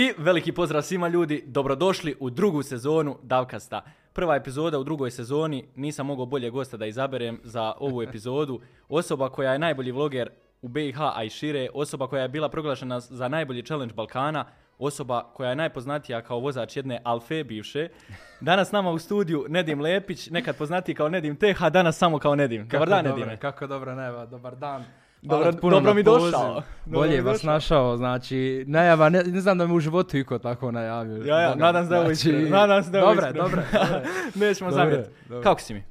I veliki pozdrav svima ljudi, dobrodošli u drugu sezonu Davkasta. Prva epizoda u drugoj sezoni, nisam mogao bolje gosta da izaberem za ovu epizodu. Osoba koja je najbolji vloger u BiH, a i šire, osoba koja je bila proglašena za najbolji challenge Balkana, osoba koja je najpoznatija kao vozač jedne Alfe bivše. Danas nama u studiju Nedim Lepić, nekad poznatiji kao Nedim Teh, a danas samo kao Nedim. Dobar dan, Nedime. Kako dobro, najava, dobar dan. Dobro- puno dobro mi došao. Dobro Bolje mi vas došao. našao, znači, najava, ne, ne znam da me u životu iko tako najavio. Ja, ja, Boga, nadam se da je ovo znači, iskreno, nadam se da je ovo Dobre, dobre. Nećemo zamjeriti. Kako si mi?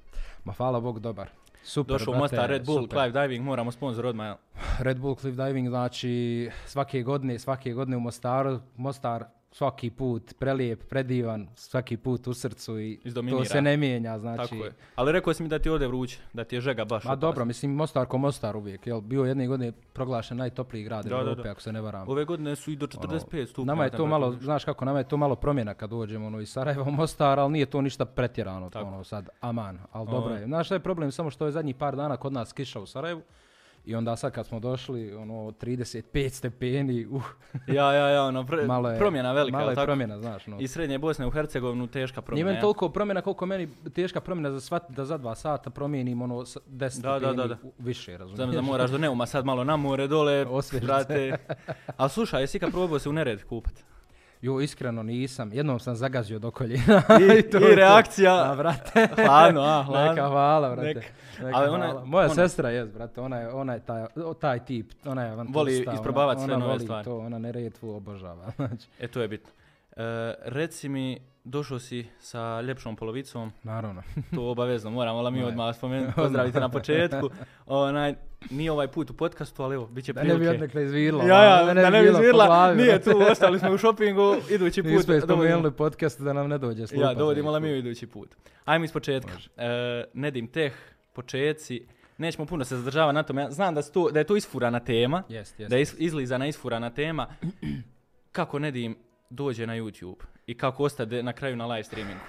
Ma hvala Bog, dobar. Super, Došao u brate, Mostar, Red Bull, super. Clive Diving, moramo sponsor odmah. jel? Red Bull Cliff Diving, znači, svake godine, svake godine u Mostaru, Mostar svaki put prelijep, predivan, svaki put u srcu i Izdominira. to se ne mijenja, znači. Tako je. Ali rekao si mi da ti je ovdje vruće, da ti je žega baš. Ma dobro, mislim Mostar ko Mostar uvijek, jel? Bio je jedne godine proglašen najtopliji grad Da, da, Europe, da. ako se ne varam. Ove godine su i do 45 stupnja. Nama je to malo, znaš kako, nama je to malo promjena kad dođemo ono, iz Sarajeva u Mostar, ali nije to ništa pretjerano, Tako. ono sad, aman, ali dobro je. je. Znaš šta je problem, samo što je zadnjih par dana kod nas kiša u Sarajevu i onda sad kad smo došli, ono, 35 stepeni, uh, Ja, ja, ja, ono, pr- malo je, promjena velika, malo je tako? promjena, znaš, no. Iz srednje Bosne u Hercegovinu teška Nije promjena. meni ja? toliko promjena koliko meni teška promjena za shvatiti da za dva sata promijenim ono s- 10 Da, stepeni da, da. više, razumiješ? Znam da moraš do Neuma sad malo na more dole, Osvježit se. brate. Ali slušaj, jesi ikad probao se u nered kupat? Jo, iskreno nisam. Jednom sam zagazio do koljena. I, to i to. reakcija. A, brate. Hladno, a, hladno. Neka hvala, brate. Neka. Neka Ali ona hvala. Moja ona- sestra je, brate, ona je, ona je taj, taj tip, ona je avanturista. Voli ona- isprobavat sve ona nove voli stvari. to, ona neretvu obožava. Znači, E, to je bitno. E, reci mi, došao si sa ljepšom polovicom, naravno. to obavezno, moramo la mi odmah spomenuti, pozdraviti na početku. Onaj, nije ovaj put u podcastu, ali evo, bit će Da ne bi prilike. odnekle izvirla. Ja, ja, da ne bi bilo po izvirla, nije tu, ostali smo u šopingu, idući put. Nismo je spomenuli podcast da nam ne dođe slupa. Ja, dovodimo la mi idući put. Ajmo iz početka. E, Nedim Teh, počeci, nećemo puno se zadržava na tome. Ja znam da, to, da je to isfurana tema, Jest, jest. da je is, izlizana isfurana tema. Kako Nedim dođe na YouTube i kako ostade na kraju na live streamingu.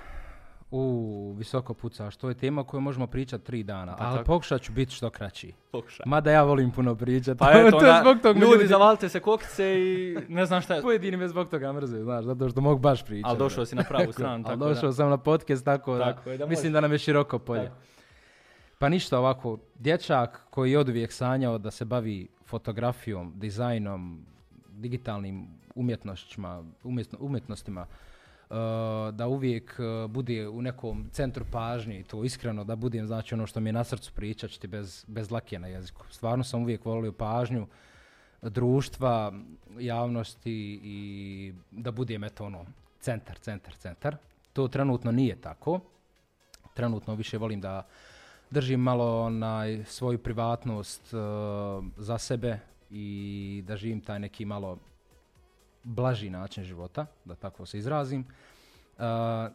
U, visoko pucaš. To je tema koju možemo pričati tri dana, Pa ali tako. pokušat ću biti što kraći. Pokušaj. Mada ja volim puno pričati. Pa eto, to je zbog toga me ljudi zavalite se kokice i ne znam šta je. Pojedini me zbog toga mrze, znaš, zato što mogu baš pričati. Ali došao si na pravu stranu, Ali tako došao da. sam na podcast, tako, Tako da, je, da mislim da nam je široko polje. Tako. Pa ništa ovako, dječak koji je oduvijek sanjao da se bavi fotografijom, dizajnom, digitalnim umjetnošćima, umjetno, umjetnostima, uh, da uvijek uh, bude u nekom centru pažnje i to iskreno da budem, znači ono što mi je na srcu pričat bez, bez lakije na jeziku. Stvarno sam uvijek volio pažnju društva, javnosti i da budem eto ono centar, centar, centar. To trenutno nije tako. Trenutno više volim da držim malo onaj svoju privatnost uh, za sebe i da živim taj neki malo blaži način života, da tako se izrazim. Uh,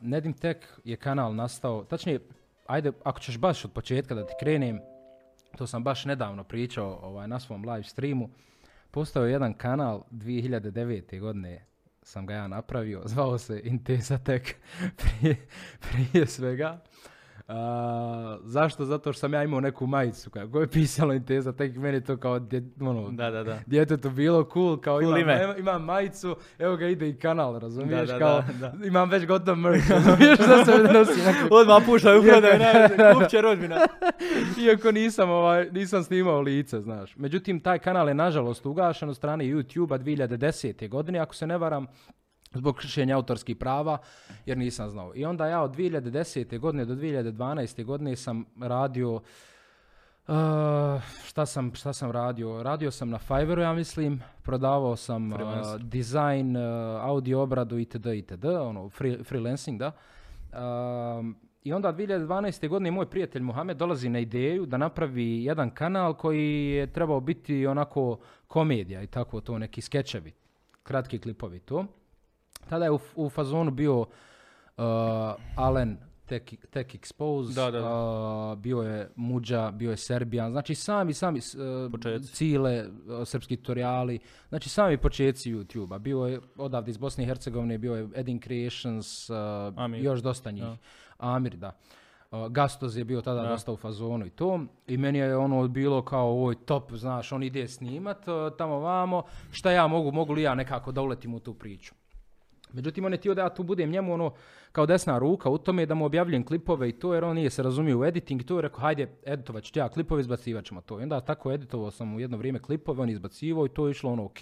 Nedim Tek je kanal nastao, tačnije, ajde, ako ćeš baš od početka da ti krenem, to sam baš nedavno pričao ovaj, na svom live streamu, postao je jedan kanal 2009. godine sam ga ja napravio, zvao se Intesa Tek prije, prije svega. A, zašto? Zato što sam ja imao neku majicu koja je pisalo Intesa Tek, meni to kao dje, ono, Da, da, da. djetetu bilo cool, kao Cool imam, ime. ima- imam majicu, evo ga ide i kanal, razumiješ, Da, da, kao da, da. imam već gotov merch, razumiješ da se nosi neku Odmah puštaj u prodaju, kupće rodbina. Iako nisam, ovaj, nisam snimao lice, znaš. Međutim, taj kanal je nažalost ugašen od strane YouTube-a 2010. godine, ako se ne varam, zbog kršenja autorskih prava, jer nisam znao. I onda ja od 2010. godine do 2012. godine sam radio Uh, šta, sam, šta sam radio? Radio sam na Fiverru, ja mislim. Prodavao sam uh, dizajn, uh, audio obradu itd. itd. Ono, free, freelancing, da. Um, I onda 2012. godine moj prijatelj Mohamed dolazi na ideju da napravi jedan kanal koji je trebao biti onako komedija i tako to, neki skečevi, kratki klipovi to. Tada je u, u fazonu bio uh, Alen Tech, Tech Expose, Da, da, da. uh, bio je Muđa, bio je Serbijan, znači sami, sami uh. Cile, uh, srpski tutoriali, znači sami početci YouTube-a. Bio je odavde iz Bosne i Hercegovine, bio je Edin Creations, uh, još dosta njih. Da. Amir, da. Uh, Gastoz je bio tada Da. dosta u fazonu i to. I meni je ono bilo kao ovoj top, znaš, on ide snimat uh, tamo vamo. Šta ja mogu, mogu li ja nekako da uletim u tu priču? Međutim, on je htio da ja tu budem njemu ono kao desna ruka u tome da mu objavljujem klipove i to jer on nije se razumio u editing i to je rekao hajde editovat ću ja klipove, izbacivat ćemo to. I onda tako editovao sam u jedno vrijeme klipove, on izbacivao i to je išlo ono ok.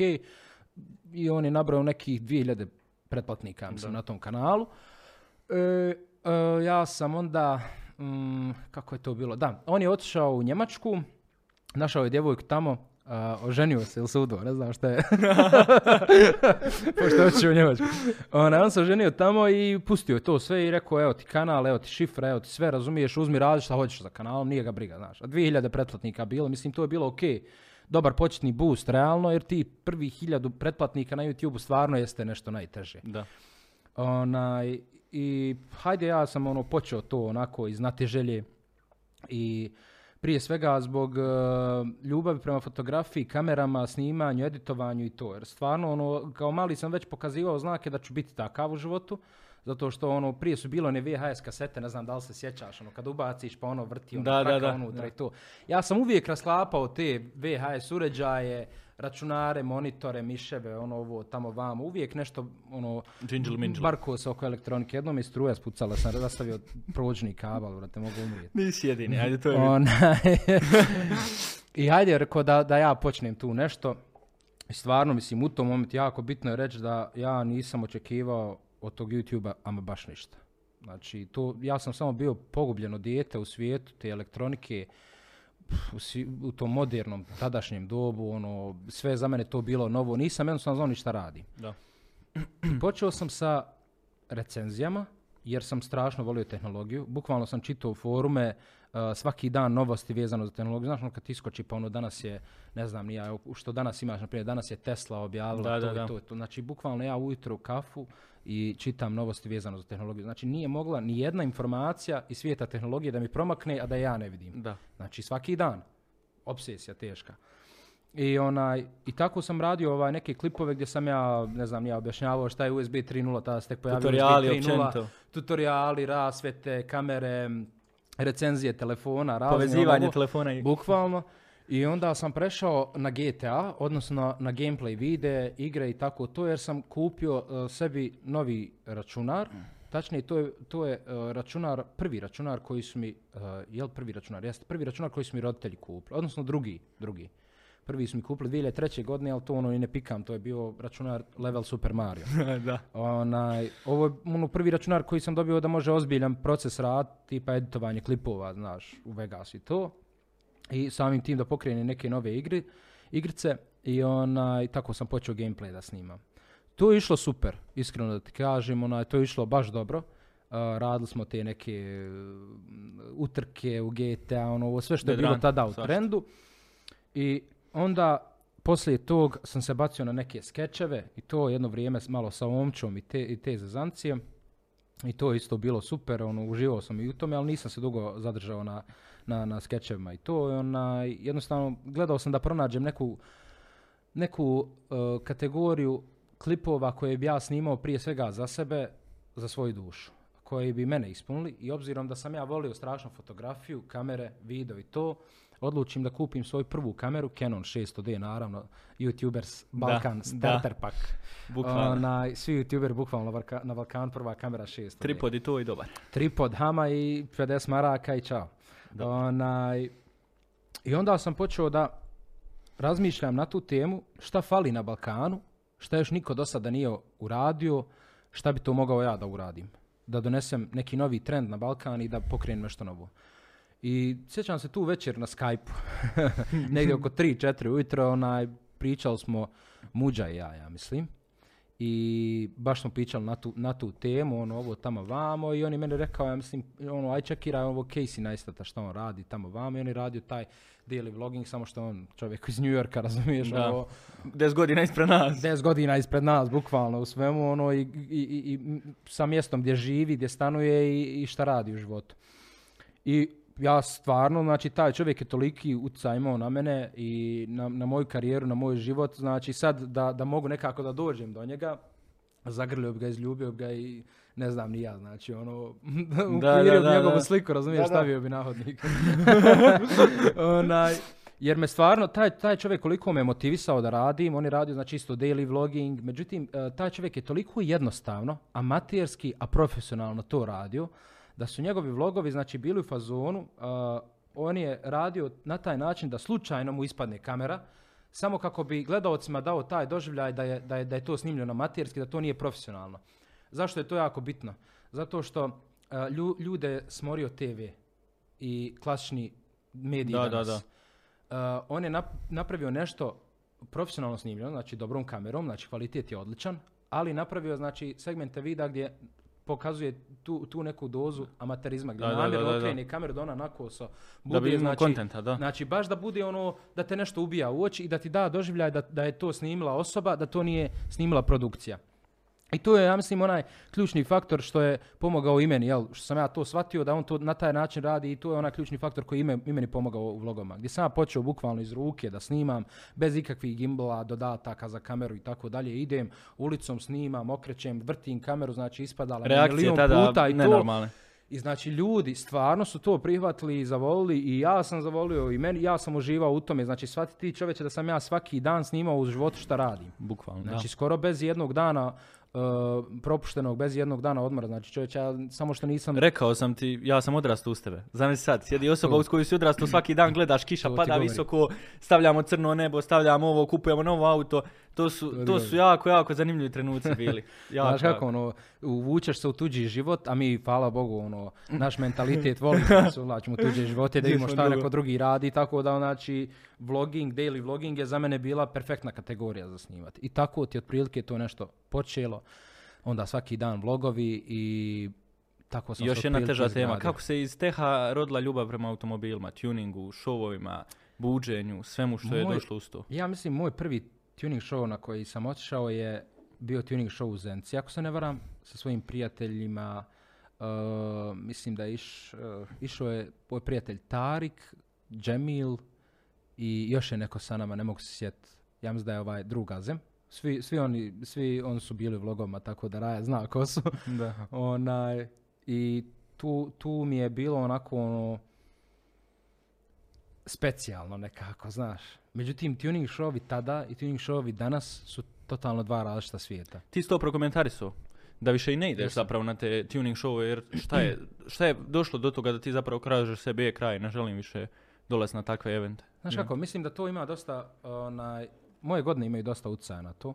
I on je nabrao nekih 2000 pretplatnika mislim, na tom kanalu. E, e, ja sam onda, mm, kako je to bilo, da, on je otišao u Njemačku, našao je djevojku tamo, a, oženio se ili sudo, ne znam šta je. Pošto hoće u Njemačku. Ona, on se oženio tamo i pustio je to sve i rekao, evo ti kanal, evo ti šifra, evo ti sve, razumiješ, uzmi radi šta hoćeš za kanalom, nije ga briga, znaš. A 2000 pretplatnika bilo, mislim, to je bilo ok. Dobar početni boost, realno, jer ti prvi hiljadu pretplatnika na YouTube stvarno jeste nešto najteže. Da. Onaj, I hajde ja sam ono počeo to onako iz znate želje i prije svega zbog uh, ljubavi prema fotografiji, kamerama, snimanju, editovanju i to. Jer stvarno ono, kao mali sam već pokazivao znake da ću biti takav u životu. Zato što ono, prije su bilo one VHS kasete, ne znam da li se sjećaš, ono, kad ubaciš pa ono vrti, ono, Da, da, da, unutra da. i to. Ja sam uvijek rasklapao te VHS uređaje, računare, monitore, miševe, ono ovo tamo vamo, uvijek nešto ono barko se oko elektronike. Jednom je struja spucala, sam rastavio prođni kabel, brate, mogu umrijeti. Nisi jedini, ajde to je. Onaj, I hajde, rekao da, da ja počnem tu nešto. I stvarno, mislim, u tom momentu jako bitno je reći da ja nisam očekivao od tog YouTube-a ama baš ništa. Znači, to, ja sam samo bio pogubljeno dijete u svijetu te elektronike, u, tom modernom tadašnjem dobu, ono, sve je za mene to bilo novo. Nisam jednostavno znao ni šta radim. Da. Počeo sam sa recenzijama, jer sam strašno volio tehnologiju. Bukvalno sam čitao forume, svaki dan novosti vezano za tehnologiju. Znaš, ono kad iskoči, pa ono danas je, ne znam, ni ja, što danas imaš, na primjer, danas je Tesla objavila Da, to da, da. i to to. Znači, bukvalno ja ujutro kafu i čitam novosti vezano za tehnologiju. Znači, nije mogla ni jedna informacija iz svijeta tehnologije da mi promakne, a da ja ne vidim. Da. Znači svaki dan. Obsesija teška. I, onaj, I tako sam radio ovaj, neke klipove gdje sam ja, ne znam, ja objašnjavao šta je USB 3.0, tada se tek pojavio Tutoriali USB 3.0, općenito. tutoriali, rasvete, kamere, recenzije telefona, razne, Povezivanje ono, telefona i... Bukvalno. I onda sam prešao na GTA, odnosno na gameplay vide, igre i tako to, jer sam kupio uh, sebi novi računar. Tačnije, to je, to je uh, računar, prvi računar koji su mi, uh, jel prvi računar? Jeste, prvi računar koji su mi roditelji kupili, odnosno drugi, drugi. Prvi su mi kupili 2003. godine, ali to ono i ne pikam, to je bio računar level Super Mario. da. Onaj, ovo je ono prvi računar koji sam dobio da može ozbiljan proces rad, tipa editovanje klipova, znaš, u Vegas i to. I samim tim da pokrene neke nove igri, igrice i onaj, tako sam počeo gameplay da snimam. To je išlo super, iskreno da ti kažem, onaj, to je išlo baš dobro. Uh, radili smo te neke uh, utrke u GTA, ono, ovo sve što je bilo tada u svašta. trendu. I onda poslije tog sam se bacio na neke skečeve i to jedno vrijeme malo sa omčom i te, i te zezancije. I to je isto bilo super, ono, uživao sam i u tome, ali nisam se dugo zadržao na, na, na skečevima i to. I onaj, jednostavno, gledao sam da pronađem neku, neku uh, kategoriju klipova koje bi ja snimao prije svega za sebe, za svoju dušu koji bi mene ispunili i obzirom da sam ja volio strašno fotografiju, kamere, video i to, odlučim da kupim svoju prvu kameru, Canon 600D naravno, YouTubers Balkan da. starter pack. Bukvalno. Onaj, svi YouTuberi bukvalno na, Varka- na Balkanu prva kamera 600D. Tripod i to i dobar. Tripod, hama i 50 maraka i čao. Da. Onaj, I onda sam počeo da razmišljam na tu temu šta fali na Balkanu, šta još niko do sada nije uradio, šta bi to mogao ja da uradim. Da donesem neki novi trend na Balkan i da pokrenem nešto novo. I sjećam se tu večer na Skype-u, negdje oko 3-4 ujutro, onaj, pričali smo Muđa i ja, ja mislim. I baš smo pričali na tu, na tu temu, ono, ovo tamo vamo, i on je meni rekao, ja mislim, ono, aj čekiraj ovo Casey Neistata šta on radi tamo vamo, i on je radio taj daily vlogging, samo što on čovjek iz New Yorka, razumiješ, Da. ono, 10 godina ispred nas. 10 godina ispred nas, bukvalno, u svemu, ono, i, i, i, sa mjestom gdje živi, gdje stanuje i, i šta radi u životu. I ja stvarno, znači, taj čovjek je toliki utjecaj imao na mene i na, na moju karijeru, na moj život, znači, sad da, da mogu nekako da dođem do njega, zagrlio bi ga, izljubio bi ga i ne znam ni ja, znači, ono, ukvirio bi njegovu da. sliku, razumiješ, Da, da. stavio bi na hodnik. Onaj, jer me stvarno, taj, taj čovjek koliko me motivisao da radim, on je radio znači isto daily vlogging, međutim, e, taj čovjek je toliko jednostavno, amaterski, a profesionalno to radio, da su njegovi vlogovi znači bili u fazonu, a, on je radio na taj način da slučajno mu ispadne kamera, samo kako bi gledaocima dao taj doživljaj da je, da je, da je to snimljeno amaterski, da to nije profesionalno. Zašto je to jako bitno? Zato što a, lju- ljude smorio TV i klasični mediji Da, da, danas. Uh, on je nap- napravio nešto profesionalno snimljeno, znači dobrom kamerom, znači kvalitet je odličan, ali napravio znači segmente vida gdje pokazuje tu, tu neku dozu amaterizma, gdje namjerno okrene kameru da ona nakoso Da bi bude, znači, kontenta, da. Znači, baš da bude ono, da te nešto ubija u oči i da ti da doživljaj da, da je to snimila osoba, da to nije snimila produkcija. I to je, ja mislim, onaj ključni faktor što je pomogao i meni, jel? Što sam ja to shvatio da on to na taj način radi i to je onaj ključni faktor koji ime, i meni pomogao u vlogama. Gdje sam ja počeo bukvalno iz ruke da snimam, bez ikakvih gimbala, dodataka za kameru i tako dalje. Idem ulicom, snimam, okrećem, vrtim kameru, znači ispadala mi Reakcije milion tada puta i to. I znači ljudi stvarno su to prihvatili i zavolili i ja sam zavolio i meni, ja sam uživao u tome. Znači shvati ti čoveče da sam ja svaki dan snimao u životu šta radim. Bukvalno, Znači da. skoro bez jednog dana uh, propuštenog, bez jednog dana odmora. Znači čovječe, ja samo što nisam... Rekao sam ti, ja sam odrastao uz tebe. Zamisli sad, sjedi osoba uz koju si odrastao svaki dan, gledaš kiša, pada visoko, stavljamo crno nebo, stavljamo ovo, kupujemo novo auto. To su, To su jako, jako zanimljivi trenuci bili. Jako, Znaš kako, ono, uvučeš se u tuđi život, a mi, hvala Bogu, ono, naš mentalitet volimo da se uvlačimo u tuđe živote, da vidimo šta neko drugi radi, tako da, znači, vlogging, daily vlogging je za mene bila perfektna kategorija za snimati. I tako ti otprilike to nešto počelo, onda svaki dan vlogovi i tako sam Još jedna teža tema. Kako se iz teha rodila ljubav prema automobilima, tuningu, šovovima, buđenju, svemu što je Moj- došlo uz to? Ja mislim, moj prvi tuning show na koji sam otišao je bio tuning show u Zenci. Ako se ne varam, sa svojim prijateljima, uh, mislim da je iš, uh, išao je moj prijatelj Tarik, Džemil i još je neko sa nama, ne mogu se sjetiti. Ja mislim da je ovaj drug Azem. Svi, svi, oni, svi oni su bili u vlogoma, tako da Raja zna ko su. Da. Onaj, I tu, tu mi je bilo onako ono, specijalno nekako, znaš. Međutim, tuning showovi tada i tuning showovi danas su totalno dva različita svijeta. Ti si to prokomentarisao. Da više i ne ideš Jesam. zapravo na te tuning showove, jer šta je, šta je došlo do toga da ti zapravo kažeš sebi je kraj, ne želim više dolaz na takve evente. Znaš kako, mislim da to ima dosta, onaj, moje godine imaju dosta utjecaja na to.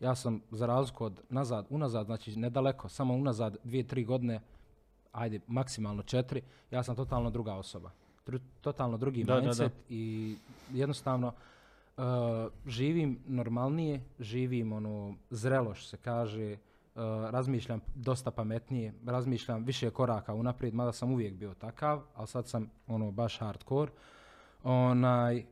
Ja sam za razliku od nazad, unazad, znači nedaleko, samo unazad dvije, tri godine, ajde, maksimalno četiri, ja sam totalno druga osoba. Dru- totalno drugi Da, da, da. mindset i jednostavno uh, živim normalnije, živim ono zrelo što se kaže, uh, razmišljam dosta pametnije, razmišljam više koraka unaprijed, mada sam uvijek bio takav, ali sad sam ono baš hardcore. Onaj,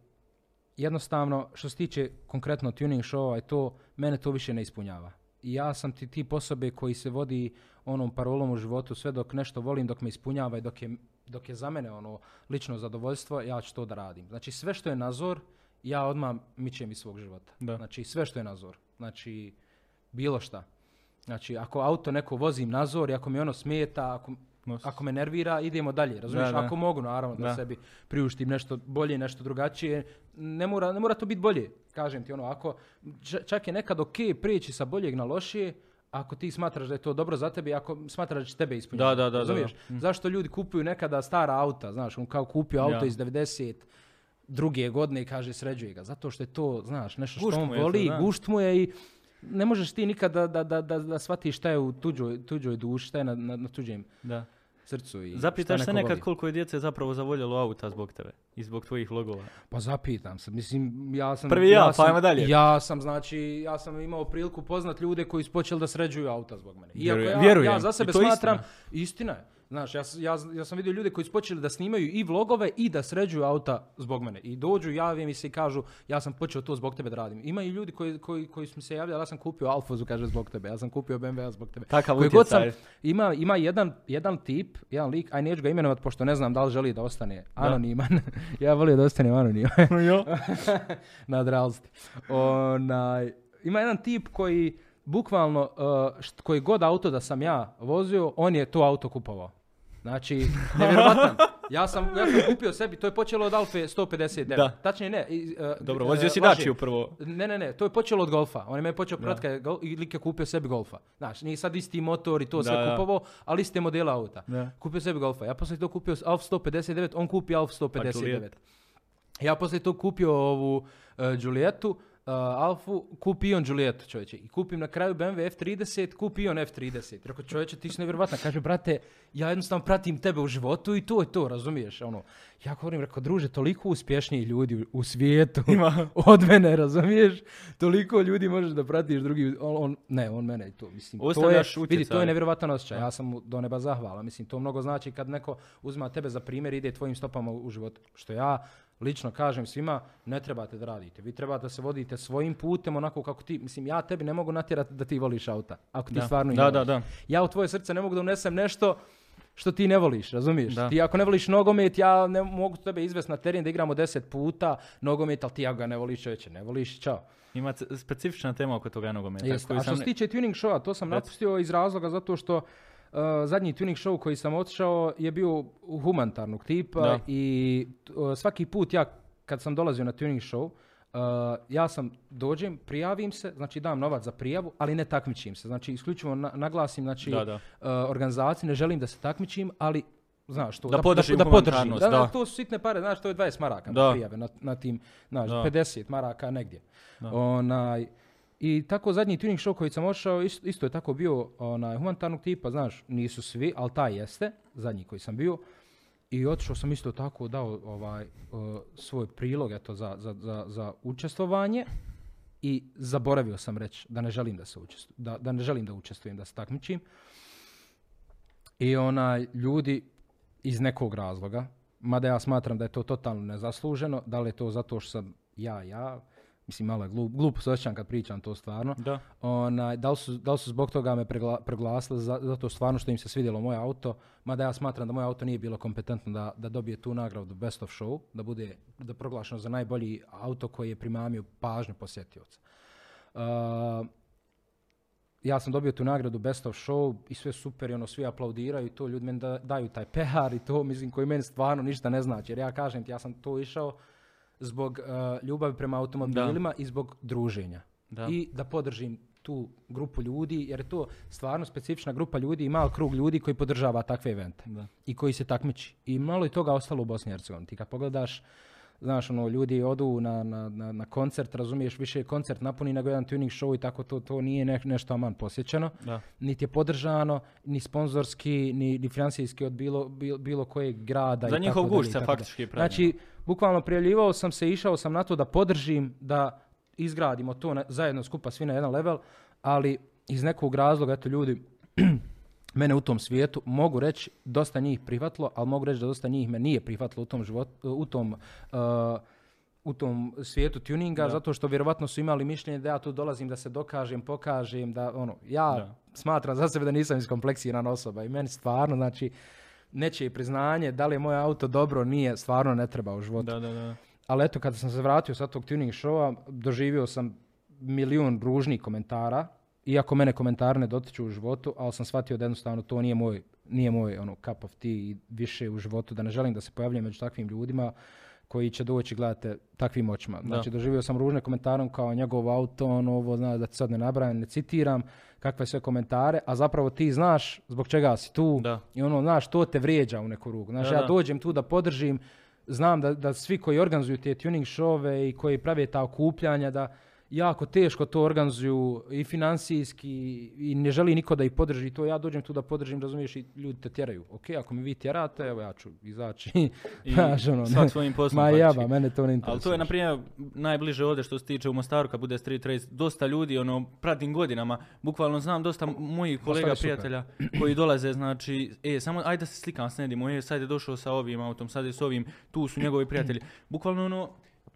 jednostavno, što se tiče konkretno tuning showa i to, mene to više ne ispunjava. I ja sam ti tip osobe koji se vodi onom parolom u životu sve dok nešto volim, dok me ispunjava i dok je, dok je za mene ono lično zadovoljstvo, ja ću to da radim. Znači sve što je nazor, ja odmah mičem iz svog života. Da. Znači sve što je nazor. Znači bilo šta. Znači ako auto neko vozim nazor i ako mi ono smeta, ako, ako me nervira, idemo dalje. Razumiješ? Da, da. Ako mogu, naravno, da, Da. sebi priuštim nešto bolje, nešto drugačije. Ne mora, ne mora to biti bolje. Kažem ti ono, ako čak je nekad ok prijeći sa boljeg na lošije, ako ti smatraš da je to dobro za tebe, ako smatraš da će tebe ispunjavati. Da, da, da, da. Mm. Zašto ljudi kupuju nekada stara auta, znaš, on kao kupio auto Ja. iz 90 druge godine i kaže sređuje ga. Zato što je to, znaš, nešto što on to, voli, da. gušt mu je i ne možeš ti nikada da, da, da, da shvatiš šta je u tuđoj, tuđoj duši, šta je na, na, na tuđem da. Srcu. I Zapitaš šta se nekad voli. koliko je djece zapravo zavoljelo auta zbog tebe i zbog tvojih vlogova. Pa zapitam se, mislim, ja sam... Prvi ja, pa sam, ajmo dalje. Ja sam, znači, ja sam imao priliku poznat ljude koji su počeli da sređuju auta zbog mene. Iako Vjerujem. ja, Vjerujem. ja za I sebe to smatram, istina je. Znaš, ja, ja, ja sam vidio ljude koji su počeli da snimaju i vlogove i da sređuju auta zbog mene. I dođu, jave mi se i kažu, ja sam počeo to zbog tebe da radim. Ima i ljudi koji, koji, koji su mi se javljali, ja sam kupio Alfozu, kaže, zbog tebe. Ja sam kupio BMW zbog tebe. Takav Koji god sam, ima, ima jedan, jedan tip, jedan lik, aj neću ga imenovat pošto ne znam da li želi da ostane anoniman. ja volio da ostane anoniman nadrealnosti. Onaj, ima jedan tip koji bukvalno, uh, št- koji god auto da sam ja vozio, on je to auto kupovao. Znači, nevjerovatan. Ja sam, ja sam kupio sebi, to je počelo od Alfe 159. Da. Tačnije ne. i, e, Dobro, e, vozio si. Dačiju prvo. Ne, ne, ne, to je počelo od golfa. On je me počeo prodati kad je gol, i lik je kupio sebi golfa. Znaš, nije sad isti motor i to sve Da, da. kupovao, ali iste modela auta. Da. Kupio sebi golfa. Ja poslije to kupio Alfa 159, on kupi Alfa 159. Juliet. Ja poslije to kupio ovu uh, Julietu, uh, Alfu, kupi on Julietu čovječe. I kupim na kraju BMW F30, kupi on F30. Rekao čovječe ti si nevjerovatna. Kaže brate, ja jednostavno pratim tebe u životu i to je to, razumiješ? Ono, ja govorim, rekao druže, toliko uspješnijih ljudi u, u svijetu Ima. od mene, razumiješ? Toliko ljudi možeš da pratiš drugi, on, on- ne, on mene i to, mislim, to je, vidi, to je nevjerovatan osjećaj, ja sam mu do neba zahvala, mislim, to mnogo znači kad neko uzma tebe za primjer ide tvojim stopama u, u životu, što ja lično kažem svima, ne trebate da radite, vi trebate da se vodite svojim putem onako kako ti, mislim, ja tebi ne mogu natjerati da ti voliš auta, ako ti Da. stvarno Da, da, da. Ja u tvoje srce ne mogu da unesem nešto što ti ne voliš, razumiješ? Da. Ti ako ne voliš nogomet, ja ne mogu tebe izvesti na teren da igramo deset puta nogomet, ali ti ako ga ne voliš čovječe, ne voliš, čao. Ima specifična tema oko toga nogometa. Jeste. A što se tiče tuning showa, to sam Reci. napustio iz razloga zato što uh, zadnji tuning show koji sam otišao je bio humanitarnog tipa Da. i uh, svaki put ja kad sam dolazio na tuning show, uh, ja sam dođem, prijavim se, znači dam novac za prijavu, ali ne takmičim se. Znači isključivo na- naglasim znači, Da, da. uh, organizaciju, ne želim da se takmičim, ali znaš to, Da podržim da, podržim. humanitarnost, Da, da, da. to su sitne pare, znaš, to je 20 maraka Da. prijave na, na tim, znaš, Da. 50 maraka negdje. Da. Onaj, I tako zadnji tuning show koji sam ošao, isto, isto je tako bio onaj, humanitarnog tipa, znaš, nisu svi, ali taj jeste, zadnji koji sam bio. I otišao sam isto tako, dao ovaj, uh, svoj prilog eto, za, za, za, za učestvovanje i zaboravio sam reći da ne želim da se učestvu, da, da ne želim da učestvujem, da se takmičim. I onaj, ljudi iz nekog razloga, mada ja smatram da je to totalno nezasluženo, da li je to zato što sam ja, ja, mislim malo je glup, glupo se osjećam kad pričam to stvarno, Da. onaj, da, li su, da li su zbog toga me pregla, proglasili za- zato stvarno što im se svidjelo moje auto, mada ja smatram da moje auto nije bilo kompetentno da, da dobije tu nagradu Best of Show, da bude da proglašeno za najbolji auto koji je primamio pažnju posjetioca. Uh, ja sam dobio tu nagradu Best of Show i sve super i ono svi aplaudiraju i to ljudi meni da, daju taj PR i to mislim koji meni stvarno ništa ne znači jer ja kažem ti ja sam to išao zbog uh, ljubavi prema automobilima i zbog druženja Da. i da podržim tu grupu ljudi jer je to stvarno specifična grupa ljudi i mal krug ljudi koji podržava takve evente Da. i koji se takmiči. I malo je toga ostalo u Bosni i Hercegovini. Ti kad pogledaš, znaš, ono, ljudi odu na, na, na, na koncert, razumiješ, više je koncert napuni nego jedan tuning show i tako to, to nije ne, nešto aman posjećeno. Da. Niti je podržano, ni sponzorski, ni, ni financijski od bilo, bilo, bilo kojeg grada. Za i njihov gušt se faktički pravi. Znači, bukvalno prijavljivao sam se, išao sam na to da podržim, da izgradimo to na- zajedno skupa svi na jedan level, ali iz nekog razloga, eto ljudi, mene u tom svijetu, mogu reći, dosta njih prihvatilo, ali mogu reći da dosta njih me nije prihvatilo u tom životu, u tom, uh, u tom svijetu tuninga, Da. zato što vjerovatno su imali mišljenje da ja tu dolazim da se dokažem, pokažem, da ono, ja Da. smatram za sebe da nisam iskompleksirana osoba i meni stvarno, znači, nečije priznanje, da li je moj auto dobro, nije, stvarno ne treba u životu. Da, da, da. Ali eto, kada sam se vratio sa tog tuning showa, doživio sam milijun ružnih komentara, iako mene komentari ne dotiču u životu, ali sam shvatio da jednostavno to nije moj, nije moj ono, cup of tea i više u životu, da ne želim da se pojavljam među takvim ljudima koji će doći, gledate, takvim očima. Znači, doživio sam ružne komentare kao njegov auto, ono, ovo, zna, da sad ne nabrajam, ne citiram, kakve sve komentare, a zapravo ti znaš zbog čega si tu Da. i ono, znaš, to te vrijeđa u neku ruku. Znaš, Da, ja da. dođem tu da podržim, znam da, da svi koji organizuju te tuning showove i koji prave ta okupljanja, da jako teško to organizuju i financijski i ne želi niko da ih podrži to. Ja dođem tu da podržim, razumiješ, i ljudi te tjeraju. Ok, ako mi vi tjerate, evo ja ću izaći. I Znaš, ono, ne. svojim poslom. Ma jaba, mene to ne interesuje. Ali to je, na primjer, najbliže ovdje što se tiče u Mostaru kad bude street race. Dosta ljudi, ono, pratim godinama, bukvalno znam dosta mojih kolega, prijatelja koji dolaze, znači, e, samo ajde da se slikam s Nedimo, e, sad je došao sa ovim autom, sad je s ovim, tu su njegovi prijatelji. Bukvalno, ono,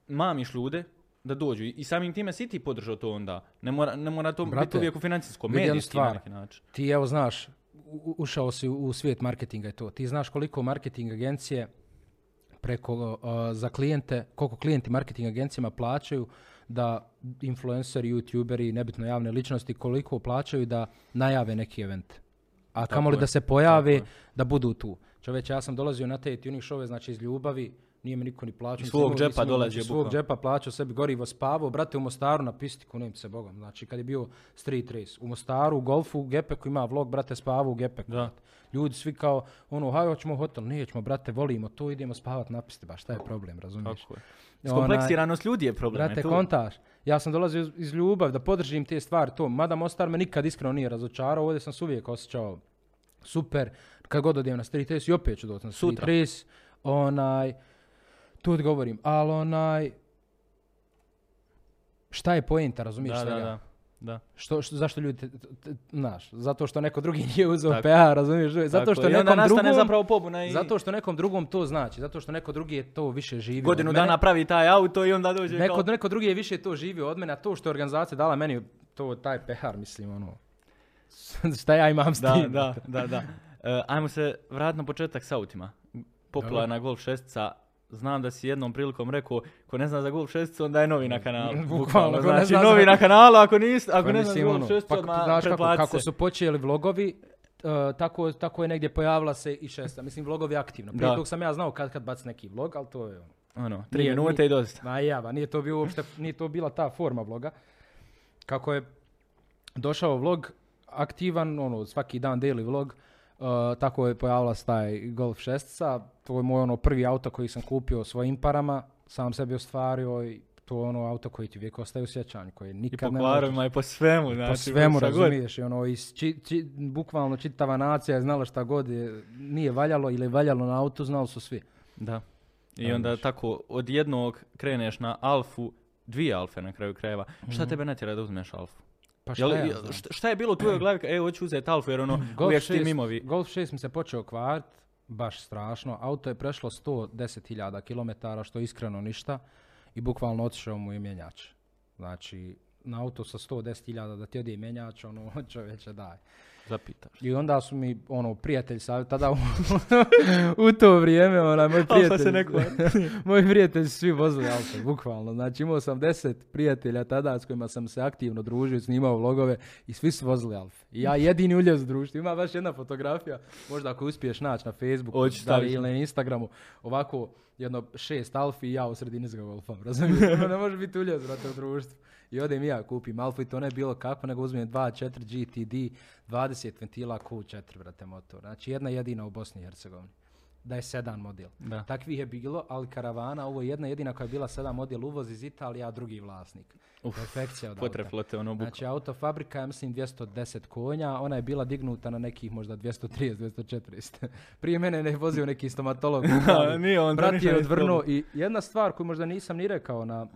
mamiš ljude da dođu i samim time si ti podržao to onda. Ne mora, ne mora to biti Brate, uvijek u financijskom, medijski na neki način. ti evo znaš, u- ušao si u, u svijet marketinga i to. Ti znaš koliko marketing agencije preko uh, za klijente, koliko klijenti marketing agencijama plaćaju da influenceri, youtuberi, nebitno javne ličnosti, koliko plaćaju da najave neki event. A kamoli da se pojave, da budu tu. Čovječe, ja sam dolazio na te tuning showove, znači iz ljubavi, nije mi niko ni plaćao. Iz svog džepa dolazio znači, svog džepa plaćao sebi gorivo spavao, brate u Mostaru na pisti, kunim se bogom. Znači kad je bio street race. U Mostaru, u golfu, u Gepeku ima vlog, brate, spavao u Gepeku. Da. Ljudi svi kao, ono, hajde, hoćemo hotel, nećemo, brate, volimo to, idemo spavat na pisti, ba šta je problem, razumiješ? Tako je. Skompleksiranost ljudi je problem. Brate, je kontaš. Ja sam dolazio iz, iz ljubavi da podržim te stvari, to. Mada Mostar me nikad iskreno nije razočarao, ovdje sam se uvijek osjećao super. Kad god odem na street race i opet ću doći na street Sutra. race. Onaj, tu ti govorim, ali onaj, šta je poenta, razumiješ Da, da, da. da. Što, što, zašto ljudi, znaš, zato što neko drugi nije uzeo Tako. PA, razumiješ? Zato Tako što. I nekom drugom, zapravo pobuna i zato što nekom drugom to znači, zato što neko drugi je to više živio. godinu od mene. dana pravi taj auto i onda dođe Neko, kao... neko drugi je više to živio od mene, a to što je organizacija dala meni, to taj pehar, mislim, ono, šta ja imam s Da, tim? da, da, da. E, ajmo se vratiti na početak s autima. Popularna Golf 6 Znam da si jednom prilikom rekao, ko ne zna za Golf 6 onda je novi na kanalu. Bukvalno, Znači, zna za- novi na kanalu, ako nisi, ako Pa ne znaš za Golf ono, 6 pa odmah znaš kako, kako su počeli vlogovi, uh, tako, tako je negdje pojavila se i šesta. Mislim, vlogovi aktivno. Prije tog sam ja znao kad kad bac neki vlog, ali to je ono. Ono, tri minute i dosta. Ma java, nije to bio uopšte, nije to bila ta forma vloga. Kako je došao vlog aktivan, ono, svaki dan daily vlog, uh, tako je pojavila se taj Golf 6 to je moj ono prvi auto koji sam kupio svojim parama, sam sebi ostvario i to je ono auto koji ti uvijek ostaje u sjećanju, koji I nikad po ne kvarovima i po svemu. Znači, po svemu razumiješ, i ono, i či- či- bukvalno čitava nacija je znala šta god je, nije valjalo ili je valjalo na autu, znali su svi. Da. I onda tako od jednog kreneš na alfu, dvije alfe na kraju krajeva. Šta tebe natjera da uzmeš alfu? Pa šta ja jel- znam? šta, šta je bilo u tvojoj glavi? E, hoću uzeti alfu jer ono, Golf uvijek su ti 6 mimovi. Golf 6 mi se počeo kvart, baš strašno. Auto je prešlo 110.000 km, što je iskreno ništa. I bukvalno otišao mu je mjenjač. Znači, na auto sa 110.000 da ti ode mjenjač, ono, čovječe, daj. Zapitaš. I onda su mi, ono, prijatelj savjet, tada u, u to vrijeme, onaj, moj prijatelj, se neko- moji prijatelji su svi vozili auto, bukvalno. Znači, imao sam deset prijatelja tada s kojima sam se aktivno družio, snimao vlogove i svi su vozili Alfa. I ja jedini uljez u društvu. Ima baš jedna fotografija, možda ako uspiješ naći na Facebooku Hoću da li ili na Instagramu, ovako jedno šest Alfi i ja u sredini s. Razumiješ? Ono ne može biti uljez, brate, u društvu. I odem i ja kupim Alfa i to ne bilo kako, nego uzmem 2.4 GTD, 20 ventila Q4, brate, motor. Znači jedna jedina u Bosni i Hercegovini. Da je sedan model. Da. Takvih je bilo, ali karavana, ovo je jedna jedina koja je bila sedan model uvoz iz Italije, a drugi vlasnik. Uf, Perfekcija od auta. Potreflo te ono bukvalno. Znači autofabrika je mislim 210 konja, ona je bila dignuta na nekih možda 230, 240. Prije mene ne vozio neki stomatolog. Nije on Brat je odvrnuo i jedna stvar koju možda nisam ni rekao na,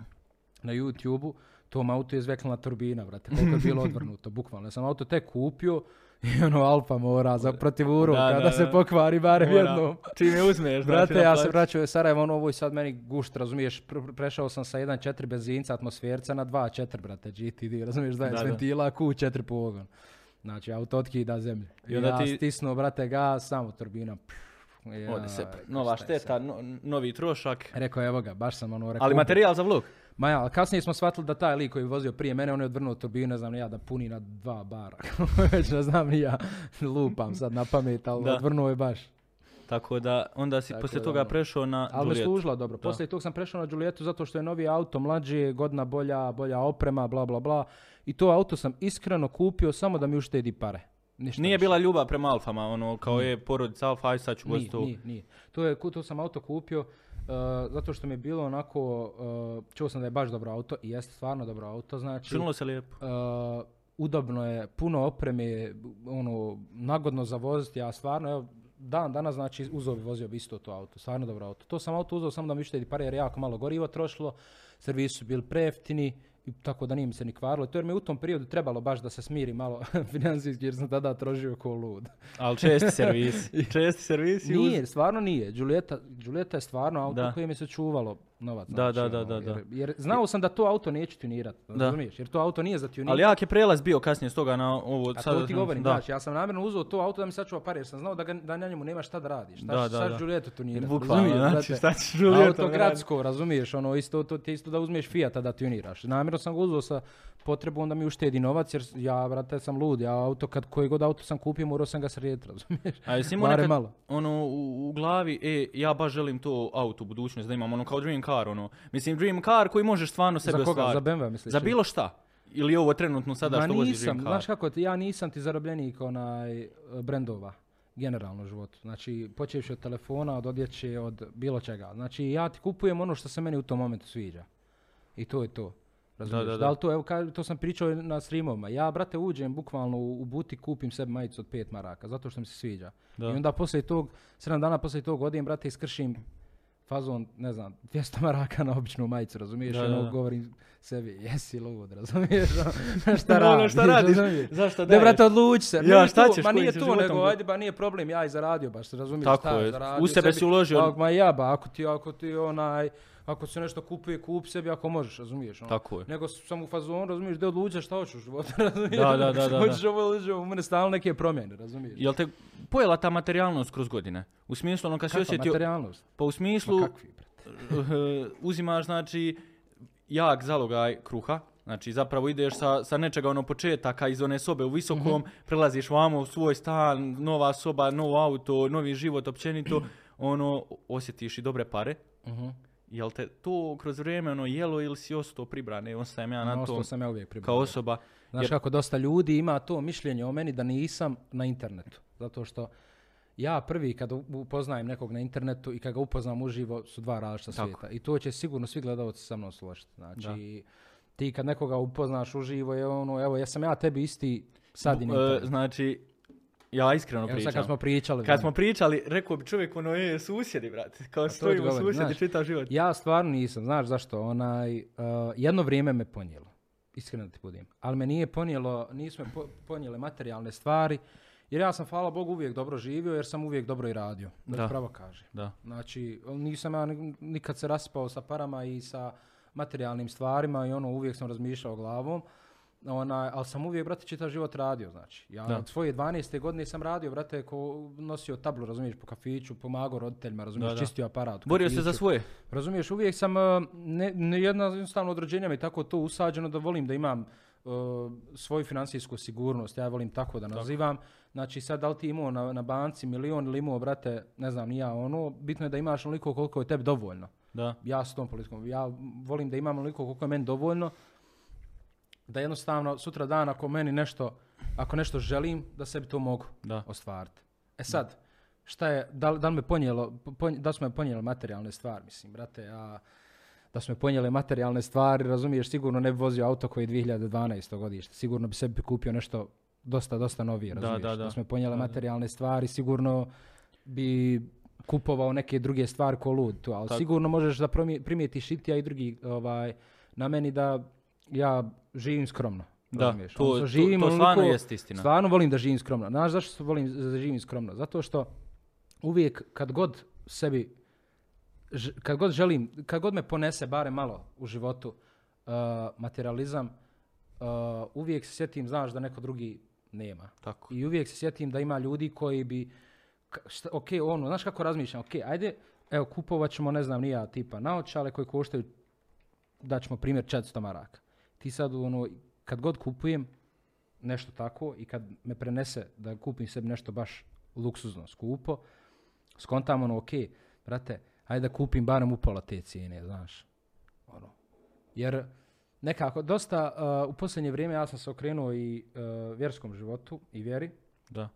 na YouTube-u, tom autu je zveknula turbina, brate, koliko je bilo odvrnuto, bukvalno. Ja sam auto tek kupio i ono Alfa mora za protiv uroka Da, da, da, se pokvari barem Mora. jednom. Čim je uzmeš, znači, Brate, ja se vraćao u Sarajevo, ono ovo je sad meni gušt, razumiješ, pr- prešao sam sa 1.4 benzinca atmosferca na 2.4, brate, GTD, razumiješ, da je Da, ventila, Q4 pogon. Znači, auto otkida zemlju. I I onda ja ti- stisnuo, brate, gas, samo turbina. pff, Ode se, nova je šteta, no- novi trošak. Rekao je, evo ga, baš sam ono rekao. Ali materijal za vlog. Ma ja, ali kasnije smo shvatili da taj lik koji je vozio prije mene, on je odvrnuo turbinu, ne znam ni ja, da puni na dva bara. Već ne znam ni ja, lupam sad na pamet, ali Da. odvrnuo je baš. Tako da, onda si Tako poslije da, toga ono. prešao na Ali me Julietu. služila dobro. Poslije tog sam prešao na Julietu zato što je novi auto, mlađi, godina bolja, bolja oprema, bla bla bla. I to auto sam iskreno kupio samo da mi uštedi pare. Ništa Nije više. bila ljubav prema Alfama, ono, kao je porodica Alfa, aj sad ću Nije, nije, nije. To, je, to sam auto kupio zato što mi je bilo onako, uh, čuo sam da je baš dobro auto i jeste stvarno dobro auto, znači Činilo se lijepo. uh, udobno je, puno opreme, ono, nagodno za voziti, ja stvarno, evo, dan danas znači uzeo bi vozio bi isto to auto, stvarno dobro auto. To sam auto uzeo samo da mi uštedi pare jer je jako malo goriva trošilo, servisi su bili prejeftini, i tako da nije mi se ni kvarilo. To jer mi je u tom periodu trebalo baš da se smiri malo financijski jer sam tada trošio ko lud. Ali česti servis. česti servis i uz- Nije, stvarno nije. Giulietta, Giulietta je stvarno auto koje mi se čuvalo novac. Da, znači, da, ono, da, da, Jer, jer znao sam da to auto neću tunirat, Da. razumiješ? Jer to auto nije za tuniranje. Ali jak je prelaz bio kasnije s toga na ovo. A sada to ti govorim, da. znači, ja sam namjerno uzeo to auto da mi sačuva pare, jer sam znao da, ga, da na njemu nema šta da radiš. Šta, Da, da, da, šta da. Giulietta tunirati, Bukvalno, razumiješ, znači šta ćeš Auto gradsko, razumiješ, ono isto, to ti isto da uzmeš Fiata da tuniraš. Namjerno sam ga uzeo sa potrebom da mi uštedi novac, jer ja, brate, sam lud. Ja auto, kad koji god auto sam kupio, morao sam ga srediti, razumiješ? A jesi imao nekad malo. ono u, u glavi, e, ja baš želim to auto u budućnosti da imam, ono kao dream car, ono. Mislim, dream car koji možeš stvarno sebi Za koga? ostvariti. Za BMW, misliš? Za bilo šta. Ili ovo trenutno sada Ma što voziš dream car? znaš kako, ja nisam ti zarobljenik onaj brendova generalno u životu. Znači, počevši od telefona, od odjeće, od bilo čega. Znači, ja ti kupujem ono što se meni u tom momentu sviđa. I to je to. Razumiješ? da, Da, da. li to, evo, ka- to sam pričao na streamovima. Ja, brate, uđem bukvalno u, u butik, kupim sebi majicu od pet maraka, zato što mi se sviđa. I onda poslije tog, 7 dana poslije tog odem, brate, iskršim fazon, ne znam, 200 maraka na običnu majicu, razumiješ? Da, ono, da, da. govorim sebi, jesi lud, razumiješ? šta Ono radiš? šta radiš? Zašto Ne, daješ? brate, odluči se. Ja, šta ćeš, Ma nije životom nego, go- ajde, ba nije problem, ja i zaradio baš, razumiješ? Tako šta, je. U sebe si uložio- ma ja, ba, ako ti, ako ti onaj, ako se nešto kupuje, kupi sebi ako možeš, razumiješ? Ono. Tako je. Nego sam u fazonu, razumiješ, da odlučaš šta hoćeš u životu, razumiješ? Da, da, da, da, Hoćeš ovo ili u mene stalno neke promjene, razumiješ? Jel te pojela ta materijalnost kroz godine? U smislu, ono kad si osjetio... materijalnost? Pa u Ma smislu, kakvi, brate? eh, uzimaš, znači, jak zalogaj kruha, znači zapravo ideš sa, sa nečega ono početaka iz one sobe u visokom, Mhm. prelaziš vamo u svoj stan, nova soba, novo auto, novi život općenito, ono, osjetiš i dobre pare. Mhm. Jel te to kroz vrijeme ono jelo ili si ostao pribrane, ostajem ja na Ostao tom sam ja uvijek pribran. kao osoba. Znaš Jer- kako dosta ljudi ima to mišljenje o meni da nisam na internetu. Zato što ja prvi kad upoznajem nekog na internetu i kad ga upoznam uživo su dva različita Tako. svijeta. I to će sigurno svi gledalci sa mnom složiti. Znači, ti kad nekoga upoznaš uživo je ono, evo, jesam ja tebi isti sad i e, znači, ja iskreno Evo sad pričam. kad smo pričali. Kad smo pričali, rekao bi čovjek ono je susjedi, brate. Kao stojimo susjedi čitav život. Ja stvarno nisam, znaš zašto, onaj, uh, jedno vrijeme me ponijelo, iskreno ti budem, ali me nije ponijelo, nisu me po, ponijele materijalne stvari, jer ja sam, hvala Bogu, uvijek dobro živio, jer sam uvijek dobro i radio, da, Da. pravo kaže. Da. Znači, nisam ja ni- nikad se raspao sa parama i sa materijalnim stvarima i ono, uvijek sam razmišljao glavom. Onaj, ali sam uvijek, brate, čitav život radio, znači. Ja Da. od svoje 12. godine sam radio, brate, ko nosio tablu, razumiješ, po kafiću, pomagao roditeljima, razumiješ, Da, da. čistio aparat. Borio se za svoje. Razumiješ, uvijek sam, uh, ne, ne jedna jednostavno od rođenja mi tako to usađeno da volim da imam uh, svoju financijsku sigurnost, ja volim tako da nazivam. Znači sad da li ti imao na, na banci milion ili imao, brate, ne znam, ni ja ono, bitno je da imaš onoliko koliko je tebi dovoljno. Da. Ja s tom politikom, ja volim da imam onoliko koliko je meni dovoljno, da jednostavno sutra dan ako meni nešto, ako nešto želim, da sebi to mogu Da. ostvariti. E sad, šta je, da, da li me ponijelo, ponj, da su me ponijele materijalne stvari, mislim, brate, ja, da su me ponijele materijalne stvari, razumiješ, sigurno ne bi vozio auto koji je 2012. godište, sigurno bi sebi kupio nešto dosta, dosta novije, Da, razumiješ, da, da. su me ponijele Da, da. materijalne stvari, sigurno bi kupovao neke druge stvari ko lud, tu, ali Tako. sigurno možeš da primijetiš i ti, a i drugi ovaj, na meni da ja živim skromno. Da, to, odnosno to, živim to stvarno jest istina. Stvarno volim da živim skromno. Znaš zašto volim da živim skromno? Zato što uvijek kad god sebi, kad god želim, kad god me ponese barem malo u životu uh, materializam, uh, uvijek se sjetim, znaš, da neko drugi nema. Tako. I uvijek se sjetim da ima ljudi koji bi, šta, ok, ono, znaš kako razmišljam, ok, ajde, evo, kupovat ćemo, ne znam, nija tipa naočale koji koštaju, daćemo primjer 400 maraka. Ti sad, ono, kad god kupujem nešto tako i kad me prenese da kupim sebi nešto baš luksuzno, skupo, skontam ono, ok, brate, ajde da kupim barem upola te cijene, znaš. Ono. Jer nekako, dosta, uh, u posljednje vrijeme ja sam se okrenuo i uh, vjerskom životu i vjeri Da.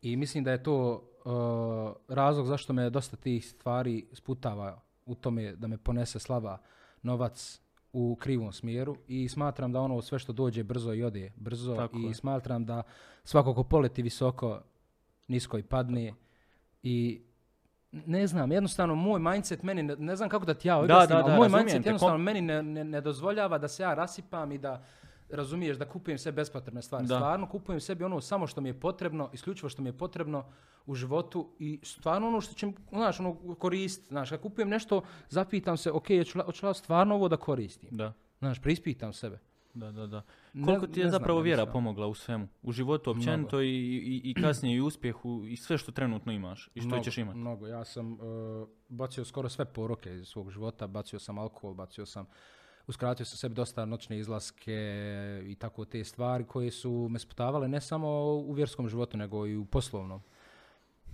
i mislim da je to uh, razlog zašto me dosta tih stvari sputava u tome da me ponese slava novac u krivom smjeru i smatram da ono sve što dođe brzo i ode brzo Tako i je. smatram da svako ko poleti visoko nisko i padne i ne znam, jednostavno moj mindset meni, ne, ne znam kako da ti ja objasnim, da, ali da, moj mindset jednostavno meni ne, ne, ne dozvoljava da se ja rasipam i da razumiješ da kupujem sve bespotrebne stvari. Da. Stvarno kupujem sebi ono samo što mi je potrebno, isključivo što mi je potrebno u životu i stvarno ono što će, znaš, ono koristiti. Znaš, kad kupujem nešto, zapitam se, ok, hoću li- ja stvarno ovo da koristim? Da. Znaš, preispitam sebe. Da, da, da. Ne- Koliko ti je ne znam, zapravo vjera pomogla u svemu? U životu općenito i, i, i kasnije i uspjehu i sve što trenutno imaš i što Mnogo, ćeš imati. Mnogo. Ja sam uh, bacio skoro sve poroke iz svog života. Bacio sam alkohol, bacio sam uskratio sam sebi dosta noćne izlaske i tako te stvari koje su me sputavale ne samo u vjerskom životu, nego i u poslovnom.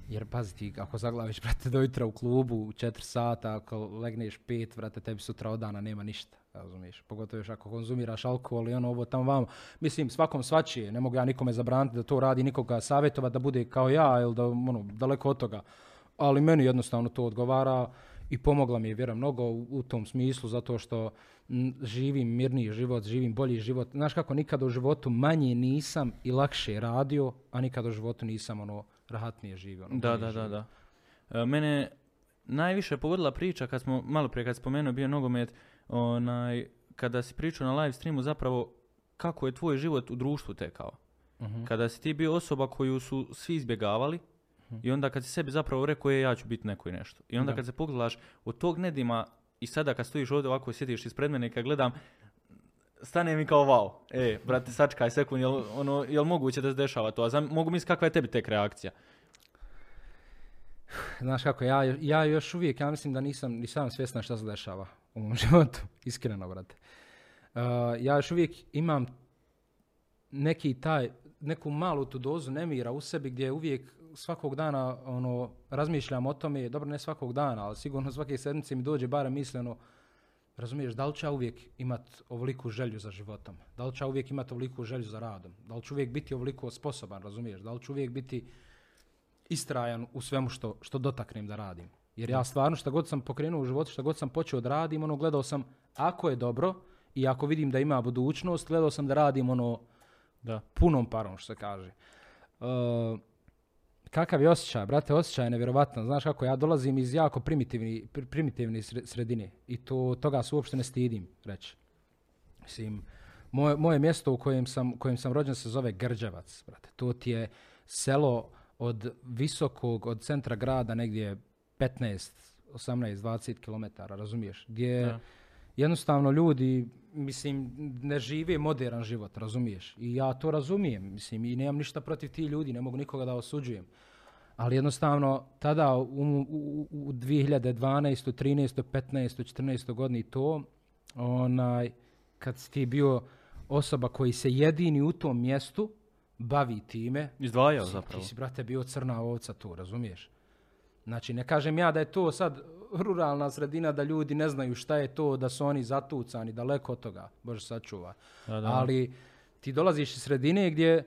Jer pazi ti, ako zaglaviš, brate, do jutra u klubu u 4 sata, ako legneš 5, brate, tebi sutra od dana nema ništa, razumiješ? Pogotovo još ako konzumiraš alkohol i ono ovo tamo vamo. Mislim, svakom svačije, ne mogu ja nikome zabraniti da to radi, nikoga savjetovati da bude kao ja ili da, ono, daleko od toga. Ali meni jednostavno to odgovara i pomogla mi je, vjerujem, mnogo u, tom smislu, zato što živim mirniji život, živim bolji život. Znaš kako, nikada u životu manje nisam i lakše radio, a nikada u životu nisam ono rahatnije živio. Ono, Da, da, da, živio. da. E, Mene najviše pogodila priča kad smo, malo prije kad spomenuo bio nogomet, onaj, kada si pričao na live streamu zapravo kako je tvoj život u društvu tekao. Mhm. Kada si ti bio osoba koju su svi izbjegavali i onda kad si sebi zapravo rekao je ja ću biti neko i nešto. I onda Da. kad se pogledaš od tog nedima i sada kad stojiš ovdje ovako sjediš ispred mene i kad gledam stane mi kao wow. E, brate, sačkaj sekund, jel, ono, jel moguće da se dešava to? A znam, mogu misliti kakva je tebi tek reakcija? Znaš kako, ja, ja još uvijek, ja mislim da nisam ni sam svjestan šta se dešava u mom životu, iskreno, brate. Uh, ja još uvijek imam neki taj, neku malu tu dozu nemira u sebi gdje uvijek svakog dana ono, razmišljam o tome, dobro ne svakog dana, ali sigurno svake sedmice mi dođe barem misli ono, razumiješ, da li ću ja uvijek imat ovoliku želju za životom? Da li ću ja uvijek imat ovoliku želju za radom? Da li ću uvijek biti ovoliko sposoban, razumiješ? Da li ću uvijek biti istrajan u svemu što, što dotaknem da radim. Jer ja stvarno šta god sam pokrenuo u životu, šta god sam počeo da radim, ono gledao sam ako je dobro i ako vidim da ima budućnost, gledao sam da radim ono Da. punom parom, što se kaže. Uh, kakav je osjećaj, brate, osjećaj je nevjerovatan. Znaš kako, ja dolazim iz jako primitivni, pri- primitivne sre- sredine i to, toga se uopšte ne stidim reći. Mislim, moje, moje mjesto u kojem sam, kojem sam rođen se zove Grđevac, brate. To ti je selo od visokog, od centra grada negdje 15, 18, 20 km, razumiješ? Gdje Da. Jednostavno ljudi, mislim, ne žive modern život, razumiješ? I ja to razumijem, mislim, i nemam ništa protiv tih ljudi, ne mogu nikoga da osuđujem. Ali jednostavno, tada u, u, u 2012. 13. 15. 14. godini to, onaj, kad si ti bio osoba koji se jedini u tom mjestu bavi time, Izdvajao zapravo. Ti si, brate, bio crna ovca tu, razumiješ? Znači, ne kažem ja da je to sad ruralna sredina, da ljudi ne znaju šta je to, da su oni zatucani, daleko od toga, Bože sačuva. Da, da. Ali ti dolaziš iz sredine gdje,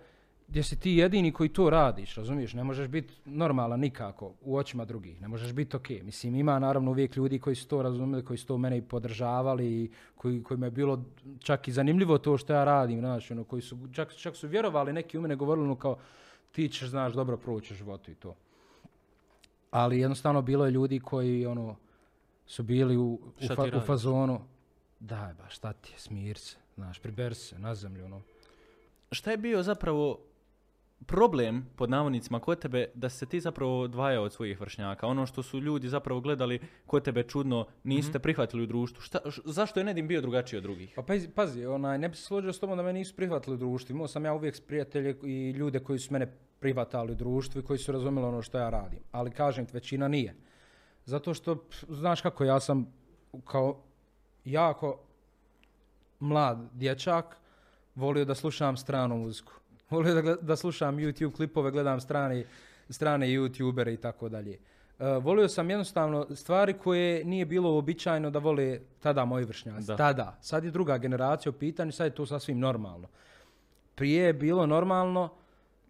gdje si ti jedini koji to radiš, razumiješ? Ne možeš biti normalan nikako u očima drugih, ne možeš biti ok. Mislim, ima naravno uvijek ljudi koji su to razumjeli, koji su to mene i podržavali i koji, kojima je bilo čak i zanimljivo to što ja radim, znaš, ono, koji su, čak, čak su vjerovali neki u mene, govorili ono kao ti ćeš, znaš, dobro proći u životu i to. Ali jednostavno bilo je ljudi koji, ono, su bili u, u, fa- u fazonu, daj ba, šta ti je, smir se, znaš, priber se na zemlju, ono. Šta je bio zapravo problem, pod navodnicima, kod tebe, da se ti zapravo odvajao od svojih vršnjaka? Ono što su ljudi zapravo gledali kod tebe čudno, nisu Mhm. te prihvatili u društvu. Šta, š- zašto je Nedim bio drugačiji od drugih? Pa pazi, pazi onaj, ne bi se složio s tobom da me nisu prihvatili u društvu. Imao sam ja uvijek prijatelje i ljude koji su mene prihvatali u društvu i koji su razumjeli ono što ja radim. Ali kažem ti, većina nije. Zato što, pf, znaš kako, ja sam kao jako mlad dječak volio da slušam stranu muziku. Volio da, da slušam YouTube klipove, gledam strane, strane YouTubere i tako dalje. E, volio sam jednostavno stvari koje nije bilo običajno da vole tada moji vršnjaci. Da. Tada. Sad je druga generacija u pitanju, sad je to sasvim normalno. Prije je bilo normalno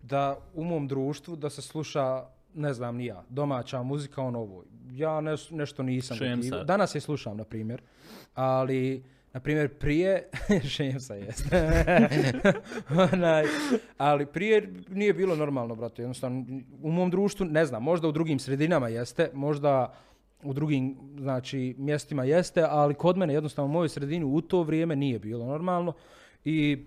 da u mom društvu da se sluša ne znam ni ja, domaća muzika on ovo. Ja nes- nešto nisam. Danas je slušam, na primjer. Ali, na primjer, prije... Šemsa jest. Onaj, ali prije nije bilo normalno, brate. Jednostavno, u mom društvu, ne znam, možda u drugim sredinama jeste, možda u drugim znači, mjestima jeste, ali kod mene jednostavno u mojoj sredini u to vrijeme nije bilo normalno. I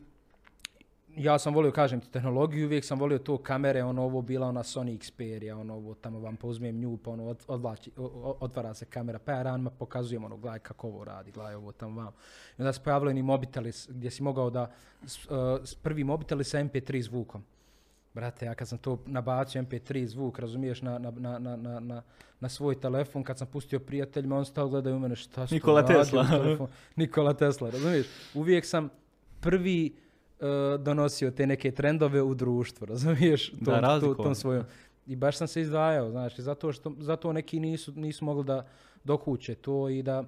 ja sam volio, kažem ti, tehnologiju, uvijek sam volio to kamere, ono ovo bila ona Sony Xperia, ono ovo tamo vam pouzmem nju, pa ono od- odvlači, o- o- otvara se kamera, pa ja ranima pokazujem ono, gledaj kako ovo radi, gledaj ovo tamo vam. I onda se pojavili ni mobiteli gdje si mogao da, s, uh, s prvi mobiteli sa MP3 zvukom. Brate, ja kad sam to nabacio MP3 zvuk, razumiješ, na, na, na, na, na, na, na svoj telefon, kad sam pustio prijateljima, on stao gledaju u mene šta su Nikola Tesla. Nikola Tesla, razumiješ? Uvijek sam prvi donosio te neke trendove u društvu, razumiješ? Da, Tom- to- razlikovan. tom svojom. I baš sam se izdvajao, znaš, i zato, što, zato neki nisu, nisu mogli da dokuće to i da,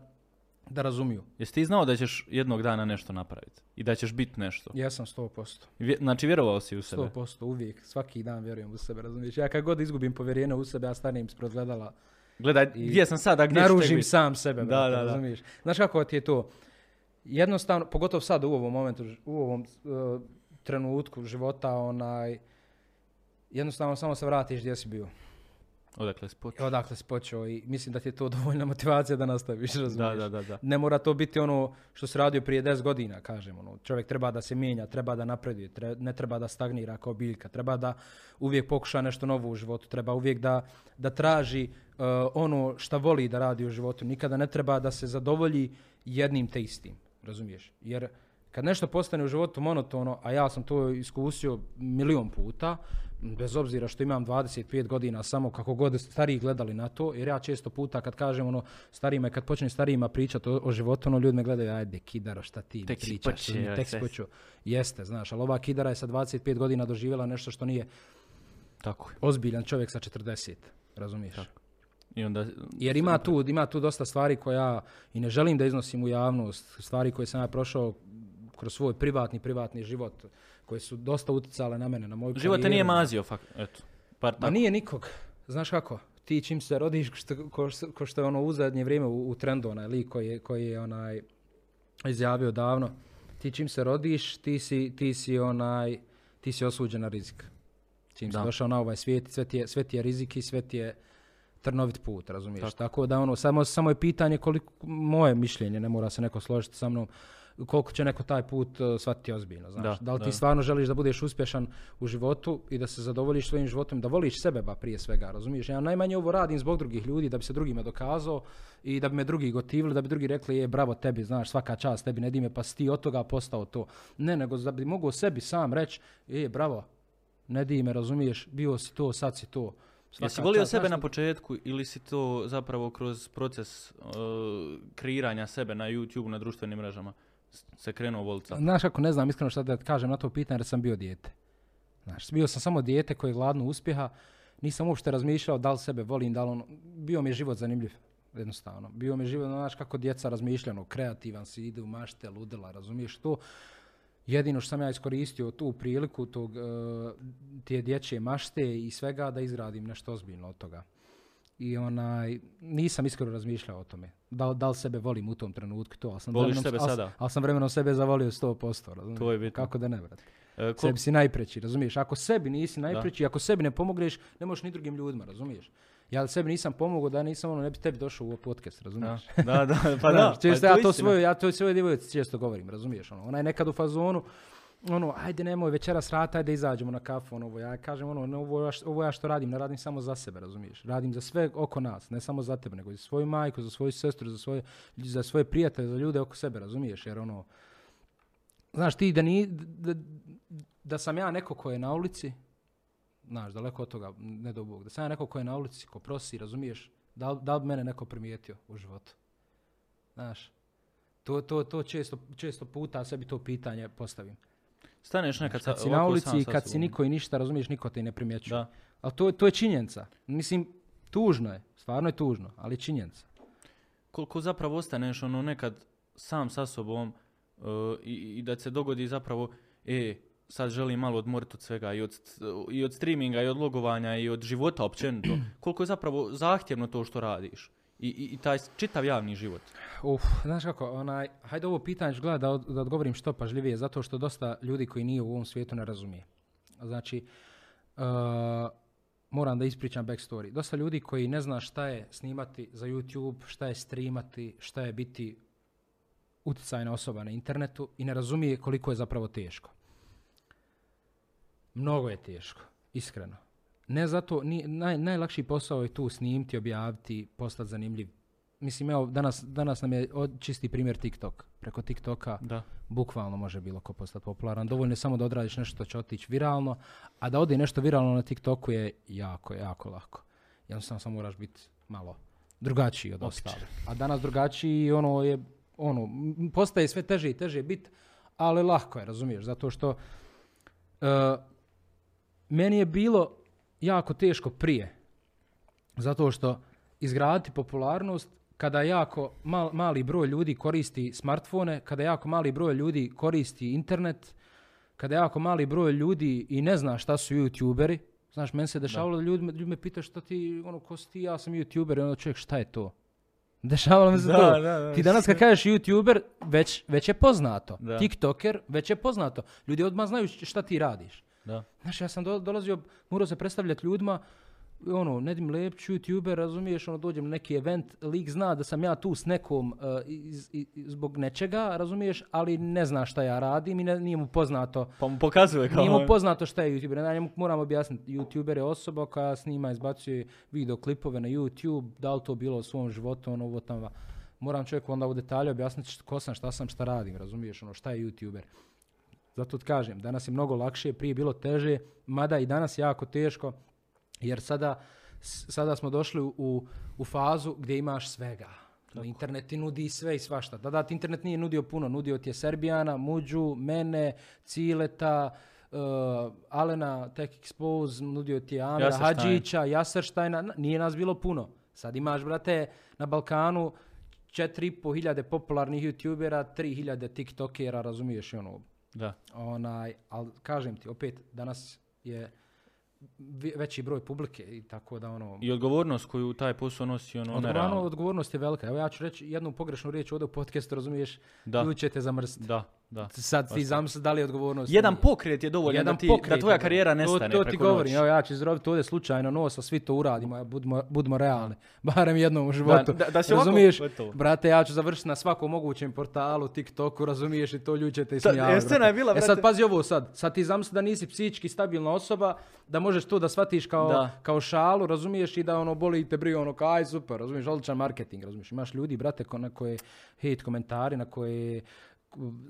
da razumiju. Jesi ti znao da ćeš jednog dana nešto napraviti? I da ćeš biti nešto? Ja sam 100%. Vje- Znači, vjerovao si u sebe? 100% uvijek, svaki dan vjerujem u sebe, razumiješ? Ja kad god izgubim povjerenje u sebe, ja stanem ispred gledala, Gledaj, gdje sam sad, a gdje naružim sam sebe, Da, brate, da, da. razumiješ? Znaš kako ti je to? Jednostavno, pogotovo sad u ovom momentu, u ovom uh, trenutku života, onaj, jednostavno samo se vratiš gdje si bio. Odakle si počeo? odakle si počeo i mislim da ti je to dovoljna motivacija da nastaviš, razumiješ? Da, da, da, da. Ne mora to biti ono što se radio prije 10 godina, kažem. Ono. Čovjek treba da se mijenja, treba da napreduje, tre- ne treba da stagnira kao biljka, treba da uvijek pokuša nešto novo u životu, treba uvijek da, da traži uh, ono što voli da radi u životu. Nikada ne treba da se zadovolji jednim te istim, razumiješ? Jer kad nešto postane u životu monotono, a ja sam to iskusio milion puta, bez obzira što imam 25 godina, samo kako god stariji gledali na to, jer ja često puta kad kažem ono starijima, kad počnem starijima pričati o, o životu, ono ljudi me gledaju, ajde kidaro, šta ti Tek si pričaš, počeo, tek si. Jeste, znaš, ali ova kidara je sa 25 godina doživjela nešto što nije Tako ozbiljan čovjek sa 40, razumiješ? I onda... Jer ima tu, ima tu dosta stvari koje ja i ne želim da iznosim u javnost, stvari koje sam ja prošao kroz svoj privatni, privatni život, koje su dosta uticale na mene, na moju Život te nije mazio, fak, eto. Par Ma nije nikog. Znaš kako? Ti čim se rodiš, ko što, ko što- ko što je ono u zadnje vrijeme u, u trendu, onaj lik koji je, koji je onaj izjavio davno, ti čim se rodiš, ti si, ti si onaj, ti si osuđen na rizik. Čim si Da. došao na ovaj svijet, sve ti je, sve ti je rizik i sve ti je trnovit put, razumiješ? Tako. Tako, da ono, samo, samo je pitanje koliko, moje mišljenje, ne mora se neko složiti sa mnom, koliko će neko taj put uh, shvatiti ozbiljno, znaš. Da, Da, li da. ti stvarno želiš da budeš uspješan u životu i da se zadovoljiš svojim životom, da voliš sebe ba prije svega, razumiješ? Ja najmanje ovo radim zbog drugih ljudi, da bi se drugima dokazao i da bi me drugi gotivili, da bi drugi rekli, je bravo tebi, znaš, svaka čast tebi, ne di me, pa si ti od toga postao to. Ne, nego da bi mogao sebi sam reći, je bravo, ne di me, razumiješ, bio si to, sad si to. Jesi volio sebe na početku ili si to zapravo kroz proces uh, kreiranja sebe na YouTube, na društvenim mrežama se krenuo sam? Znaš kako, ne znam iskreno šta da kažem na to pitanje jer sam bio dijete. Znaš, bio sam samo dijete koje je gladno uspjeha, nisam uopšte razmišljao da li sebe volim, da li ono, bio mi je život zanimljiv, jednostavno. Bio mi je život, znaš kako djeca razmišljaju, ono, kreativan si, ide u mašte, ludila, razumiješ to. Jedino što sam ja iskoristio tu priliku, tog, e, te dječje mašte i svega da izgradim nešto ozbiljno od toga. I onaj, nisam iskreno razmišljao o tome. Da, da li sebe volim u tom trenutku to, ali sam, Voliš vremenom- sebe sada? ali sam vremenom sebe zavolio 100%, razumiješ? To je bitno. Kako da ne, brate? E, Sebi si najpreći, razumiješ? Ako sebi nisi najpreći, ako sebi ne pomogneš, ne možeš ni drugim ljudima, razumiješ? Ja sebi nisam pomogao da nisam ono, ne bi tebi došao u podcast, razumiješ? Da, da, da, pa da. Znaš, pa često je ja to svoje, ja to svoje djevojci često govorim, razumiješ? Ono, ona je nekad u fazonu, ono, ajde nemoj večeras rata, ajde izađemo na kafu, ono, ovo. ja kažem, ono, ne, ovo, ovo ja što radim, ne radim samo za sebe, razumiješ? Radim za sve oko nas, ne samo za tebe, nego za svoju majku, za svoju sestru, za svoje, za svoje prijatelje, za ljude oko sebe, razumiješ? Jer ono, znaš ti da, ni, da, da sam ja neko ko je na ulici, znaš, daleko od toga, ne do Bog, da sam ja neko ko je na ulici, ko prosi, razumiješ, da, da bi mene neko primijetio u životu? Znaš, to, to, to često, često puta sebi to pitanje postavim. Staneš nekad sa, Kad si na ulici i kad si niko i ništa, razumiješ, niko te ne primjećuje. Da. Ali to, to je činjenica. Mislim, tužno je, stvarno je tužno, ali je činjenica. Koliko zapravo ostaneš ono nekad sam sa sobom uh, i, i da se dogodi zapravo, e, sad želim malo odmoriti od svega i od, i od streaminga i od logovanja i od života općenito. Koliko je zapravo zahtjevno to što radiš i, i, i taj čitav javni život. Uf, znaš kako, onaj, hajde ovo pitanje ću gledati da, od- da odgovorim što pažljivije, zato što dosta ljudi koji nije u ovom svijetu ne razumije. Znači, uh, moram da ispričam backstory. Dosta ljudi koji ne zna šta je snimati za YouTube, šta je streamati, šta je biti utjecajna osoba na internetu i ne razumije koliko je zapravo teško. Mnogo je teško, iskreno. Ne zato, ni, naj, najlakši posao je tu snimiti, objaviti, postati zanimljiv. mislim evo, danas, danas nam je od- čisti primjer TikTok. Preko TikToka Da. bukvalno može bilo ko postati popularan. Dovoljno je samo da odradiš nešto što će otići viralno, a da ode nešto viralno na TikToku je jako, jako lako. Jednostavno samo moraš biti malo drugačiji od ostalih. A danas drugačiji ono je, ono, postaje sve teže i teže biti, ali lako je, razumiješ, zato što e, meni je bilo jako teško prije, zato što izgraditi popularnost kada jako mal- mali broj ljudi koristi smartfone, kada jako mali broj ljudi koristi internet, kada jako mali broj ljudi i ne zna šta su youtuberi, znaš, meni se dešavalo da ljudi, me- ljudi me pitaju šta ti, ono, ko si ti, ja sam youtuber, i onda čovjek, šta je to? Dešavalo mi se Da, to. da, da. Ti danas kad kažeš youtuber, već, već je poznato. Da. Tiktoker, već je poznato. Ljudi odmah znaju šta ti radiš. Da. Znaš, ja sam do- dolazio, morao se predstavljati ljudima, ono, Nedim Lepć, youtuber, razumiješ, ono, dođem na neki event, lik zna da sam ja tu s nekom uh, iz, i- zbog nečega, razumiješ, ali ne zna šta ja radim i ne, nije mu poznato Pa mu pokazuje kao... nije mu poznato šta je YouTuber. Ja njemu moram objasniti. YouTuber je osoba koja snima, izbacuje video klipove na YouTube, da li to bilo u svom životu, ono, ovo tamo. Moram čovjeku onda u detalje objasniti ko sam, šta sam, šta radim, razumiješ, ono, šta je YouTuber. Zato kažem, danas je mnogo lakše, prije je bilo teže, mada i danas je jako teško, jer sada, sada smo došli u, u fazu gdje imaš svega. Internet ti nudi sve i svašta. Da, da, ti internet nije nudio puno. Nudio ti je Serbijana, Muđu, mene, Cileta, uh, Alena, Tech Expose, nudio ti je Amira. Hadžića, Jasrštajna. N- Nije nas bilo puno. Sad imaš, brate, na Balkanu 4,5 hiljade popularnih youtubera, 3 hiljade tiktokera, razumiješ, i ono, Da. Onaj, ali kažem ti, opet, danas je veći broj publike i tako da ono... I odgovornost koju taj posao nosi, ono, Odgovorno, odgovornost je velika. Evo ja ću reći jednu pogrešnu riječ ovdje u podcastu, razumiješ, Da. ljudi će te. Da, da. Sad ti zamisli da li je odgovornost. Jedan pokret je dovoljan da, ti, da pokret, tvoja ono. karijera To- nestane To, ti preko govorim, evo ja ću izrobiti ovdje slučajno nos, a svi to uradimo, a budimo, budimo realni. Barem jednom u životu. da- da si ovako razumiješ? Brate, ja ću završiti na svakom mogućem portalu, TikToku, razumiješ i to ljudi će te ismijavati. e, scena brate. je bila, E sad brate- pazi ovo sad, sad ti zamisli da nisi psihički stabilna osoba, da možeš to da shvatiš kao, Da. kao šalu, razumiješ i da ono boli te brije ono kao aj super, razumiješ, odličan marketing, razumiješ. Imaš ljudi, brate, ko, na koje hate komentari, na koje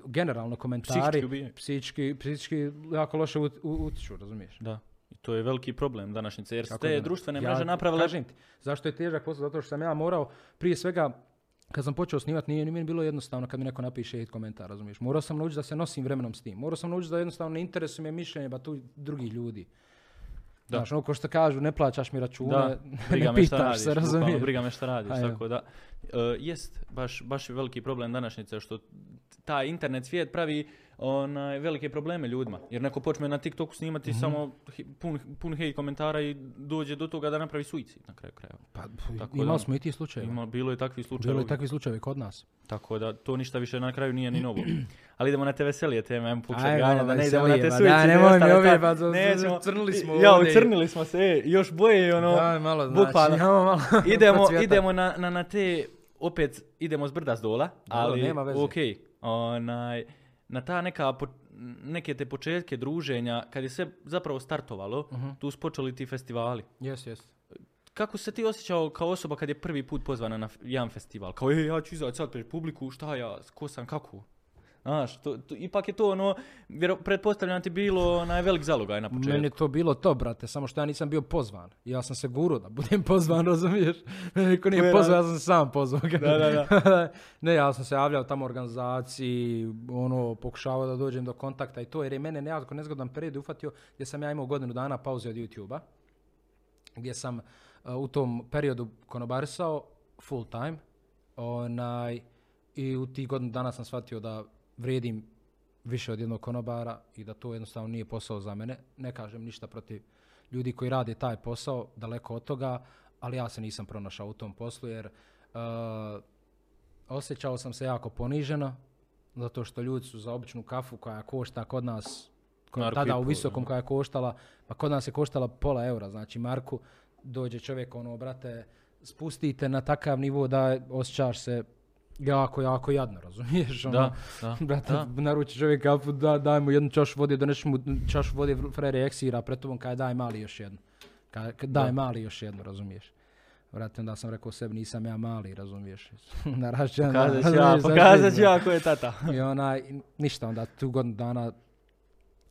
generalno komentari Psihički psihički jako loše utiču, razumiješ. Da. I to je veliki problem današnjice, jer su Kako te da ne? društvene Ja mreže ti napravile... Kažem ti, zašto je težak posao? Zato što sam ja morao, prije svega, kad sam počeo snimati, nije ni meni bilo jednostavno kad mi neko napiše hate komentar, razumiješ. Morao sam naučiti da se nosim vremenom s tim. Morao sam naučiti da jednostavno ne interesuje me mišljenje ba tu drugih ljudi. Da. Znaš, ono ko što kažu, ne plaćaš mi račune, Da, briga ne me šta pitaš radiš, se, razumiješ. briga me šta radiš, A, evo. tako da. E, jest, baš, baš veliki problem današnjice što taj internet svijet pravi onaj, velike probleme ljudima. Jer neko počne na TikToku snimati Mhm. samo pun, pun hate komentara i dođe do toga da napravi suicid na kraju krajeva. Pa, Tako imali da- smo i ti slučajeva. Ima, bilo je takvi Bilo slučajevi. je takvi slučajevi kod nas. Tako da to ništa više na kraju nije ni novo. Ali idemo na te veselije teme, ajmo Ajmo, ganja, da ne idemo na te suicide. da, nemoj mi ove, z- Nećemo. crnili smo Ja, ucrnili smo se, e, još boje, ono, Daj malo, znači, bukvalno. imamo malo idemo, idemo na, na, na te, opet idemo s brda s dola, ali nema veze. ok, onaj, na ta neka, po- neke te početke druženja, kad je sve zapravo startovalo, Mhm. tu su počeli ti festivali. Jes, jes. Kako se ti osjećao kao osoba kad je prvi put pozvana na f- jedan festival? Kao, e, ja ću izaći sad pred publiku, šta ja, ko sam, kako? Znaš, to, to- ipak je to ono, vjero, pretpostavljam ti bilo onaj velik zalogaj na početku. Meni je to bilo to, brate, samo što ja nisam bio pozvan. Ja sam se guro da budem pozvan, razumiješ? Mene niko nije Koje pozvao, ja sam se sam pozvao. Da, da, da. ne, ja sam se javljao tamo organizaciji, ono, pokušavao da dođem do kontakta i to, jer je mene nekako nezgodan period ufatio gdje sam ja imao godinu dana pauze od YouTube-a, gdje sam uh, u tom periodu konobarisao full time, onaj, i u tih godinu dana sam shvatio da vrijedim više od jednog konobara i da to jednostavno nije posao za mene. Ne kažem ništa protiv ljudi koji rade taj posao, daleko od toga, ali ja se nisam pronašao u tom poslu jer uh, osjećao sam se jako poniženo, zato što ljudi su za običnu kafu koja košta kod nas, koja tada u visokom koja je koštala, pa kod nas je koštala pola eura, znači Marku, dođe čovjek ono, brate, spustite na takav nivo da osjećaš se jako, jako jadno, razumiješ? Ono, Da, da, Brate, da. naruči čovjek kafu, da, daj mu jednu čašu vode, doneš mu čašu vode, frere eksira, pred tobom kaj daj mali još jednu. Kaj, kaj- daj Da. mali još jednu, razumiješ? Vrate, onda sam rekao sebi, nisam ja mali, razumiješ. Narašćan, Pokazat ću ja, pokazat ću ja ko je tata. I onaj, ništa, onda tu godinu dana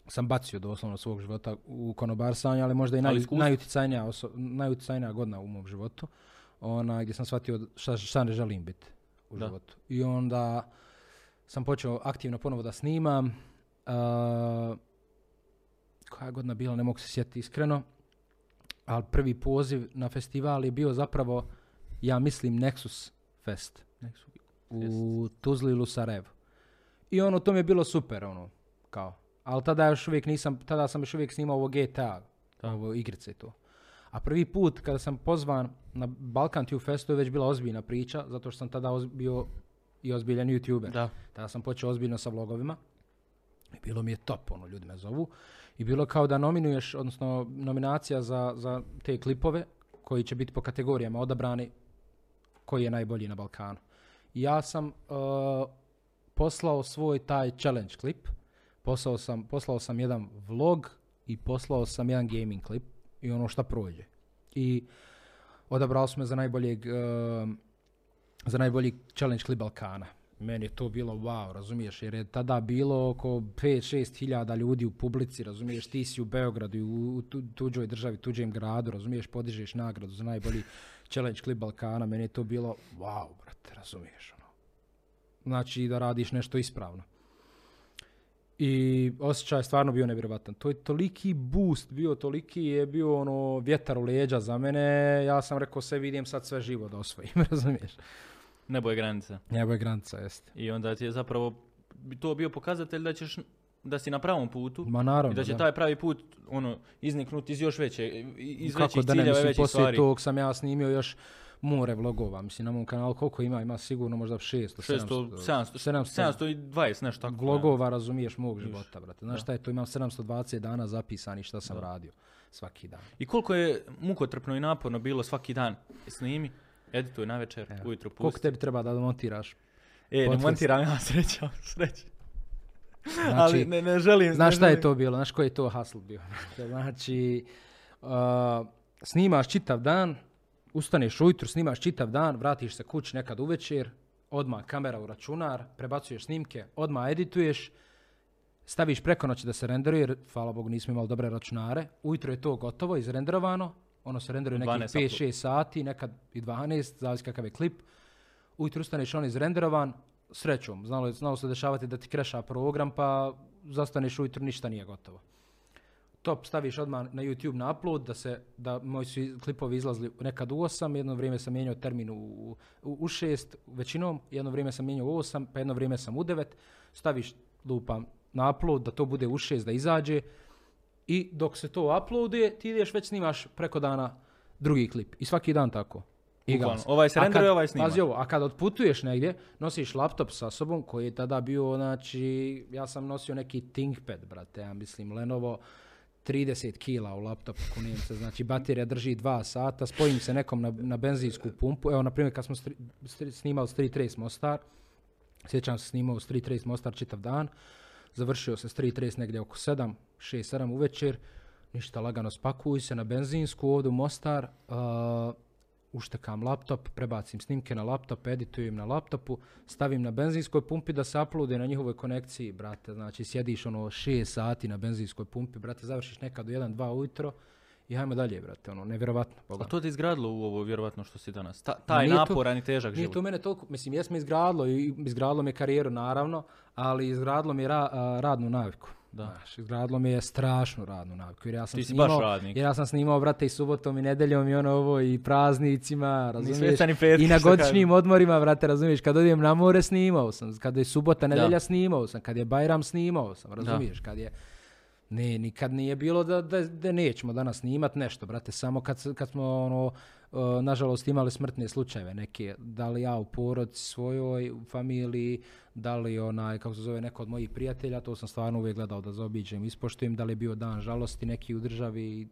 sam bacio doslovno svog života u konobarsanje, ali možda i naj, najuticajnija, oso, najuticajnija godina u mom životu. Ona, gdje sam shvatio šta, šta ne želim biti u Da. životu. I onda sam počeo aktivno ponovo da snimam. Uh, koja je godina bila, ne mogu se sjetiti iskreno. Ali prvi poziv na festival je bio zapravo, ja mislim, Nexus Fest u Tuzli ili u Sarajevu. I ono, to mi je bilo super, ono, kao. Ali tada još uvijek nisam, tada sam još uvijek snimao ovo GTA, ovo igrice i to. A prvi put kada sam pozvan na Balkan Tube Festu je već bila ozbiljna priča, zato što sam tada oz- bio i ozbiljan youtuber. Da. Tada sam počeo ozbiljno sa vlogovima. I bilo mi je top, ono, ljudi me zovu. I bilo kao da nominuješ, odnosno nominacija za, za te klipove koji će biti po kategorijama odabrani koji je najbolji na Balkanu. I ja sam uh, poslao svoj taj challenge klip, poslao sam, poslao sam jedan vlog i poslao sam jedan gaming klip i ono šta prođe. I odabrali smo za najboljeg uh, za najbolji challenge klip Balkana. Meni je to bilo wow, razumiješ, jer je tada bilo oko 5-6 hiljada ljudi u publici, razumiješ, ti si u Beogradu, u, u tu- tuđoj državi, tuđem gradu, razumiješ, podižeš nagradu za najbolji challenge klip Balkana, meni je to bilo wow, brate, razumiješ, ono. Znači da radiš nešto ispravno. I osjećaj je stvarno bio nevjerovatan. To je toliki boost bio, toliki je bio ono vjetar u leđa za mene. Ja sam rekao sebi idem sad sve živo da osvojim, razumiješ? Nebo je granica. Njegova je granica, jeste. I onda ti je zapravo to bio pokazatelj da ćeš da si na pravom putu Ma i naravno, da će da. taj pravi put ono izniknuti iz još veće iz Kako većih da ne, ciljeva i mislim, većih poslije stvari. tog sam ja snimio još more vlogova. Mislim, na mom kanalu koliko ima? Ima sigurno možda 600, 600, 700, 700, 720, nešto tako. vlogova, razumiješ, mog života, brate. Znaš da. šta je to? Imam 720 dana zapisani šta sam Da. radio svaki dan. I koliko je mukotrpno i naporno bilo svaki dan snimi, edituj na večer, Evo. ujutro Koliko pusti. tebi treba da montiraš? E, ne montiram ja sreća, sreća. Znači, Ali ne, ne želim. Znaš ne šta je želim. to bilo? Znaš koji je to hustle bio? Znači, uh, snimaš čitav dan, ustaneš ujutro, snimaš čitav dan, vratiš se kući nekad uvečer, odmah kamera u računar, prebacuješ snimke, odmah edituješ, staviš preko noći da se renderuje, jer hvala Bogu nismo imali dobre računare, ujutro je to gotovo, izrenderovano, ono se renderuje nekih 12 5-6 sati, nekad i 12, zavisi kakav je klip. Ujutro ustaneš on izrenderovan, srećom, znalo, znalo se dešavati da ti kreša program, pa zastaneš ujutro, ništa nije gotovo. Top, staviš odmah na YouTube na upload, da se, da moji su klipovi izlazili nekad u 8, jedno vrijeme sam mijenjao termin u, u, u 6, većinom, jedno vrijeme sam mijenjao u 8, pa jedno vrijeme sam u 9, staviš lupam na upload, da to bude u 6, da izađe, i dok se to uploaduje, ti ideš već snimaš preko dana drugi klip. I svaki dan tako. Gas. Ovaj se renderuje, ovaj snima. Pazi ovo, a kad otputuješ negdje, nosiš laptop sa sobom koji je tada bio, znači, ja sam nosio neki ThinkPad, brate, ja mislim, Lenovo 30 kila u laptopu, kunim se, znači baterija drži 2 sata, spojim se nekom na, na benzinsku pumpu, evo, na primjer, kad smo stri, stri- snimali Street Race Mostar, sjećam se snimao Street Race Mostar čitav dan, završio se Street Race negdje oko 7, 6, 7 uvečer, ništa lagano spakuj se na benzinsku ovdje u Mostar, uh, uštekam laptop, prebacim snimke na laptop, editujem na laptopu, stavim na benzinskoj pumpi da se uploade na njihovoj konekciji, brate, znači sjediš ono 6 sati na benzinskoj pumpi, brate, završiš nekad u 1-2 ujutro i hajmo dalje, brate, ono, nevjerovatno. A Boga. to te izgradilo u ovo, vjerovatno što si danas. Ta, taj nije to- naporan i težak Nije život. to mene toliko, mislim, jesmo izgradilo i izgradilo mi je karijeru naravno, ali izgradilo mi ra- a, radnu naviku. Da. Znaš, izgradilo mi je strašnu radnu naviku. Jer ja sam Ti si snimao, baš radnik. Jer ja sam snimao, brate, i subotom i nedeljom i ono ovo i praznicima, razumiješ? svjestan i petke, I na godišnjim odmorima, brate, razumiješ? Kad odijem na more snimao sam, kad je subota, nedelja Da. snimao sam, kad je Bajram snimao sam, razumiješ? Kad je... Ne, nikad nije bilo da, da, da nećemo danas snimat nešto, brate, samo kad, kad smo, ono, nažalost, imali smrtne slučajeve neke, da li ja u porodici svojoj, u familiji, da li onaj, kako se zove, neko od mojih prijatelja, to sam stvarno uvijek gledao da zaobiđem, ispoštujem, da li je bio dan žalosti neki u državi i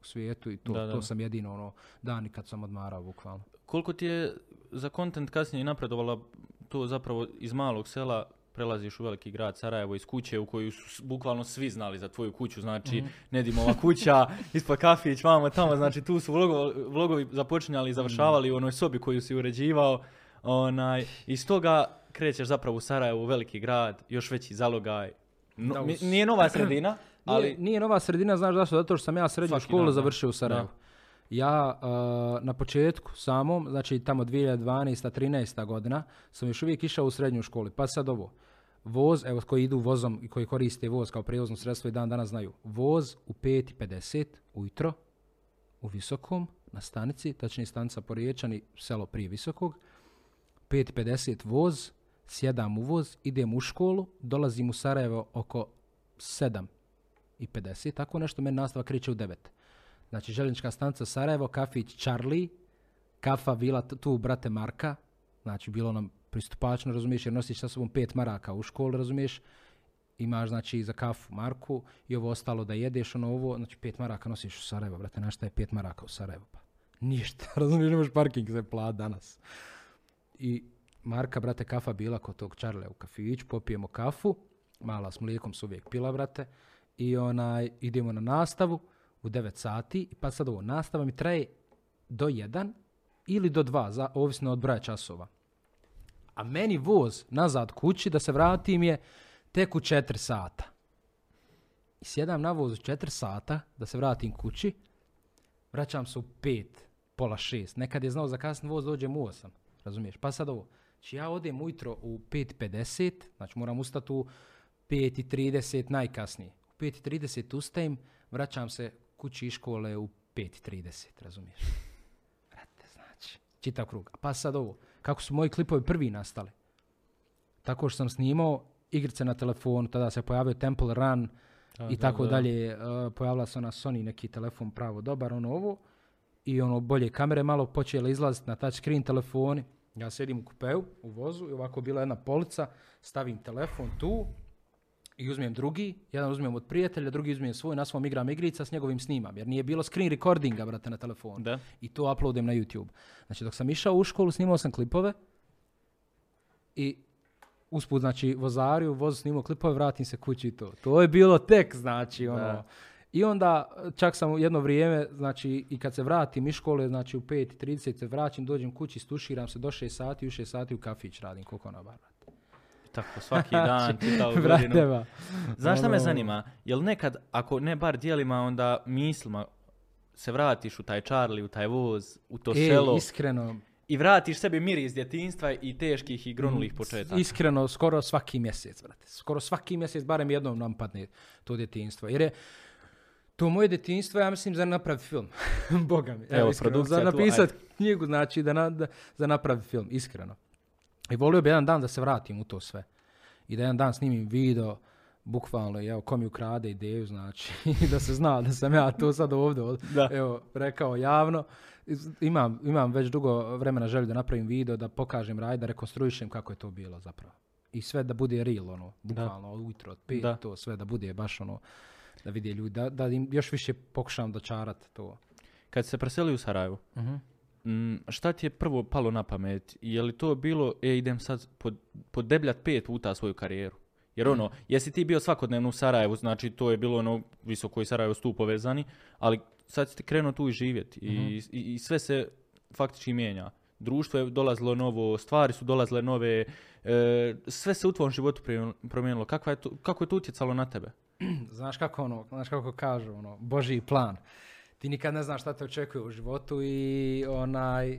u svijetu i to, Da, da. to sam jedino ono, dan kad sam odmarao, bukvalno. Koliko ti je za kontent kasnije napredovala to zapravo iz malog sela prelaziš u veliki grad Sarajevo iz kuće u koju su bukvalno svi znali za tvoju kuću, znači Mhm. Nedimova kuća, ispod kafić, vamo tamo, znači tu su vlogovi, vlogovi započinjali i završavali u onoj sobi koju si uređivao. Onaj, I toga krećeš zapravo u Sarajevo, u veliki grad, još veći zalogaj. No- Da, mi- nije nova sredina, ali Nije, nije nova sredina, znaš zašto? Zato što sam ja srednju Svaki školu dan, da. završio u Sarajevu. Ja uh, na početku samom, znači tamo 2012. 13. godina, sam još uvijek išao u srednju školu. Pa sad ovo, voz, evo koji idu vozom i koji koriste voz kao prijevozno sredstvo i dan danas znaju. Voz u 5.50 ujutro u Visokom na stanici, tačnije stanica Poriječani, selo prije Visokog. 5.50 voz, sjedam u voz, idem u školu, dolazim u Sarajevo oko 7 i 50, tako nešto, meni nastava kreće u 9. Znači, željeznička stanica Sarajevo, kafić Charlie, kafa bila t- tu brate Marka, znači bilo nam pristupačno, razumiješ, jer nosiš sa sobom pet maraka u školu, razumiješ, imaš znači za kafu Marku i ovo ostalo da jedeš, ono ovo, znači pet maraka nosiš u Sarajevo, brate, znaš šta je pet maraka u Sarajevo, pa ništa, razumiješ, nemaš parking za plat danas. I Marka, brate, kafa bila kod tog Charlea u kafiću, popijemo kafu, mala s mlijekom su uvijek pila, brate, i onaj, idemo na nastavu u 9 sati, pa sad ovo, nastava mi traje do 1 ili do 2, za, ovisno od broja časova. A meni voz nazad kući da se vratim je tek u 4 sata. I sjedam na voz u 4 sata da se vratim kući, vraćam se u 5, pola 6. Nekad je znao za kasni voz dođem u 8, razumiješ? Pa sad ovo, znači ja odem ujutro u 5.50, znači moram ustati u 5.30 najkasnije. U 5.30 ustajem, vraćam se kući iz škole u 5.30, razumiješ? Brate, znači, čitav krug. Pa sad ovo, kako su moji klipovi prvi nastali? Tako što sam snimao igrice na telefonu, tada se pojavio Temple Run i da, tako da. dalje. Uh, pojavila se ona Sony neki telefon pravo dobar, ono ovo. I ono bolje kamere malo počele izlaziti na touchscreen telefoni. Ja sedim u kupeu, u vozu i ovako bila jedna polica, stavim telefon tu i uzmem drugi, jedan uzmem od prijatelja, drugi uzmem svoj, na svom igram igrica, s njegovim snimam, jer nije bilo screen recordinga, brate, na telefonu Da. i to uploadem na YouTube. Znači dok sam išao u školu, snimao sam klipove i usput, znači, vozariju, voz snimao klipove, vratim se kući i to. To je bilo tek, znači, ono. Da. I onda čak sam jedno vrijeme, znači, i kad se vratim iz škole, znači u 5.30 se vraćam, dođem kući, stuširam se do 6 sati, u 6 sati u kafić radim koliko na bar. Tako, svaki dan, čitavu Brate, godinu. Znaš šta me Ono- zanima? Jel nekad, ako ne bar dijelima, onda mislima se vratiš u taj Charlie, u taj voz, u to E, selo iskreno, i vratiš sebi mir iz djetinstva i teških i gronulih Mm, početaka. Iskreno, skoro svaki mjesec, brate. Skoro svaki mjesec, barem jednom nam padne to djetinstvo. Jer je to moje djetinstvo, ja mislim, za napraviti film. Boga mi. Evo, iskreno, produkcija Za tu, napisati knjigu, znači, da, na, da, za napraviti film, iskreno. I volio bi jedan dan da se vratim u to sve. I da jedan dan snimim video, bukvalno, evo, ko mi ukrade ideju, znači, da se zna da sam ja to sad ovdje, Da. evo, rekao javno. Imam, imam već dugo vremena želju da napravim video, da pokažem raj, da rekonstruišem kako je to bilo zapravo. I sve da bude real, ono, bukvalno, ujutro, od pet, Da. to sve da bude baš ono, da vide ljudi, da, da im još više pokušam dočarat to. Kad se preseli u Sarajevo, Mhm. Mm, šta ti je prvo palo na pamet? Je li to bilo, e, idem sad pod, podebljat pet puta svoju karijeru? Jer ono, jesi ti bio svakodnevno u Sarajevu, znači to je bilo ono visoko i Sarajevo su tu povezani, ali sad si ti krenuo tu i živjeti i, i, i sve se faktički mijenja. Društvo je dolazilo novo, stvari su dolazile nove, e, sve se u tvom životu promijenilo. Kakva je to, kako je to utjecalo na tebe? Znaš kako ono, znaš kako kažu, ono, Božji plan. Ti nikad ne znaš šta te očekuje u životu i onaj,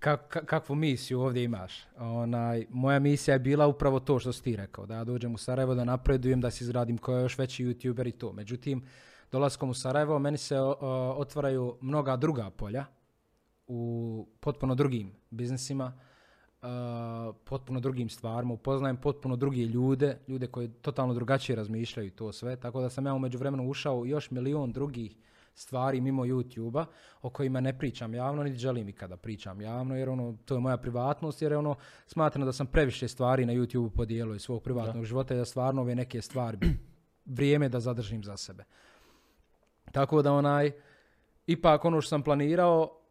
kak- ka- kakvu misiju ovdje imaš. Onaj, moja misija je bila upravo to što si ti rekao, da ja dođem u Sarajevo, da napredujem, da si izradim koja još veći youtuber i to. Međutim, dolaskom u Sarajevo meni se o, o, otvaraju mnoga druga polja u potpuno drugim biznisima, uh, potpuno drugim stvarima, upoznajem potpuno druge ljude, ljude koji totalno drugačije razmišljaju to sve, tako da sam ja umeđu vremenu ušao još milion drugih stvari mimo YouTube-a o kojima ne pričam javno, niti želim ikada pričam javno, jer ono, to je moja privatnost, jer ono, smatram da sam previše stvari na YouTube podijelio iz svog privatnog života i da stvarno ove neke stvari bi vrijeme da zadržim za sebe. Tako da onaj, ipak ono što sam planirao,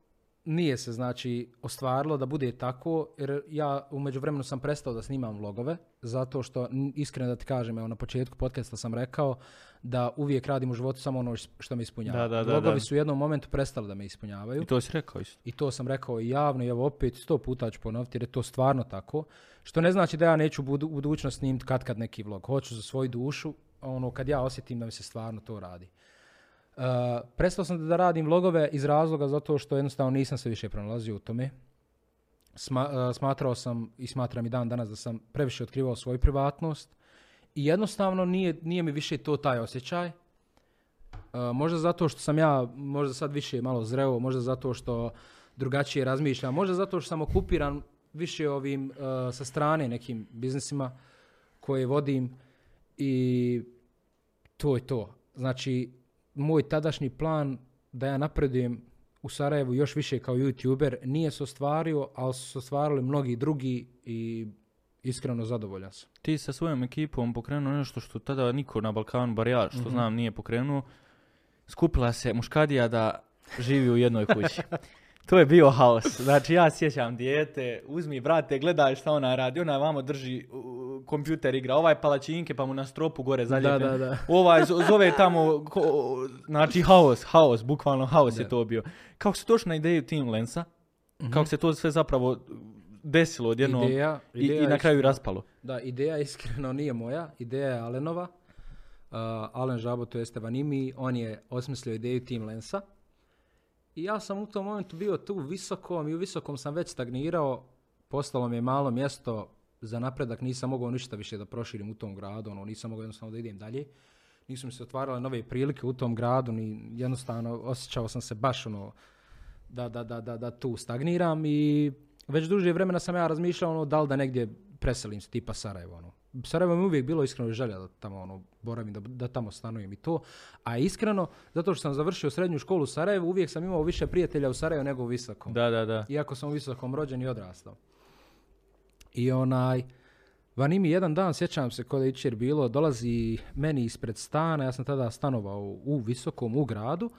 nije se znači ostvarilo da bude tako, jer ja u međuvremenu sam prestao da snimam vlogove, zato što iskreno da ti kažem, evo na početku podcasta sam rekao da uvijek radim u životu samo ono što me ispunjava. Da, da, da, Vlogovi da. su u jednom momentu prestali da me ispunjavaju. I to si rekao isto. I to sam rekao i javno i evo opet sto puta ću ponoviti jer je to stvarno tako. Što ne znači da ja neću u budu, budućnost snimiti kad kad neki vlog. Hoću za svoju dušu, ono kad ja osjetim da mi se stvarno to radi. Uh, prestao sam da radim vlogove iz razloga zato što jednostavno nisam se više pronalazio u tome. Sma- uh, smatrao sam i smatram i dan danas da sam previše otkrivao svoju privatnost i jednostavno nije, nije mi više to taj osjećaj. Uh, možda zato što sam ja možda sad više malo zreo, možda zato što drugačije razmišljam, možda zato što sam okupiran više ovim sa strane nekim biznisima koje vodim i to je to. Znači, moj tadašnji plan da ja napredujem u Sarajevu još više kao youtuber nije se ostvario, ali su se ostvarili mnogi drugi i iskreno zadovoljan sam. Ti sa svojom ekipom pokrenuo nešto što tada niko na Balkanu, bar ja što Mhm. znam, nije pokrenuo. Skupila se muškadija da živi u jednoj kući. To je bio haos. Znači ja sjećam dijete, uzmi brate, gledaj šta ona radi. Ona vamo drži uh, kompjuter igra, ovaj palačinke pa mu na stropu gore zaljepljen. Da, da, da. Ovaj zo- zove tamo, ko- znači haos, haos, bukvalno haos je to bio. Kako se došlo na ideju Team Lensa? Kako se to sve zapravo desilo odjednom Ideja, i, ideja i na kraju iskreno- raspalo? Da, ideja iskreno nije moja, ideja je Alenova. Uh, Alen Žabo, to jeste Vanimi, on je osmislio ideju Team Lensa. I ja sam u tom momentu bio tu visokom i u visokom sam već stagnirao. Postalo mi je malo mjesto za napredak, nisam mogao ništa više da proširim u tom gradu, ono, nisam mogao jednostavno da idem dalje. Nisu mi se otvarale nove prilike u tom gradu, ni jednostavno osjećao sam se baš ono, da, da, da, da, da tu stagniram i već duže vremena sam ja razmišljao ono, da li da negdje preselim se tipa Sarajevo. Ono. Sarajevo mi je uvijek bilo iskreno želja da tamo ono, boravim, da, da tamo stanujem i to. A iskreno, zato što sam završio srednju školu u Sarajevu, uvijek sam imao više prijatelja u Sarajevu nego u Visokom. Da, da, da. Iako sam u Visokom rođen i odrastao. I onaj, Vanimi jedan dan, sjećam se kod je bilo, dolazi meni ispred stana, ja sam tada stanovao u, Visokom, u gradu,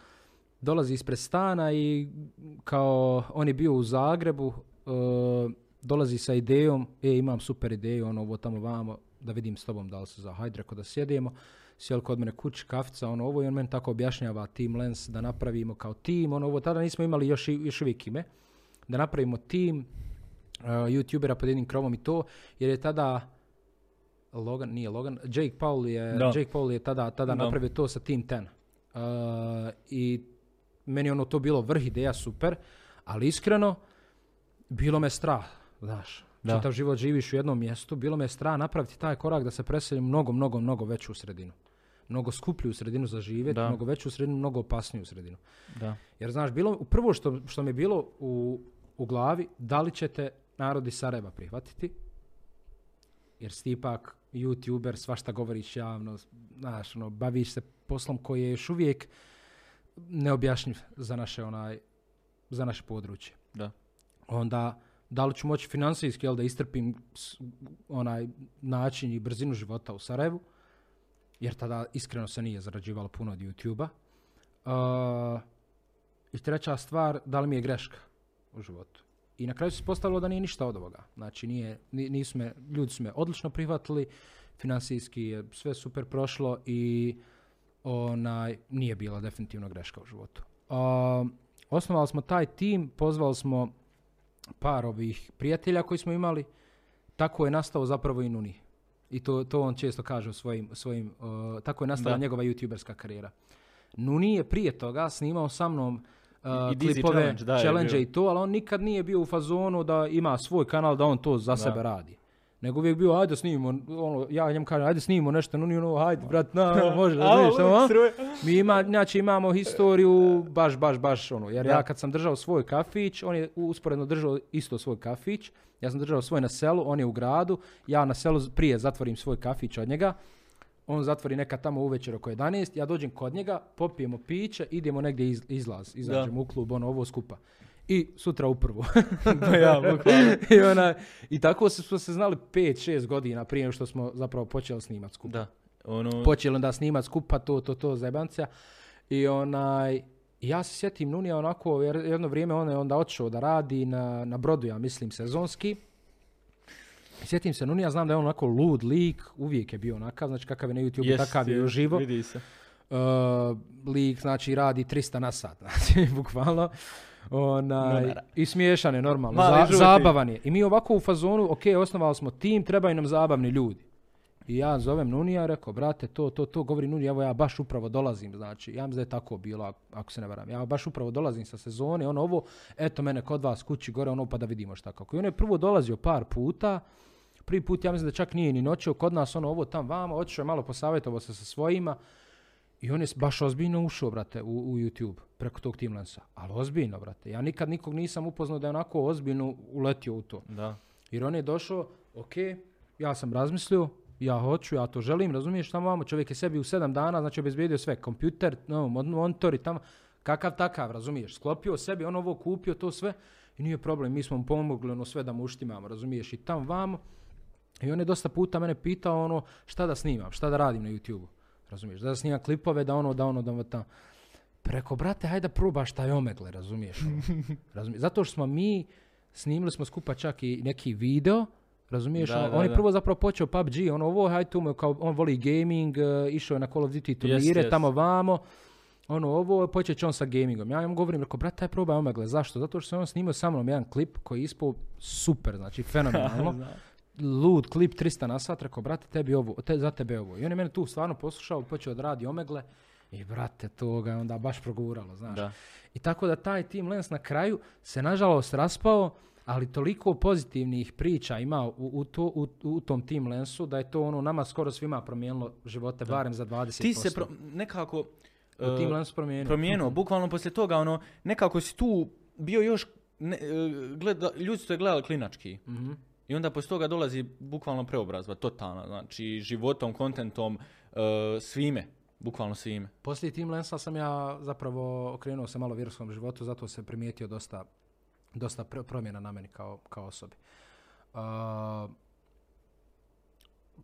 dolazi ispred stana i kao on je bio u Zagrebu, e, dolazi sa idejom, e imam super ideju, ono ovo tamo vamo, da vidim s tobom da li se za hajde, rekao da sjedemo, sjeli kod mene kući, kafica, ono ovo i on meni tako objašnjava Team Lens da napravimo kao tim, ono ovo tada nismo imali još, još uvijek ime, da napravimo tim uh, youtubera pod jednim krovom i to, jer je tada Logan, nije Logan, Jake Paul je, Da. Jake Paul je tada, tada Da. napravio to sa Team 10. Uh, I meni ono to bilo vrh ideja, super, ali iskreno, bilo me strah, znaš. Da. Čitav život živiš u jednom mjestu, bilo me strah napraviti taj korak da se preselim mnogo, mnogo, mnogo veću sredinu. Mnogo skuplju sredinu za živjeti, mnogo veću sredinu, mnogo opasniju sredinu. da. Jer znaš, bilo, prvo što, što mi je bilo u, u glavi, da li ćete narod iz Sarajeva prihvatiti? Jer si ipak youtuber, svašta govoriš javno, znaš, ono, baviš se poslom koji je još uvijek neobjašnjiv za naše, onaj, za naše područje. Da. Onda, da li ću moći financijski, jel, da istrpim onaj način i brzinu života u Sarajevu? Jer tada iskreno se nije zarađivalo puno od YouTube-a. Uh, I treća stvar, da li mi je greška u životu. I na kraju se postavilo da nije ništa od ovoga. Znači, nije, ni- nisu me, ljudi su me odlično prihvatili, financijski je sve super prošlo i onaj, nije bila definitivno greška u životu. Uh, osnovali smo taj tim, pozvali smo par ovih prijatelja koji smo imali, tako je nastao zapravo i Nuni. I to, to on često kaže u svojim, svojim uh, tako je nastala Da. njegova youtuberska karijera. Nuni je prije toga snimao sa mnom uh, I klipove, Challenge, da, challenge i to, ali on nikad nije bio u fazonu da ima svoj kanal, da on to za Da. sebe radi. Nego uvijek bio, ajde snimimo, ono, ja njemu kažem, ajde snimimo nešto, Nuni ono, ajde, brat, na, može, razumiješ, ono, a? Mi ima, znači imamo historiju baš, baš, baš ono, jer ja kad sam držao svoj kafić, on je usporedno držao isto svoj kafić, ja sam držao svoj na selu, on je u gradu, ja na selu prije zatvorim svoj kafić od njega, on zatvori neka tamo uvečer oko 11, ja dođem kod njega, popijemo piće, idemo negdje iz, izlaz, izađemo u klub, ono, ovo skupa. I sutra u prvu. Da, ja. I, ona, I tako smo se znali 5-6 godina prije što smo zapravo počeli snimat skupa Da. Ono, počeli onda snimat skupa to, to, to, zajebancija. I onaj, ja se sjetim Nunija onako, jer jedno vrijeme on je onda otišao da radi na, na brodu, ja mislim, sezonski. Sjetim se Nunija, znam da je on onako lud lik, uvijek je bio onakav, znači kakav je na YouTube, Jest, takav je uživo. Vidi se. Uh, lik, znači, radi 300 na sat, znači, bukvalno. Onaj. I smiješan je normalno, Mali za- zabavan je. I mi ovako u fazonu, ok, osnovali smo tim, trebaju nam zabavni ljudi. I ja zovem Nunija, rekao, brate, to, to, to, govori Nunija, evo ja baš upravo dolazim, znači, ja mislim da je tako bilo, ako- se ne varam. Ja baš upravo dolazim sa sezone, ono ovo, eto mene kod vas kući gore, ono, pa da vidimo šta kako. I on je prvo dolazio par puta, prvi put ja mislim da čak nije ni noćeo kod nas, ono, ovo tam vamo, otišao je malo posavjetovao se sa svojima, i on je baš ozbiljno ušao, brate, u, u YouTube preko tog Teamlensa. Ali ozbiljno, brate. Ja nikad nikog nisam upoznao da je onako ozbiljno uletio u to. Da. Jer on je došao, ok, ja sam razmislio, ja hoću, ja to želim, razumiješ tamo vamo, čovjek je sebi u sedam dana, znači obezbijedio sve, kompjuter, no, mon- monitor i tamo, kakav takav, razumiješ, sklopio sebi, on ovo kupio, to sve, i nije problem, mi smo mu pomogli ono sve da mu uštimamo, razumiješ, i tam vamo, i on je dosta puta mene pitao ono šta da snimam, šta da radim na YouTube-u. Razumiješ? Da snimam klipove, da ono, da ono, da ono, tamo. Preko, brate, hajde da probaš taj omegle, razumiješ? ono. razumiješ? Zato što smo mi, snimili smo skupa čak i neki video, razumiješ? Da, ono, da, on je da. prvo zapravo počeo PUBG, ono ovo, hajde tu kao, on voli gaming, eh, išao je na Call of Duty turnire, jest. tamo vamo, ono ovo, počet će on sa gamingom. Ja mu govorim, rekao, brate, aj probaj omegle, zašto? Zato što se on snimao sa mnom jedan klip koji je ispao super, znači fenomenalno lud klip 300 na sat, rekao, brate, tebi ovo, te, za tebe ovo. I on je mene tu stvarno poslušao, počeo da radi omegle i brate, to ga je onda baš proguralo, znaš. Da. I tako da taj Team Lens na kraju se nažalost raspao, ali toliko pozitivnih priča ima u, u, to, u, u tom Team Lensu da je to ono nama skoro svima promijenilo živote, barem za 20%. Ti se pro- nekako u e, Team Lensu promijenio. promijenuo, bukvalno poslije toga, ono, nekako si tu bio još, ne, e, gleda, ljudi su te gledali klinački. Mhm. I onda poslije toga dolazi bukvalno preobrazba, totalna, znači životom, kontentom, e, svime, bukvalno svime. Poslije Team Lensa sam ja zapravo okrenuo se malo vjerskom životu, zato se primijetio dosta, dosta pr- promjena na meni kao, kao osobi. Uh,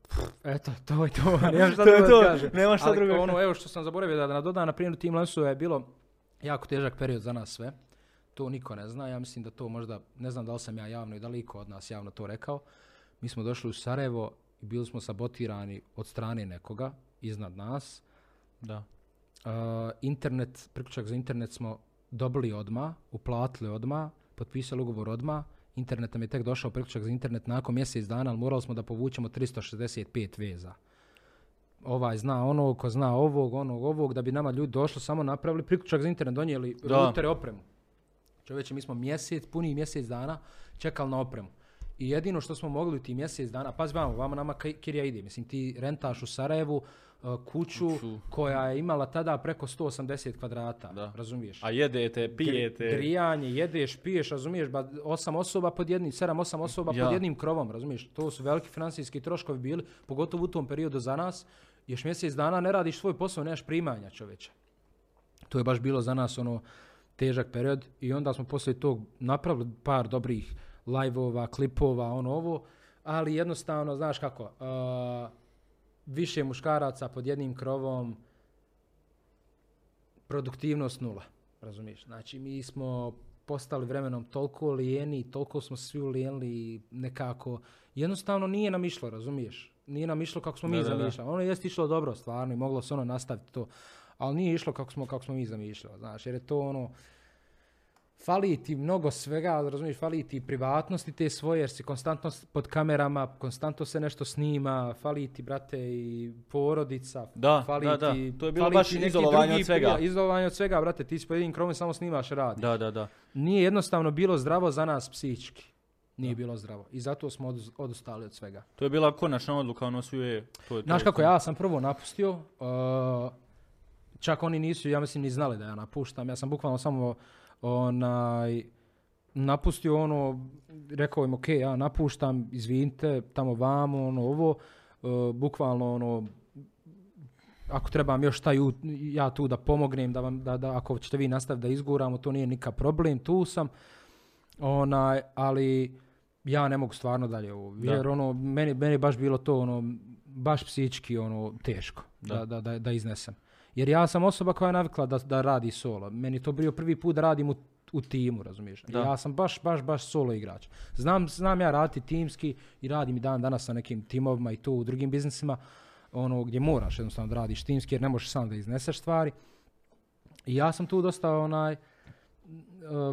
pff, eto, to je to, nemam šta To drugo to, kažem. nema šta Ali drugo ono, evo što sam zaboravio da nadodam, na primjer Team Lensu je bilo jako težak period za nas sve. To niko ne zna, ja mislim da to možda, ne znam da li sam ja javno i da li iko od nas javno to rekao. Mi smo došli u Sarajevo i bili smo sabotirani od strane nekoga iznad nas. Da. Uh, internet, priključak za internet smo dobili odma, uplatili odma, potpisali ugovor odma, internet nam je tek došao priključak za internet nakon mjesec dana, ali morali smo da povučemo 365 veza. Ovaj zna onog, ko zna ovog, onog, ovog, da bi nama ljudi došli, samo napravili priključak za internet, donijeli Da. rutere, opremu. Čovječe, mi smo mjesec, puni mjesec dana čekali na opremu. I jedino što smo mogli u ti mjesec dana, pazi vamo, vamo nama Kirija ide, mislim ti rentaš u Sarajevu uh, kuću koja je imala tada preko 180 kvadrata, Da. razumiješ? A jedete, pijete. Gri- Grijanje, jedeš, piješ, razumiješ, ba, osam osoba pod jednim, sedam, osam osoba Ja. pod jednim krovom, razumiješ? To su veliki financijski troškovi bili, pogotovo u tom periodu za nas. Još mjesec dana ne radiš svoj posao, nemaš primanja čoveče. To je baš bilo za nas ono težak period i onda smo poslije tog napravili par dobrih live-ova, klipova, ono ovo, ali jednostavno, znaš kako, uh, više muškaraca pod jednim krovom, produktivnost nula, razumiješ? Znači, mi smo postali vremenom toliko lijeni, toliko smo svi ulijenili nekako, jednostavno nije nam išlo, razumiješ? Nije nam išlo kako smo mi Da, da. zamišljali. Ono jest išlo dobro, stvarno, i moglo se ono nastaviti to, ali nije išlo kako smo, kako smo mi zamišljali, znaš, jer je to ono, fali ti mnogo svega, razumiješ, fali ti privatnosti te svoje, jer si konstantno pod kamerama, konstantno se nešto snima, fali ti, brate, i porodica, Da, fali da, da. ti... To je bilo fali baš izolovanje od svega. Izolovanje od svega, brate, ti s pojedinim krovom samo snimaš radi. Da, da, da. Nije jednostavno bilo zdravo za nas psihički. Nije bilo zdravo. I zato smo odustali od svega. To je bila konačna odluka, ono svi je... To je to. Znaš kako, ja sam prvo napustio, uh, čak oni nisu, ja mislim, ni znali da ja napuštam. Ja sam bukvalno samo onaj, napustio ono, rekao im, ok, ja napuštam, izvinite, tamo vamo, ono, ovo, uh, bukvalno, ono, ako trebam još šta ju- ja tu da pomognem, da, vam, da, da ako ćete vi nastaviti da izguramo, to nije nikakav problem, tu sam. Onaj, ali ja ne mogu stvarno dalje ovo, Da. jer ono, meni, meni je baš bilo to ono, baš psihički ono, teško da, Da. da, da, da iznesem. Jer ja sam osoba koja je navikla da, da radi solo. Meni je to bio prvi put da radim u, u timu, razumiješ? Da. Ja sam baš, baš, baš solo igrač. Znam, znam ja raditi timski i radim i dan danas sa nekim timovima i to u drugim biznisima, ono gdje moraš jednostavno da radiš timski jer ne možeš sam da izneseš stvari. I ja sam tu dosta onaj, uh,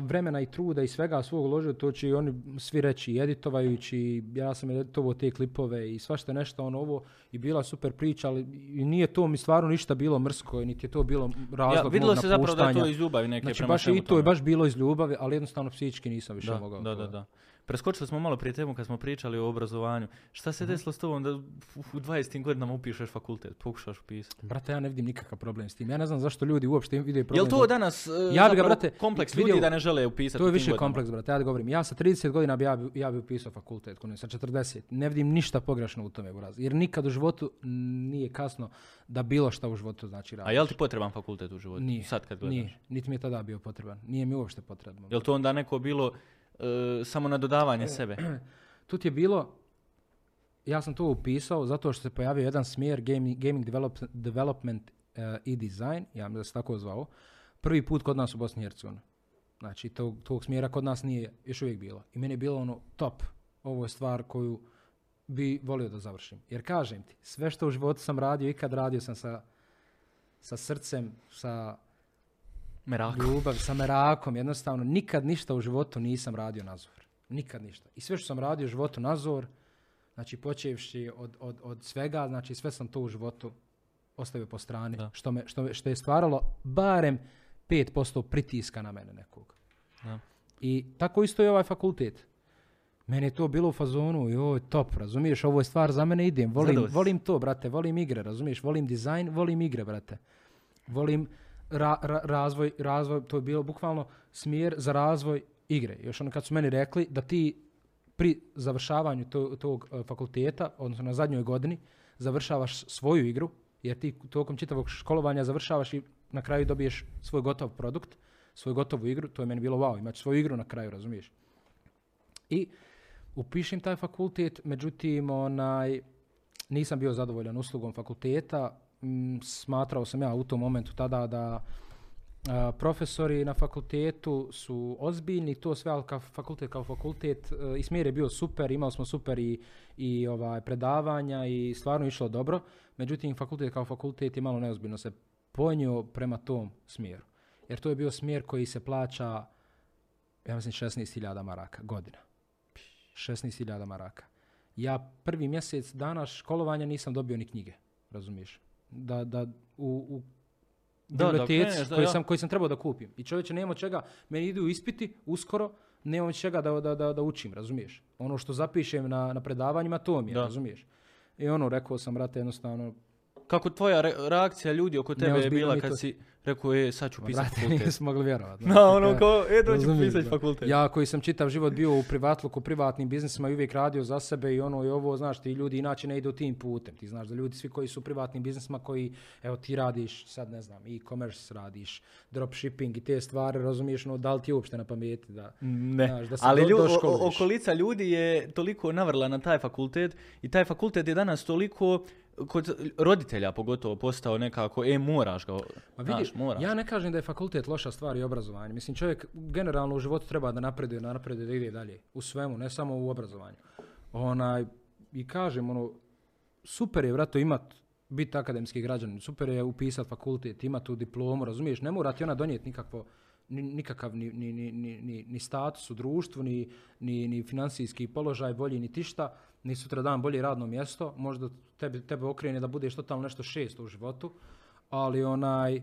vremena i truda i svega svog uložio, to će i oni svi reći, i editovajući, ja sam editovao te klipove i svašta nešto ono ovo i bila super priča, ali nije to mi stvarno ništa bilo mrsko, niti je to bilo razlog Ja, vidjelo mog se zapravo da je to iz ljubavi neke Znači prema baš i to je baš bilo iz ljubavi, ali jednostavno psihički nisam više Da, mogao. da, da, da. Preskočili smo malo prije temu kad smo pričali o obrazovanju. Šta Mhm. se desilo s tobom da u u 20. godinama upišeš fakultet, pokušaš upisati? Brate, ja ne vidim nikakav problem s tim. Ja ne znam zašto ljudi uopšte vide problem. Jel to da- danas uh, Ja bi ga, zapravo brate, kompleks vidio- ljudi da ne žele upisati To je više godinama? kompleks, brate. Ja da govorim. Ja sa 30 godina bi ja, bi- ja bi upisao fakultet, kune, sa 40. Ne vidim ništa pogrešno u tome, buraz. Jer nikad u životu nije kasno da bilo šta u životu znači radiš. A jel ti potreban fakultet u životu? Nije, Sad kad gledaš. Nije, niti mi je tada bio potreban. Nije mi uopšte potrebno. Jel to onda neko bilo uh, samo na dodavanje sebe? Tu ti je bilo, ja sam to upisao zato što se pojavio jedan smjer gaming, gaming develop, development eh, i design, ja da se tako zvao, prvi put kod nas u Bosni i Hercegovini. Znači, tog, tog smjera kod nas nije još uvijek bilo. I meni je bilo ono top. Ovo je stvar koju bi volio da završim. Jer kažem ti, sve što u životu sam radio, ikad radio sam sa, sa srcem, sa Merako. ljubav, sa merakom, jednostavno nikad ništa u životu nisam radio na zor. Nikad ništa. I sve što sam radio u životu na zor, znači počevši od, od, od svega, znači sve sam to u životu ostavio po strani, Da. što, me, što, me- što je stvaralo barem 5% pritiska na mene nekog. Da. I tako isto je ovaj fakultet. Meni je to bilo u fazonu, joj, top, razumiješ, ovo je stvar za mene, idem, volim, volim to, brate, volim igre, razumiješ, volim dizajn, volim igre, brate. Volim ra- ra- razvoj, razvoj, to je bilo bukvalno smjer za razvoj igre. Još ono kad su meni rekli da ti pri završavanju to- tog e, fakulteta, odnosno na zadnjoj godini, završavaš svoju igru, jer ti tokom čitavog školovanja završavaš i na kraju dobiješ svoj gotov produkt, svoju gotovu igru, to je meni bilo wow, imati svoju igru na kraju, razumiješ. I upišem taj fakultet, međutim, onaj, nisam bio zadovoljan uslugom fakulteta, smatrao sam ja u tom momentu tada da a, profesori na fakultetu su ozbiljni, to sve, ali kao fakultet kao fakultet, e, i smjer je bio super, imali smo super i, i ovaj, predavanja i stvarno išlo dobro, međutim fakultet kao fakultet je malo neozbiljno se ponio prema tom smjeru. Jer to je bio smjer koji se plaća, ja mislim, 16.000 maraka godina. 16.000 maraka. Ja prvi mjesec dana školovanja nisam dobio ni knjige, razumiješ? Da, da u, u biblioteci koji, ja. sam, koji sam trebao da kupim. I čovječe, nema čega, meni idu ispiti uskoro, nemam čega da, da, da, da učim, razumiješ? Ono što zapišem na, na predavanjima, to mi je, Da. razumiješ? I ono, rekao sam, brate, jednostavno, Kako tvoja re- reakcija ljudi oko tebe je bila kad si rekao, e, sad ću pisati brate, fakultet? nisu mogli vjerovati. Da, ono kao, e, dođu pisati fakultet. Ja koji sam čitav život bio u privatluku, privatnim biznisima i uvijek radio za sebe i ono i ovo, znaš, ti ljudi inače ne idu tim putem. Ti znaš da ljudi svi koji su u privatnim biznisima koji, evo ti radiš, sad ne znam, e-commerce radiš, dropshipping i te stvari, razumiješ, no, da li ti je uopšte na pameti da... Ne, Znaš, da se ali do- o- okolica ljudi je toliko navrla na taj fakultet i taj fakultet je danas toliko kod roditelja pogotovo postao nekako, e, moraš ga, Ma znaš, vidi, moraš. ja ne kažem da je fakultet loša stvar i obrazovanje. Mislim, čovjek generalno u životu treba da napreduje, da napreduje, da ide dalje. U svemu, ne samo u obrazovanju. Onaj, I kažem, ono, super je, vrato, imat, biti akademski građanin, super je upisat fakultet, imat tu diplomu, razumiješ, ne mora ti ona donijeti nikakvo, ni, nikakav ni, ni, ni, ni, ni, ni status u društvu, ni, ni, ni financijski položaj bolji, ni tišta, ni sutra dan bolje radno mjesto, možda tebe, tebe okrene da budeš totalno nešto šesto u životu, ali onaj,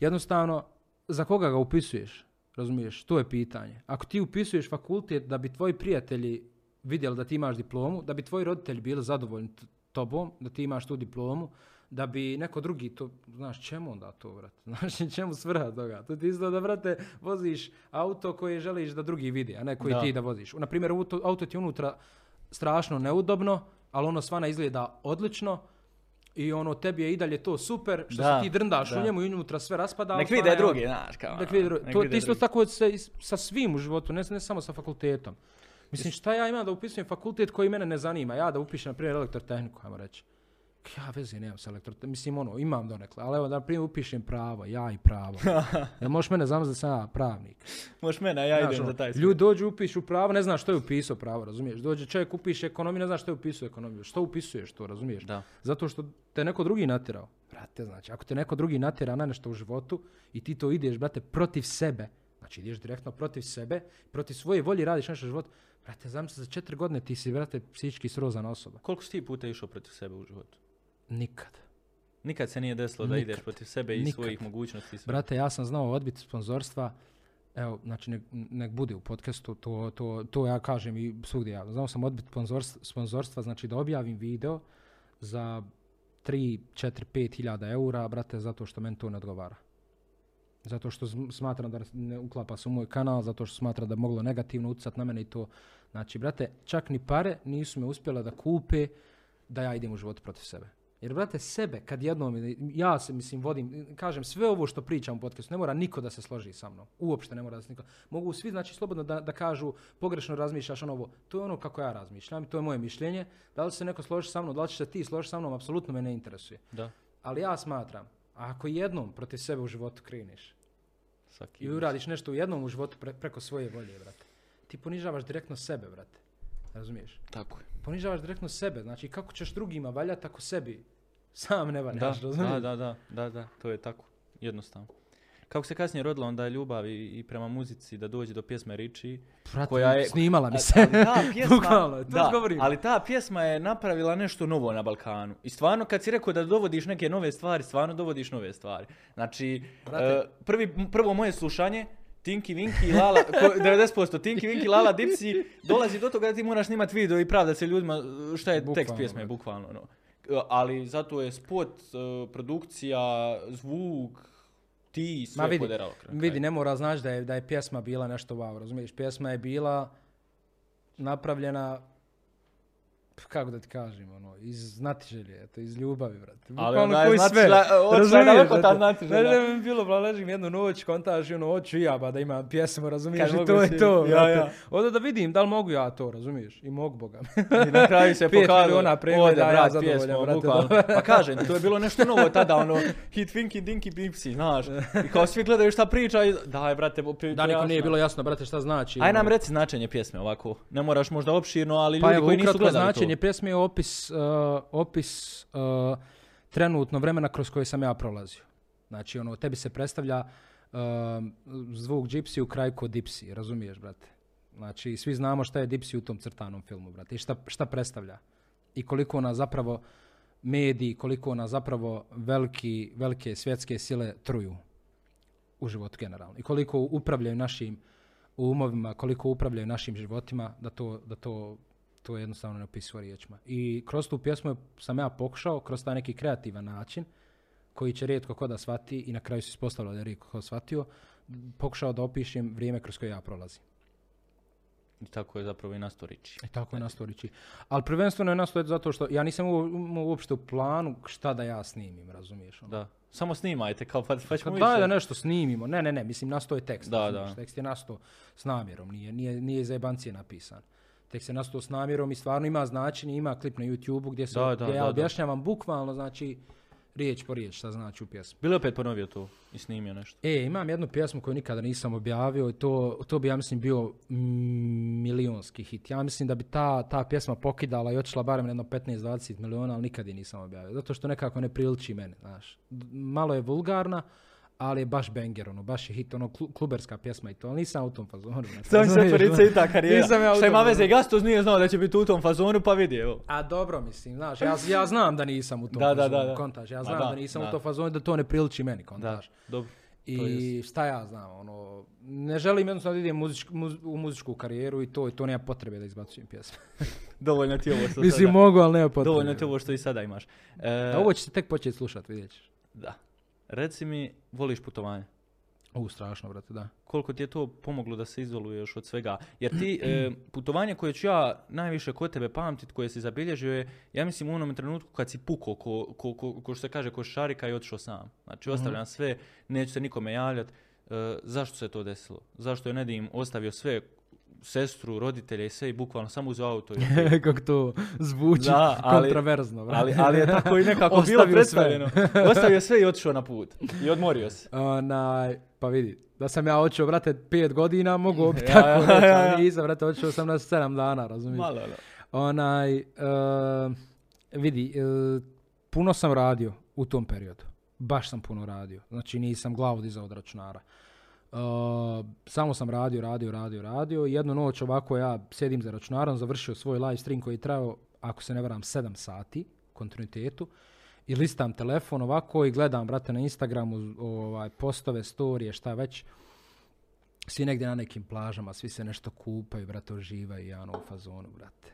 jednostavno, za koga ga upisuješ? Razumiješ? To je pitanje. Ako ti upisuješ fakultet da bi tvoji prijatelji vidjeli da ti imaš diplomu, da bi tvoji roditelji bili zadovoljni tobom, da ti imaš tu diplomu, da bi neko drugi to, znaš, čemu onda to, brate? Znaš, čemu svrha toga? To ti isto da, brate, voziš auto koje želiš da drugi vidi, a ne koji Da. ti da voziš. Naprimjer, auto, auto ti unutra strašno neudobno, ali ono svana izgleda odlično, i ono, tebi je i dalje to super, što Da, se ti drndaš da. u njemu i unutra sve raspada. Nek vide ono- drugi, znaš, kao. Nek vide drugi. nek To ti isto drugi. tako sa, sa svim u životu, ne, ne samo sa fakultetom. Mislim, šta ja imam da upisujem fakultet koji mene ne zanima? Ja da upišem, na primjer, elektrotehniku, ajmo reći. Ja veze nemam sa elektro... Mislim, ono, imam donekle, ali evo, da na primjer upišem pravo, ja i pravo. Jel možeš mene zamisliti da sam ja pravnik? Možeš mene, ja Znaš, idem ono, za taj smjer. Ljudi dođu, upišu pravo, ne zna što je upisao pravo, razumiješ? Dođe čovjek, upiše ekonomiju, ne zna što je upisao ekonomiju. Što upisuješ to, razumiješ? Da. Zato što te neko drugi natjerao. Brate, znači, ako te neko drugi natjera na nešto u životu i ti to ideš, brate, protiv sebe, znači ideš direktno protiv sebe, protiv svoje volje radiš nešto u životu, brate, zamisli za četiri godine ti si, brate, psihički srozana osoba. Koliko si ti puta išao protiv sebe u životu? Nikad. Nikad se nije desilo da Nikad. ideš protiv sebe i Nikad. svojih mogućnosti. sve. Brate, ja sam znao odbiti sponzorstva, evo, znači nek, nek bude u podcastu, to, to, to ja kažem i svugdje ja. Znao sam odbiti sponzorstva, znači da objavim video za 3, 4, 5 hiljada eura, brate, zato što meni to ne odgovara. Zato što sm- smatram da ne uklapa se u moj kanal, zato što smatram da je moglo negativno utjecati na mene i to. Znači, brate, čak ni pare nisu me uspjele da kupe da ja idem u život protiv sebe. Jer, brate, sebe, kad jednom, ja se, mislim, vodim, kažem, sve ovo što pričam u podcastu, ne mora niko da se složi sa mnom. Uopšte ne mora da se niko. Mogu svi, znači, slobodno da, da kažu, pogrešno razmišljaš ono ovo. To je ono kako ja razmišljam i to je moje mišljenje. Da li se neko složi sa mnom, da li će se ti složiti sa mnom, apsolutno me ne interesuje. Da, Ali ja smatram, ako jednom protiv sebe u životu svaki. i uradiš nešto u jednom u životu pre- preko svoje volje, brate, ti ponižavaš direktno sebe, brate. Razumiješ? Tako je. Ponižavaš direktno sebe. Znači, kako ćeš drugima valjati ako sebi sam ne Da, valjaš, razumiješ? da, da, da, da, da, to je tako. Jednostavno. Kako se kasnije rodila onda ljubav i, i prema muzici da dođe do pjesme Riči. Koja je- snimala mi se. ali ta pjesma, Bukvalno, to da, govorim. ali ta pjesma je napravila nešto novo na Balkanu. I stvarno kad si rekao da dovodiš neke nove stvari, stvarno dovodiš nove stvari. Znači, Brate. e, prvi, prvo moje slušanje, Tinky Winky, Lala, ko, 90% Tinky Winky, Lala, Dipsy, dolazi do toga da ti moraš snimat video i pravda se ljudima šta je tekst Bukvalno, pjesme, brate. bukvalno. No. E, Ali zato je spot, e, produkcija, zvuk, ti, sve Ma vidi, poderalo. kraj Vidi, ne mora znaš da je, da je pjesma bila nešto wow, razumiješ? Pjesma je bila napravljena kako da ti kažem, ono, iz znatiželje, eto, iz ljubavi, brate. Ali je koji sve, razumiješ, brate. znatiželja. Ne, ne, mi je bilo, bla, ležim jednu noć, kontaž i ono, hoću i ja, ba, da imam pjesmu, razumiješ, i to je to, ja, brate. ja. Da vidim da li mogu ja to, razumiješ, i mogu boga. I na kraju se Pet pokazalo, miliona pregleda, ja zadovoljan, pjesmo, brate. Pa kažem, to je bilo nešto novo tada, ono, hit Winky Dinky Pipsi, znaš. I kao svi gledaju šta priča i daj, brate, Da, nikom nije bilo jasno, brate, šta znači. Aj ono. nam reci značenje pjesme ovako. Ne moraš možda opširno, ali Pa ljudi koji nisu gledali to. pjesme je opis, uh, opis uh, trenutno vremena kroz koje sam ja prolazio. Znači, ono, tebi se predstavlja um, zvuk Gypsy u kraju kod Dipsy, razumiješ, brate? Znači, svi znamo šta je Dipsy u tom crtanom filmu, brate, i šta, šta predstavlja. I koliko ona zapravo mediji, koliko ona zapravo veliki, velike svjetske sile truju u životu generalno. I koliko upravljaju našim umovima, koliko upravljaju našim životima, da to, da to, to jednostavno ne opisuje riječima. I kroz tu pjesmu je- sam ja pokušao, kroz taj neki kreativan način, koji će rijetko ko da shvati i na kraju se ispostavilo da je rijetko ko shvatio, pokušao da opišem vrijeme kroz koje ja prolazim. I tako je zapravo i nastao Riči. I tako je nastao Riči. Ali prvenstveno je nastao zato što ja nisam imao uopšte u planu šta da ja snimim, razumiješ? ono. Da. Samo snimajte, kao pa, pa ćemo više. da nešto snimimo. Ne, ne, ne, mislim nastao je tekst. Da, da. Tekst je nastao s namjerom, nije, nije, nije za jebancije napisan. Tekst je nastao s namjerom i stvarno ima značenje, ima klip na YouTube-u gdje, se, Da, da, gdje ja da. objašnjavam bukvalno, znači, riječ po riječ šta znači u pjesmi. Bilo je opet ponovio to i snimio nešto. E, imam jednu pjesmu koju nikada nisam objavio i to, to bi, ja mislim, bio milionski hit. Ja mislim da bi ta, ta pjesma pokidala i otišla barem jedno 15-20 miliona, ali nikad je nisam objavio. Zato što nekako ne priliči meni, znaš. Malo je vulgarna, ali je baš banger, ono, baš je hit, ono, klu- kluberska pjesma i to, ali nisam u tom fazonu. Sam se ono. i ta karijera. Nisam ja u Šta ima veze. Gastos nije znao da će biti u tom fazonu, pa vidi, evo. A dobro, mislim, znaš, ja, ja znam da nisam u tom Da, da, fazonu, da, da. kontaž, ja znam da, da, nisam da. u tom fazonu, da to ne priliči meni, Da, kontaž. dobro. To I šta ja znam, ono, ne želim jednostavno da idem muz- u muzičku karijeru i to, i to nema potrebe da izbacujem pjesme. Dovoljno ti je ovo što Mislim, sada. mogu, ali nema potrebe. Dovoljno ti je ovo što i sada imaš. E, ovo će se tek početi slušat, vidjet ćeš. Da. Reci mi, voliš putovanje? Ovo strašno, brate, da. Koliko ti je to pomoglo da se izoluješ od svega? Jer ti, e, putovanje koje ću ja najviše kod tebe pamtit, koje si zabilježio je, ja mislim u onom trenutku kad si pukao, ko, ko, ko, ko što se kaže, ko šarika i otišao sam. Znači, ostavljam sve, neću se nikome javljat. E, zašto se to desilo? Zašto je Nedim ostavio sve sestru, roditelje i sve i bukvalno samo uz auto. i- Kako to zvuči Da, ali- kontraverzno. brate. ali, ali je tako i nekako bilo predstavljeno. Ostavio sve i otišao na put. I odmorio se. Onaj, pa vidi, da sam ja očeo, brate, pet godina, mogu bi Ja, tako ja, reći, ja, ali nisam, brate, očeo sam na sedam dana, razumiješ? Malo, da. Onaj, e, vidi, e, puno sam radio u tom periodu. Baš sam puno radio. Znači nisam glavu dizao od računara. Samo sam radio, radio, radio, radio. Jednu noć ovako ja sjedim za računarom, završio svoj live stream koji je trajao, ako se ne varam, 7 sati kontinuitetu. I listam telefon ovako i gledam, brate, na Instagramu ovaj, postove, storije, šta već. Svi negdje na nekim plažama, svi se nešto kupaju, brate, uživaju, ja ono u fazonu, brate.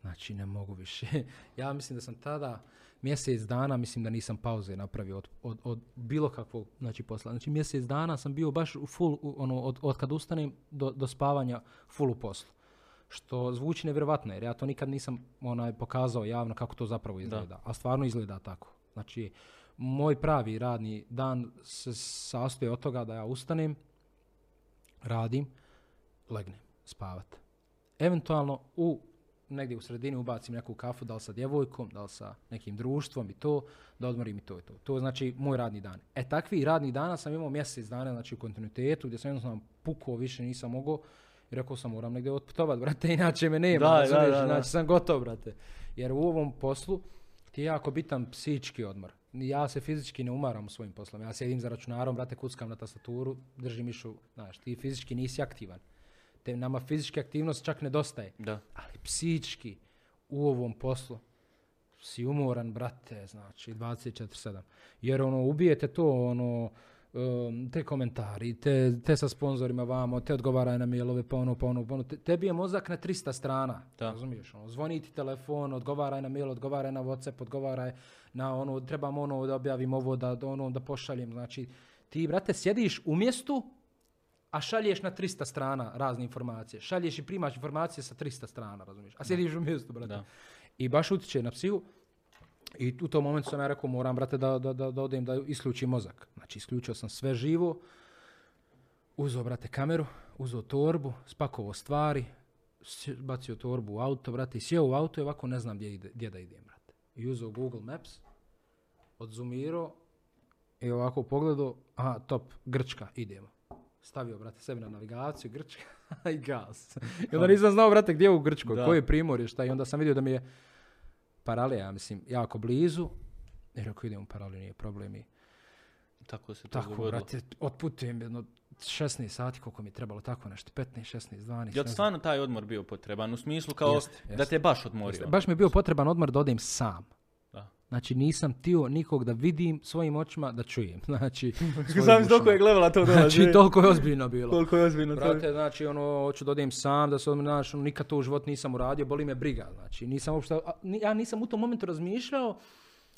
Znači, ne mogu više. ja mislim da sam tada mjesec dana, mislim da nisam pauze napravio od, od, od bilo kakvog znači, posla. Znači, mjesec dana sam bio baš u full, ono, od, od kad ustanem do, do spavanja full u poslu. Što zvuči nevjerovatno, jer ja to nikad nisam onaj, pokazao javno kako to zapravo izgleda. A stvarno izgleda tako. Znači, moj pravi radni dan se sastoji od toga da ja ustanem, radim, legnem, spavat. Eventualno u negdje u sredini ubacim neku kafu, da li sa djevojkom, da li sa nekim društvom i to, da odmorim i to i to. To je znači moj radni dan. E takvih radnih dana sam imao mjesec dana znači u kontinuitetu gdje sam jednostavno pukao, više nisam mogao i rekao sam moram negdje otputovat, brate, inače me nema, Da, da, da, da. znači sam gotov, brate. Jer u ovom poslu ti je jako bitan psihički odmor. Ja se fizički ne umaram u svojim poslom. Ja sjedim za računarom, brate, kuckam na tastaturu, držim mišu, znaš, ti fizički nisi aktivan. Te nama fizičke aktivnost čak nedostaje. Da. Ali psihički u ovom poslu si umoran, brate, znači 24-7. Jer ono, ubijete to, ono, um, te komentari, te, te sa sponzorima vamo, te odgovaraj na mailove, pa ono, pa ono, pa ono. Te- Tebi je mozak na 300 strana, Da. razumiješ? Ono, zvoni ti telefon, odgovaraj na mail, odgovaraj na Whatsapp, odgovaraj na ono, trebam ono da objavim ovo, da ono, da pošaljem. Znači, ti, brate, sjediš u mjestu, a šalješ na 300 strana razne informacije. Šalješ i primaš informacije sa 300 strana, razumiješ? A sjediš u mjestu, brate. Da. I baš utječe na psihu. I u tom momentu sam ja rekao, moram, brate, da, da, da, da odem da isključim mozak. Znači, isključio sam sve živo, uzeo, brate, kameru, uzeo torbu, spakovao stvari, bacio torbu u auto, brate, i sjeo u auto i ovako ne znam gdje, ide, gdje da idem, brate. I uzeo Google Maps, odzumirao i ovako pogledao, aha, top, Grčka, idemo. Stavio, brate, sebi na navigaciju, Grčka i gas. I onda nisam znao, brate, gdje je u Grčkoj, Da. koji je primorje, šta. I onda sam vidio da mi je paralija, ja mislim, jako blizu. I rekao, idem u paraliju, nije problem. I Tako se to tako, dogodilo. brate, otputujem jedno 16 sati, koliko mi je trebalo, tako nešto, 15, 16, 12. Jel stvarno taj odmor bio potreban? U smislu kao Jeste, da jeste. te baš odmorio. Jeste, Baš mi je bio potreban odmor da odem sam. Znači nisam tio nikog da vidim svojim očima, da čujem. Znači, ušima. dok je gledala to dolazi. Znači, toliko je ozbiljno bilo. Koliko je ozbiljno to. Brate, znači, ono, hoću da odem sam, da se odmah, znaš, ono, nikad to u životu nisam uradio, boli me briga, znači, nisam uopšte, a, ja nisam u tom momentu razmišljao,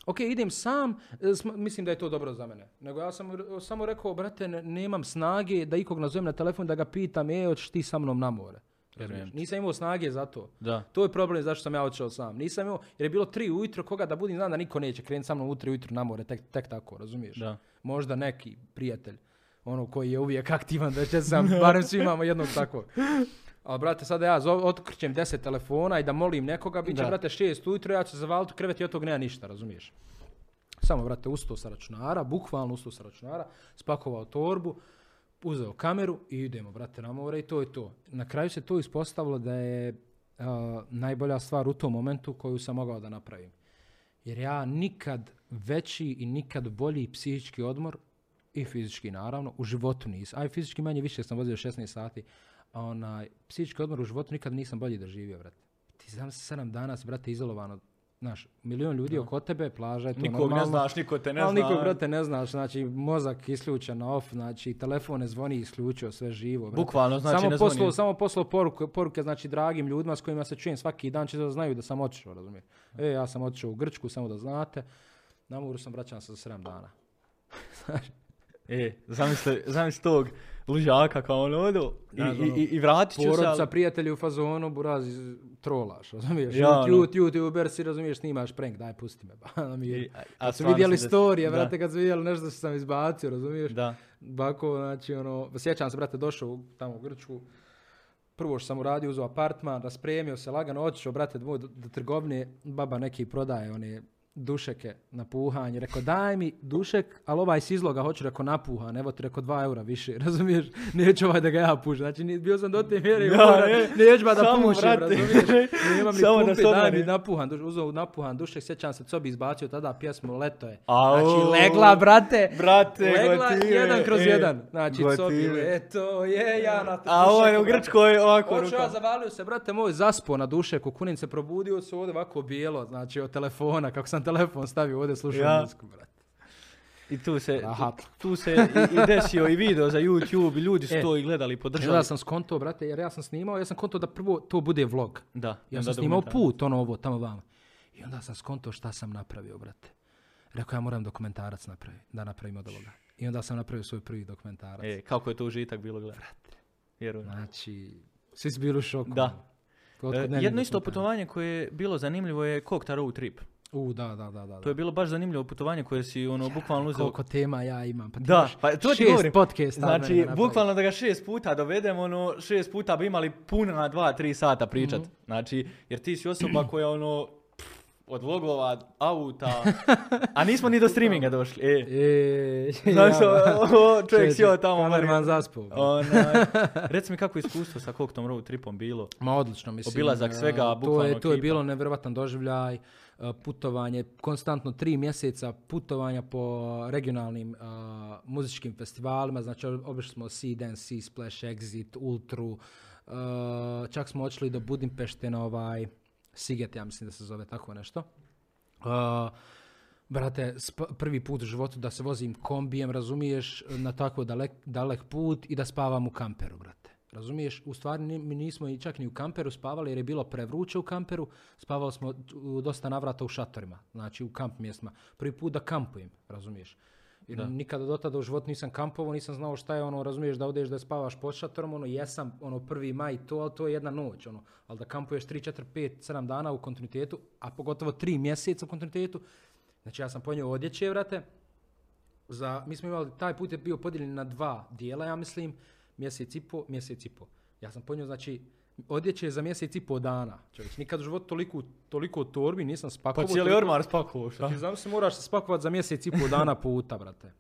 ok, idem sam, e, mislim da je to dobro za mene. Nego ja sam samo rekao, brate, ne- nemam snage da ikog nazovem na telefon da ga pitam, e, hoćeš ti sa mnom na more. Razumiješ? Ti. Nisam imao snage za to. Da. To je problem zašto sam ja otišao sam. Nisam imao, jer je bilo tri ujutro, koga da budim, znam da niko neće krenuti sa mnom u tri ujutro na more, tek, tek tako, razumiješ? Da. Možda neki prijatelj, ono koji je uvijek aktivan, da će sam, barem svi imamo jednog takvog. Ali, brate, sada ja zov, otkrćem deset telefona i da molim nekoga, bit će, Da. brate, šest ujutro, ja ću zavaliti krevet i od tog nema ništa, razumiješ? Samo, brate, ustao sa računara, bukvalno ustao sa računara, spakovao torbu, uzeo kameru i idemo, brate, na more i to je to. Na kraju se to ispostavilo da je a, najbolja stvar u tom momentu koju sam mogao da napravim. Jer ja nikad veći i nikad bolji psihički odmor i fizički naravno u životu nisam. Aj fizički manje više sam vozio 16 sati. A onaj, psihički odmor u životu nikad nisam bolji doživio, brate. Ti znam se 7 dana, brate, izolovano. Znaš, milion ljudi oko tebe, plaža je to Nikog normalno. ne znaš, niko te ne Ali zna. nikog, brate, ne znaš, znači, mozak isključen na off, znači, telefon ne zvoni, isključio, sve živo, brate. Bukvalno, znači samo ne poslao, zvoni. samo poslao poruke, poruke, znači, dragim ljudima s kojima se čujem svaki dan, će da znaju da sam otišao, razumiješ? E, ja sam otišao u Grčku, samo da znate, na moru sam vraćan sa 7 dana. E, zamisli, zamisli tog lužaka kao on odu i, Da, i, ono, i, i vratit ću se, Porodca, ali- prijatelji u fazonu, buraz, trolaš, razumiješ? Ja, Ja, ono. YouTuber si, razumiješ, snimaš prank, daj, pusti me, miru. I- a- Kad su vidjeli storije, brate, kad su vidjeli nešto što sam izbacio, razumiješ? Da. Bako, znači, ono, sjećam se, brate, došao tamo u Grčku, prvo što sam uradio, uzeo apartman, raspremio se, lagano otišao, brate, do, do trgovine, baba neki prodaje one dušeke na puhanje. Rekao, daj mi dušek, ali ovaj s izloga hoću, rekao, napuhan, evo ti rekao dva eura više, razumiješ? Neću ovaj da ga ja pušem. Znači, bio sam do te mjere, ne, neću ba da brate. razumiješ? Nemam ni da daj mi napuhan, uzeo napuhan dušek, sjećam se, co bi izbacio tada pjesmu Leto je. Znači, legla, brate, Brate, legla gotive, jedan kroz e, jedan. Znači, co bi leto je, ja na A ovo je u dušeku. Grčkoj ovako Hoću ja zavalio se, brate moj, zaspo na duše, kukunin se probudio se ovdje ovako bijelo, znači od telefona, kako sam telefon stavio ovdje, slušao Ja. muziku, brate. I tu se, Aha. tu, se i, i desio i video za YouTube i ljudi su E. to i gledali i podržali. onda sam skonto, brate, jer ja sam snimao, ja sam konto da prvo to bude vlog. Da. Ja sam snimao put, ono ovo, tamo vamo. I onda sam skonto šta sam napravio, brate. Rekao, ja moram dokumentarac napraviti, da napravim od ovoga. I onda sam napravio svoj prvi dokumentarac. E, kako je to užitak bilo gledati. Vjerujem. Znači, svi su bili u šoku. Da. E, jedno isto putovanje koje je bilo zanimljivo je Kokta Road Trip. U, da, da, da, da. To je bilo baš zanimljivo putovanje koje si ono bukvalno uzeo. Koliko tema ja imam. Pa ti Da, pa to ti govorim. mene Znači, bukvalno da ga šest puta dovedemo, ono, šest puta bi imali puna dva, tri sata pričat. Mhm. Znači, jer ti si osoba koja ono, od vlogova, auta, a nismo ni do streaminga došli. E, E, znaš, ja, o, čovjek sjeo tamo. Kamerman zaspao. Reci mi kako je iskustvo sa Koktom Road Tripom bilo. Ma odlično, mislim. Obilazak e, svega, to bukvalno je, to je bilo nevjerovatan doživljaj, e, putovanje, konstantno tri mjeseca putovanja po regionalnim e, muzičkim festivalima, znači obišli smo Sea Dance, Sea Splash, Exit, Ultru, e, čak smo otišli do Budimpešte na ovaj Siget, ja mislim da se zove tako nešto. E, Brate, prvi put u životu da se vozim kombijem, razumiješ, na tako dalek, dalek put i da spavam u kamperu, brate. Razumiješ, u stvari mi nismo i čak ni u kamperu spavali jer je bilo prevruće u kamperu, spavali smo dosta navrata u šatorima, znači u kamp mjestima. Prvi put da kampujem, razumiješ. Jer nikada do tada u životu nisam kampovao, nisam znao šta je ono, razumiješ, da odeš da spavaš pod šatorom, ono, jesam, ono, prvi maj to, ali to je jedna noć, ono, ali da kampuješ 3, 4, 5, 7 dana u kontinuitetu, a pogotovo 3 mjeseca u kontinuitetu, Znači ja sam ponio odjeće, vrate. Za, mi smo imali, taj put je bio podijeljen na dva dijela, ja mislim. Mjesec i po, mjesec i po. Ja sam ponio, znači, odjeće za mjesec i po dana. Čovječ, nikad u životu toliko, toliko torbi nisam Pa spakovao. cijeli toliko- ormar spakovao, šta? Ti znam se moraš se spakovat za mjesec i po dana puta, brate.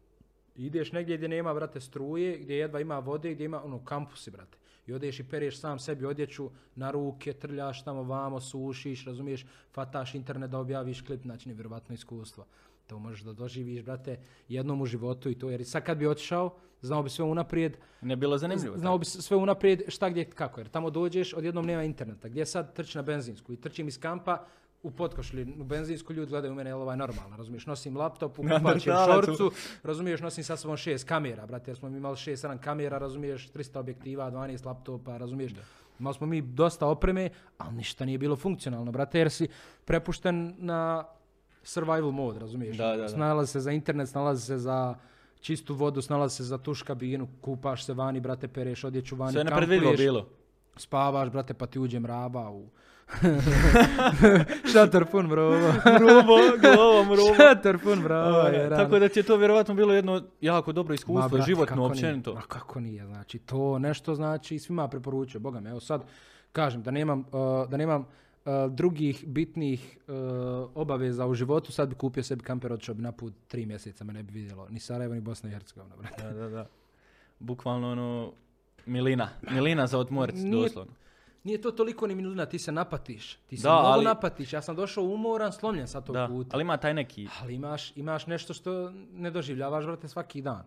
Ideš negdje gdje nema, brate, struje, gdje jedva ima vode, gdje ima, ono, kampusi, brate. I odeš i pereš sam sebi odjeću na ruke, trljaš tamo vamo, sušiš, razumiješ, fataš internet da objaviš klip, znači nevjerovatno iskustvo. To možeš da doživiš, brate, jednom u životu i to, jer sad kad bi otišao, znao bi sve unaprijed, Ne bilo zanimljivo. znao bi sve unaprijed šta gdje kako, jer tamo dođeš, odjednom nema interneta. Gdje sad trči na benzinsku? I trčim iz kampa, u potkošli, u benzinsku ljudi gledaju u mene, jel ovaj normalno, razumiješ, nosim laptop, u Neandertalac u- šorcu, razumiješ, nosim sa sobom šest kamera, brate, jer smo mi imali šest, sedam kamera, razumiješ, 300 objektiva, 12 laptopa, razumiješ, imali smo mi dosta opreme, ali ništa nije bilo funkcionalno, brate, jer si prepušten na survival mode, razumiješ, Da, da, da. snalazi se za internet, snalazi se za čistu vodu, snalazi se za tuš kabinu, kupaš se vani, brate, pereš odjeću vani, Sve kampuješ, bilo. spavaš, brate, pa ti uđe mraba u... Šator pun mrova. Mrubo, glovom mrubo. Šator pun mrava. Ovaj, je rano. Tako da ti je to vjerovatno bilo jedno jako dobro Ma, iskustvo, brate, životno općenito. Ma kako nije, znači to nešto znači svima preporučujem, boga me, evo sad kažem da nemam, uh, da nemam drugih bitnih uh, obaveza u životu, sad bi kupio sebi kamper, odšao bi na put tri mjeseca, me ne bi vidjelo, ni Sarajevo, ni Bosna i Hercegovina, brate. Da, da, da. Bukvalno ono, milina. Milina za odmorac, Nije- doslovno. Nije to toliko ni milina, ti se napatiš, ti se Da, mnogo ali- napatiš, ja sam došao umoran, slomljen sa tog Da, puta. ali ima taj neki. Ali imaš, imaš nešto što ne doživljavaš, brate, svaki dan.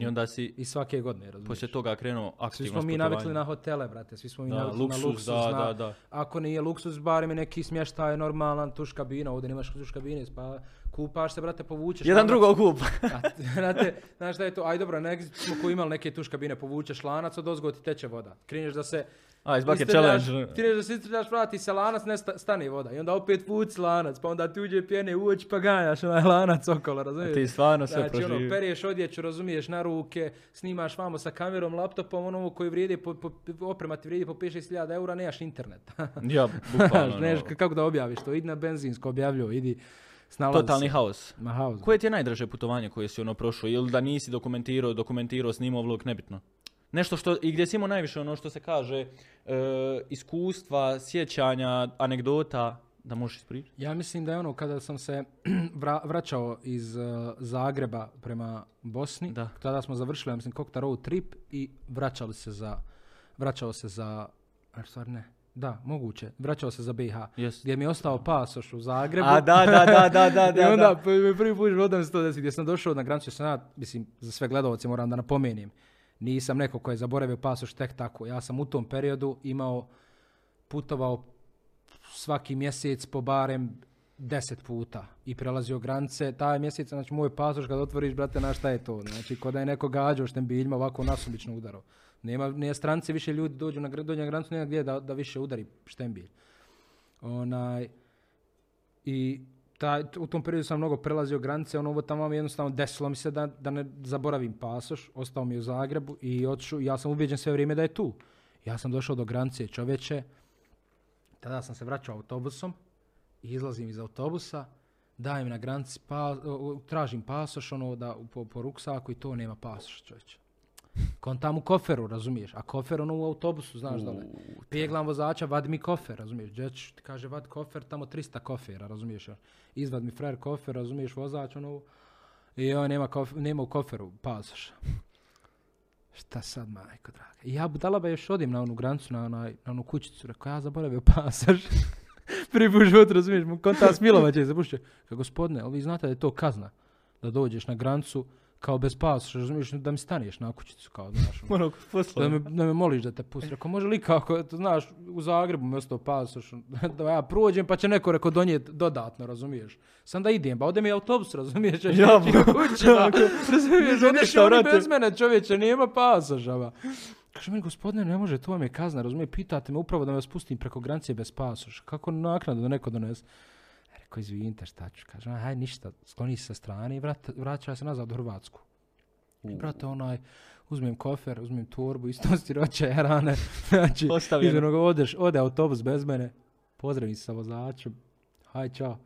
I onda si I svake godine, razumiješ? poslije toga krenuo Svi aktivno smo mi navikli na hotele, brate, svi smo mi Da, navikli luksuz, na luksuz. da, na- da, da. Ako nije luksuz, barem je neki smještaj normalan, tuš kabina, ovdje nemaš tuš kabine, pa kupaš se, brate, povučeš. Jedan drugo kupa. A, brate, znaš šta je to? Aj dobro, Exitu smo koji imali neke tuš kabine, povučeš lanac, od ozgo ti teče voda. Kreneš da se A, iz bucket challenge. Kreneš da se istrljaš, vrati se lanac, ne sta- stane voda. I onda opet vuci lanac, pa onda ti uđe pjene u oči, pa ganjaš onaj lanac okolo, razumiješ? A ti stvarno sve Znači, ono, proživio. pereš odjeću, razumiješ, na ruke, snimaš vamo sa kamerom, laptopom, ono koji vrijedi, po, po, oprema ti vrijedi po 5-6 hiljada eura, nemaš internet. Ja, bukvalno. Ono, k- kako da objaviš to? Idi na benzinsko, objavljuj, idi snalazi Totalni se. haos. Ma haos. Koje ti je najdraže putovanje koje si ono prošao? Ili da nisi dokumentirao, dokumentirao, snimao vlog, nebitno. Nešto što, i gdje si imao najviše ono što se kaže, e, iskustva, sjećanja, anegdota, da možeš ispričati? Ja mislim da je ono kada sam se vra- vraćao iz uh, Zagreba prema Bosni, Da. tada smo završili, ja mislim, Kokta road trip i vraćali se za, vraćao se za, a stvar ne, da, moguće, vraćao se za BiH. Yes. Gdje mi je ostao pasoš u Zagrebu. A da, da, da, da, da, da. I onda da. prvi put vodam 110 gdje sam došao na granicu, sam ja, mislim, za sve gledalce moram da napomenem, nisam neko ko je zaboravio pasoš tek tako. Ja sam u tom periodu imao, putovao svaki mjesec po barem 10 puta i prelazio granice. Taj mjesec, znači moj pasoš kad otvoriš, brate, na šta je to? Znači, kod da je neko gađao štembiljima ovako nasumično udarao. Nema, ne stranci više ljudi dođu na, gr- dođu na granicu, nema gdje da, da više udari štembilj. Onaj, i taj, u tom periodu sam mnogo prelazio granice, ono ovo tamo jednostavno desilo mi se da, da ne zaboravim pasoš, ostao mi u Zagrebu i otišu, ja sam ubijeđen sve vrijeme da je tu. Ja sam došao do granice čovječe, tada sam se vraćao autobusom izlazim iz autobusa, dajem na granici, pa, tražim pasoš, ono, da, po, po ruksaku i to nema pasoš, čovječe. Kontam u koferu, razumiješ, a kofer ono u autobusu, znaš da li. Peglam vozača, vadi mi kofer, razumiješ, ćeš, ti kaže, vad kofer, tamo 300 kofera, razumiješ, izvad mi frajer kofer, razumiješ, vozač, ono, i on nema, kof, nema u koferu pasoša. Šta sad, majko draga? I ja budala ba još odim na onu granicu, na, na, na onu kućicu, rekao, ja zaboravio pasoš. Prvi put životu, razumiješ, mu konta smilova će se pušće. Gospodine, ali vi znate da je to kazna, da dođeš na granicu kao bez pasoša, razumiješ, da mi staneš na kućicu, kao, znaš, ono. Ono, Da me, da me moliš da te pusti. Rekao, može li kako, to znaš, u Zagrebu mi ostao pasoš, da ja prođem pa će neko reko donijeti dodatno, razumiješ. Sam da idem, pa ode mi autobus, razumiješ, ja, Ja, da, razumiješ, odeš oni bez mene, čovječe, nema pasoša, ba. Kaže meni, gospodine, ne može, to vam je kazna, razumije, pitate me upravo da me spustim preko granice bez pasoša. Kako naknadu da neko donese? Rekao, izvinite, šta ću? Kaže, aj, ništa, skloni se sa strane i vrat, vraća se nazad u Hrvatsku. I brate, onaj, uzmem kofer, uzmem torbu, isto stiroće rane. Znači, izmjeno ga odeš, ode autobus bez mene, pozdravim se sa vozačem, haj čao.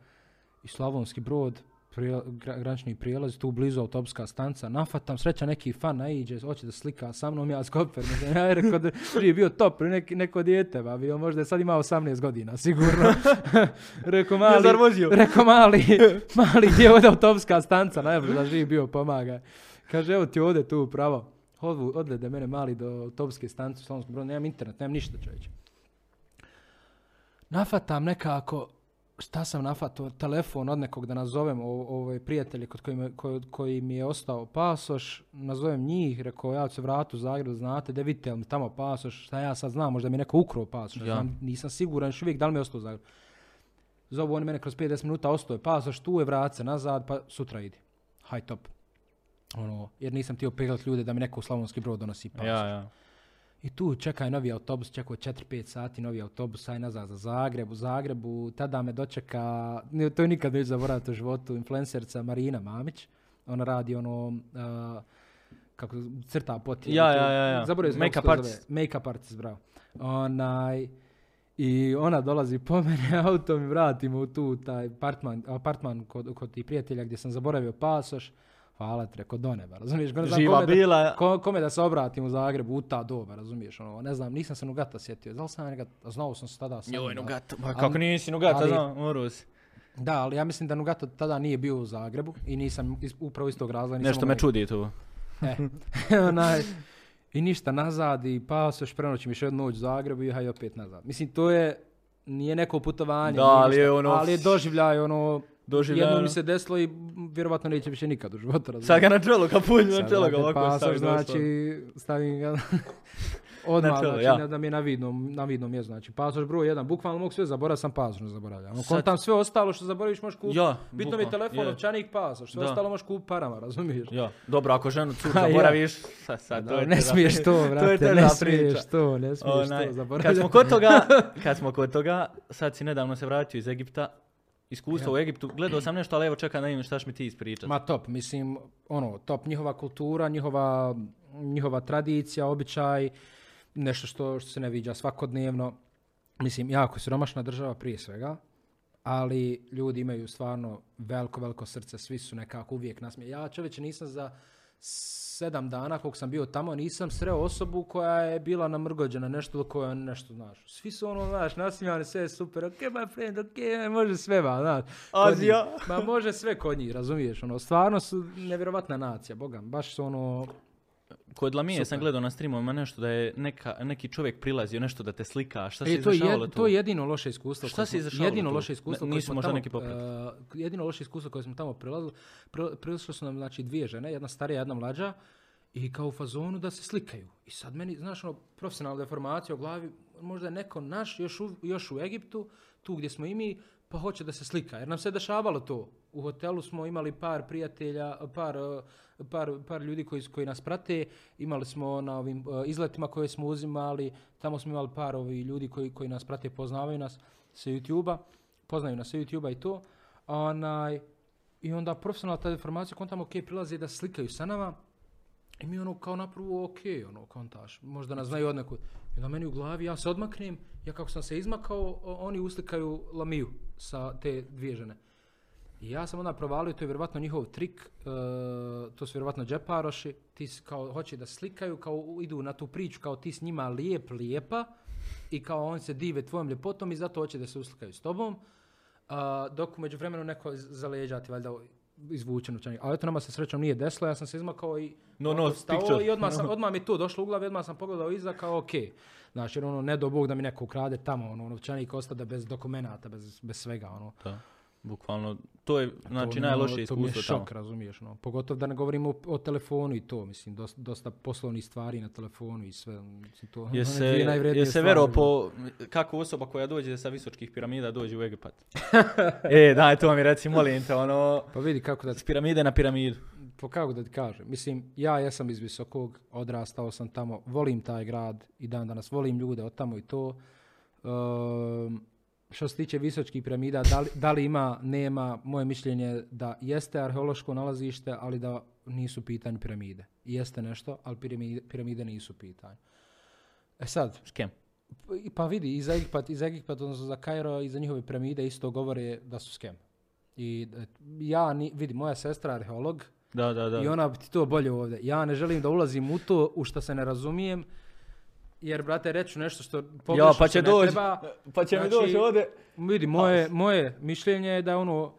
I Slavonski brod, prije, gra, granični prijelaz, tu blizu autobuska stanca, nafatam, sreća neki fan naiđe, hoće da slika sa mnom, ja s kofer. Ja je rekao da je bio top, neki, neko dijete, ba, bio možda je sad ima 18 godina, sigurno. rekao mali, rekao mali, mali, gdje je ovdje autobuska stanca, najbliža živ bio, pomagaj. Kaže, evo ti ovdje tu pravo. Odvu, odvede mene mali do autobuske stanice u Slavonskom brodu, nemam internet, nemam ništa čovječe. Nafatam nekako, šta sam nafatao, telefon od nekog da nazovem ove prijatelje kod koji, me, koji, koji mi je ostao pasoš, nazovem njih, rekao ja ću se vratiti u Zagreb, znate, da vidite mi tamo pasoš, šta ja sad znam, možda mi je neko ukrao pasoš, Ja. znam, nisam siguran još uvijek da li mi je ostao u Zagrebu. Zovu oni mene kroz 50 minuta, ostao je pasoš, tu je vrat se nazad, pa sutra idi. Haj top. Ono, jer nisam htio peglat ljude da mi neko u Slavonski brod donosi pasoš. Ja, ja. I tu čekaj novi autobus, čekao 4-5 sati novi autobus, aj nazad za Zagreb, u Zagrebu, tada me dočeka, to je nikad neću zaboraviti u životu, influencerca Marina Mamić, ona radi ono, uh, kako crta pot. Ja, ja, ja, ja. Make-up to zove. artist. Make-up artist, bravo. Onaj, I ona dolazi po mene autom i vratimo u tu taj apartman, apartman kod, kod tih prijatelja gdje sam zaboravio pasoš. Hvala ti, rekao do neba, razumiješ? Ne znam Živa kome da- bila. Ko, kome da se obratim u Zagrebu u ta doba, razumiješ? Ono, ne znam, nisam se Nugata sjetio. Da li sam ja nekad, znao sam se tada sam. Joj, da- Nugata. Ma ali- kako nisi Nugata, ali- znam, morao si. Da, ali ja mislim da Nugata tada nije bio u Zagrebu i nisam iz, upravo iz tog razloga. nisam Nešto me čudi tu. E, onaj, I ništa nazad i pao se još prenoćim još jednu noć u Zagrebu i haj opet nazad. Mislim, to je, nije neko putovanje. Da, nije ali ništa, je ono- Ali je doživljaj, ono, Doživljaj, jedno mi se desilo i vjerovatno neće više nikad u životu. razumiješ? Sad ga na čelo, kapulj na čelo ga ovako pasoš, stavi znači, stavim ga odmah, Na čelo, znači, ja. da mi je na vidnom, na vidnom mjestu. Znači, pasoš broj jedan, bukvalno mogu sve zaboraviti, sam pasoš zaboravljam. Ono, Sad- kontam sve ostalo što zaboraviš možeš kupiti. Ja, Bitno mi je telefon, je. novčanik, pasoš, sve Da. ostalo možeš kupiti parama, razumiješ? Ja, dobro, ako ženu ja. zaboraviš, sad, sad, to je ne smiješ to, To je brate, ne smiješ to, ne smiješ to, kad zaboravljam. smo kod toga, kad smo kod toga, sad si nedavno se vratio iz Egipta, iskustvo u Egiptu, gledao sam nešto, ali evo čekam da vidim šta mi ti ispričati. Ma top, mislim, ono, top, njihova kultura, njihova, njihova tradicija, običaj, nešto što, što se ne viđa svakodnevno. Mislim, jako siromašna država prije svega, ali ljudi imaju stvarno veliko, veliko srce, svi su nekako uvijek nasmije. Ja čovječe nisam za sedam dana koliko sam bio tamo, nisam sreo osobu koja je bila namrgođena nešto koja nešto, znaš. Svi su ono, znaš, nasmijani, sve je super, ok, my friend, ok, može sve, ba, znaš. Azija. Ma može sve kod njih, razumiješ, ono, stvarno su nevjerovatna nacija, boga, baš su ono, Kod Lamije sam Super. gledao na streamovima nešto da je neka, neki čovjek prilazio nešto da te slika. Šta se E, to, je, tu? to je jedino loše iskustvo. Šta se Jedino tu? loše iskustvo Ne- nisu možda tamo, neki e, jedino loše iskustvo koje smo tamo prilazili, pri- prišle su nam znači dvije žene, jedna starija, jedna mlađa i kao u fazonu da se slikaju. I sad meni, znaš, ono, profesionalna deformacija u glavi, možda je neko naš još u, još u Egiptu, tu gdje smo i mi, pa hoće da se slika. Jer nam se dešavalo to. U hotelu smo imali par prijatelja, par, par, par ljudi koji, koji nas prate. Imali smo na ovim e, izletima koje smo uzimali, tamo smo imali par ovi ljudi koji, koji nas prate, poznavaju nas sa YouTube-a, poznaju nas sa YouTube-a i to. Onaj, I onda profesionalna ta informacija, kontamo, ok, prilaze da slikaju sa nama, i mi ono kao napravo ok, ono kontaš, možda nas znaju odnekud. I onda meni u glavi, ja se odmaknem, ja kako sam se izmakao, oni uslikaju Lamiju sa te dvije žene. I ja sam onda provalio, to je vjerovatno njihov trik, e, to su vjerovatno džeparoši, ti kao hoće da slikaju, kao idu na tu priču, kao ti s njima lijep, lijepa, i kao oni se dive tvojom ljepotom i zato hoće da se uslikaju s tobom. A, dok umeđu vremenu neko z- za leđa ti valjda izvuče novčanik. Ali eto nama se srećom nije desilo, ja sam se izmakao i No, no, stao i odmah, sam, odmah mi to došlo u glavi, odmah sam pogledao iza kao ok. Znači, jer ono, ne do Bog da mi neko ukrade tamo, ono, novčanik ostade bez dokumenata, bez, bez svega, ono. Da. Bukvalno, to je znači To ono- najlošije To mi je iskustvo šok, tamo. razumiješ, no. Pogotovo da ne govorimo o, o telefonu i to, mislim, dosta, dosta poslovnih stvari na telefonu i sve, mislim, to Je se, je se vero ono. po, kako osoba koja dođe sa visočkih piramida dođe u Egipat? e, daj, to mi reci, molim te, ono, Pa vidi kako da s piramide na piramidu. po kako da ti kažem, mislim, ja jesam iz Visokog, odrastao sam tamo, volim taj grad i dan danas volim ljude od tamo i to. Ehm, što se tiče Visočkih piramida, da li, da li ima, nema, moje mišljenje je da jeste arheološko nalazište, ali da nisu u pitanju piramide. Jeste nešto, ali piramide, piramide nisu u pitanju. E sad, Skem. p- pa vidi, iz Egipat, iz Egipat, odnosno za Kairo i za njihove piramide isto govore da su skem. I e, ja, ni, vidi, moja sestra je arheolog, Da, da, da. i ona bi ti to bolje ovdje. Ja ne želim da ulazim u to u što se ne razumijem, jer, brate, reću nešto što pogrešno Ja, pa će doći, treba. pa će mi Znači, doći ovdje. Vidi, moje, moje mišljenje je da je ono uh,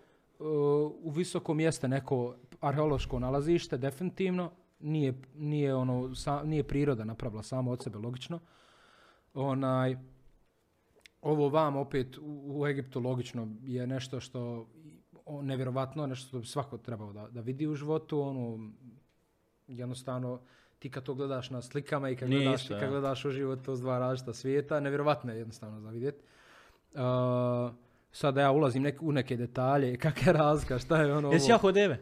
u visokom jeste neko arheološko nalazište, definitivno. Nije, nije, ono, sa- nije priroda napravila samo od sebe, logično. Onaj, ovo vam opet u, u Egiptu logično je nešto što nevjerovatno, nešto što bi svako trebao da, da vidi u životu, ono, jednostavno ti kad to gledaš na slikama i kad, Nije gledaš, isto, kad gledaš u život to s dva različita svijeta, nevjerovatno je jednostavno za vidjeti. Uh, sada ja ulazim nek, u neke detalje, kakva je razlika, šta je ono... Jesi jako deve?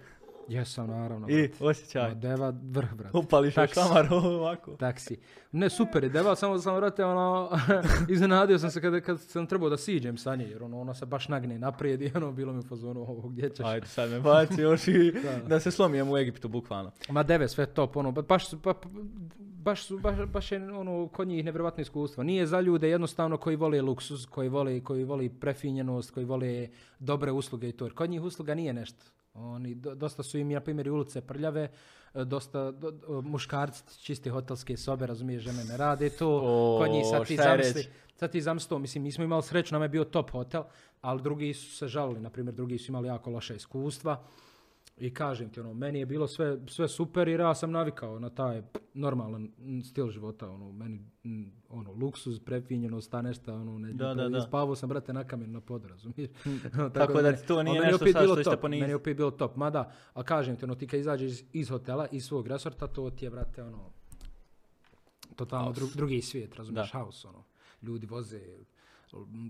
Jesam, naravno. I, osjećaj. Ma, Deva vrh, brate. Upališ još Taksi. šamar ovako. Taksi. Ne, super je deva, samo sam, brate, ono, iznenadio sam se kad, kad sam trebao da siđem sa nje, jer ono, ona se baš nagne naprijed i ono, bilo mi u fazonu, ovo, gdje ćeš? Ajde, sad me baci još i Da. da se slomijem u Egiptu, bukvalno. Ma deve, sve top, ono, ba- baš su, ba- baš su, baš, baš je, ono, kod njih nevjerovatno iskustvo. Nije za ljude jednostavno koji vole luksuz, koji vole, koji voli prefinjenost, koji vole dobre usluge i to. Jer kod njih usluga nije nešto. Oni, do- dosta su im, na primjer, ulice prljave, e, dosta do, muškarci čiste hotelske sobe, razumiješ, žene ne rade to. O, kod njih sad ti zamisli, sad ti zamisli mislim, mi smo imali sreću, nam je bio top hotel, ali drugi su se žalili, na primjer, drugi su imali jako loše iskustva. I kažem ti, ono, meni je bilo sve, sve super jer ja sam navikao na taj normalan stil života, ono, meni, ono, luksuz, prefinjenost, ta nešto, ono, ne, Da, da, da. spavao sam, brate, na kamenu na podu, razumiješ? Tako da meni- ti to nije je nešto sad što ćete top, poniziti. Meni je opet bilo top, mada, a kažem ti, ono, ti kad izađeš iz, iz hotela, iz svog resorta, to ti je, brate, ono, totalno dru- drugi svijet, razumiješ, Da. house, ono, ljudi voze,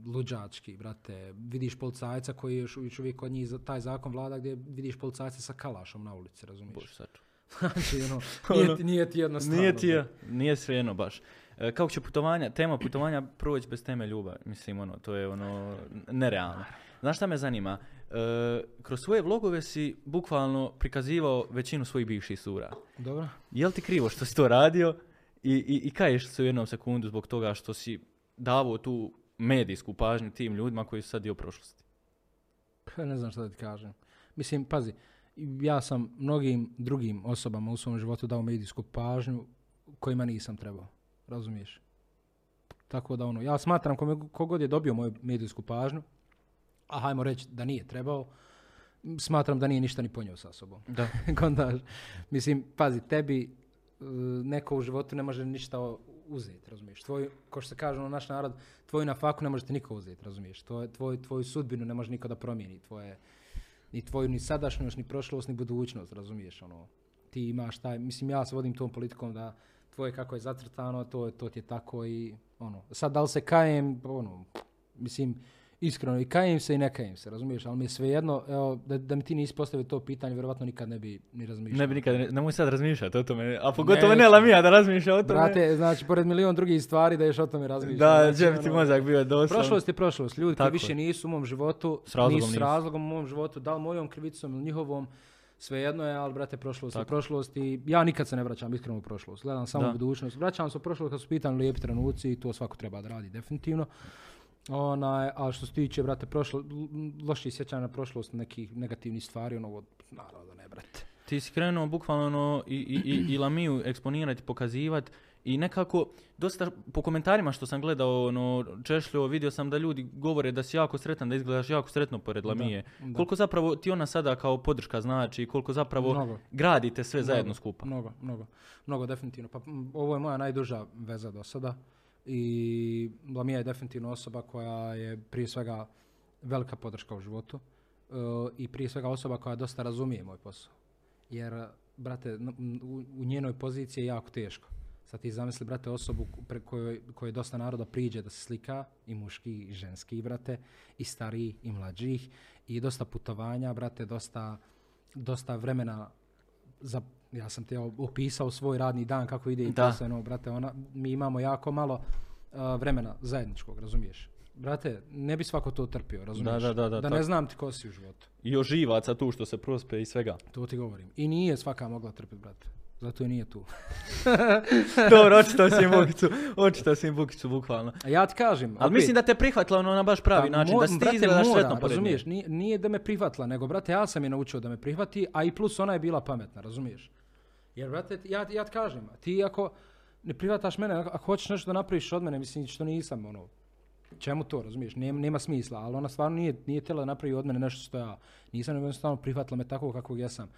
luđački, brate, vidiš policajca koji je još, još uvijek kod njih taj zakon vlada gdje vidiš policajca sa kalašom na ulici, razumiješ? Bože, sad. Znači, ono, nije, ti- nije ti jednostavno. Nije ti, nije svejedno baš. E, kako će putovanja, tema putovanja proći bez teme ljubav? Mislim, ono, to je ono, nerealno. Znaš šta me zanima? E, kroz svoje vlogove si bukvalno prikazivao većinu svojih bivših sura. Dobro. Je li ti krivo što si to radio i, i, i kaješ se u jednom sekundu zbog toga što si davao tu medijsku pažnju tim ljudima koji su sad dio prošlosti? Pa ne znam šta da ti kažem. Mislim, pazi, ja sam mnogim drugim osobama u svom životu dao medijsku pažnju kojima nisam trebao. Razumiješ? Tako da ono, ja smatram kome- kogod je dobio moju medijsku pažnju, a hajmo reći da nije trebao, smatram da nije ništa ni ponio sa sobom. Da. Mislim, pazi, tebi e, neko u životu ne može ništa uzeti, razumiješ? Tvoj, ko što se kaže ono naš narod, tvoju na faku ne može ti niko uzeti, razumiješ? Tvoj, tvoj, tvoju sudbinu ne može niko da promijeni, tvoje, ni tvoju ni sadašnjost, ni prošlost, ni budućnost, razumiješ? Ono, ti imaš taj, mislim, ja se vodim tom politikom da tvoje kako je zacrtano, to, to ti je tako i ono. Sad, da li se kajem, ono, mislim, iskreno i kajem se i ne kajem se, razumiješ? Ali mi je svejedno, evo, da, da mi ti nisi postavio to pitanje, vjerovatno nikad ne bi ni razmišljao. Ne bi nikad, ne, nemoj sad razmišljati o tome, a pogotovo ne, Neću. Lamija da razmišlja o tome. Brate, znači, pored milion drugih stvari da još o tome razmišljam. da, znači, džep ti ono, mozak bio doslovno. Prošlost je prošlost. Ljudi koji više nisu u mom životu, S razlogom nisu s razlogom u mom životu, da li mojom krivicom ili njihovom, svejedno je, ali brate, prošlost je prošlost i ja nikad se ne vraćam iskreno u prošlost. Gledam samo Da. u budućnost. Vraćam se u prošlost kad su pitani lijepi trenuci i to svako treba da radi definitivno. Onaj, a što se tiče, brate, prošlo, l- loših sjećanja na prošlost, nekih negativnih stvari, ono, od- naravno da ne, brate. Ti si krenuo bukvalno ono, i, i, i, i Lamiju eksponirati, pokazivati i nekako, dosta po komentarima što sam gledao, ono, češljo, vidio sam da ljudi govore da si jako sretan, da izgledaš jako sretno pored Lamije. da. Koliko zapravo ti ona sada kao podrška znači, koliko zapravo Mnogo. gradite sve zajedno Mnogo, skupa. Mnogo, mnogo, mnogo definitivno. Pa ovo je moja najduža veza do sada i Lamija je definitivno osoba koja je prije svega velika podrška u životu e, i prije svega osoba koja dosta razumije moj posao. Jer, brate, u, u njenoj poziciji je jako teško. Sad ti zamisli, brate, osobu pre kojoj, kojoj dosta naroda priđe da se slika, i muški, i ženski, brate, i stariji, i mlađih, i dosta putovanja, brate, dosta, dosta vremena za, ja sam te opisao svoj radni dan kako ide i Da. to sve, no, brate, ona, mi imamo jako malo a, vremena zajedničkog, razumiješ? Brate, ne bi svako to trpio, razumiješ? da, da, da, da ne znam ti ko si u životu. I oživaca tu što se prospe i svega. To ti govorim. I nije svaka mogla trpiti, brate. Zato i nije tu. Dobro, očito si im Bukicu, očito si im Bukicu, bukvalno. A ja ti kažem, Ali mislim da te prihvatila ono na baš pravi Pa način, mo- da si ti izgledaš mora, sretno razumiješ, nije, nije da me prihvatila, nego, brate, ja sam je naučio da me prihvati, a i plus ona je bila pametna, razumiješ? Jer, brate, ja, ja ti kažem, ti ako ne prihvataš mene, ako hoćeš nešto da napraviš od mene, mislim, što nisam, ono, čemu to, razumiješ, nema, nema smisla, ali ona stvarno nije, nije htjela da napravi od mene nešto što ja nisam, jednostavno prihvatila me tako kakvog ja sam.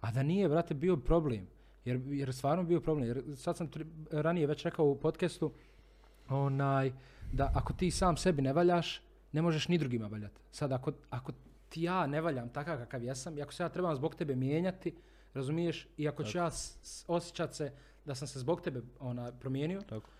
A da nije, brate, bio problem, jer, jer stvarno bio problem, jer sad sam tri- ranije već rekao u podcastu, onaj, da ako ti sam sebi ne valjaš, ne možeš ni drugima valjati. Sad, ako, ako ti ja ne valjam takav kakav jesam, i ako se ja trebam zbog tebe mijenjati, razumiješ, i ako ću ja osjećat se da sam se zbog tebe ona, promijenio, Tako.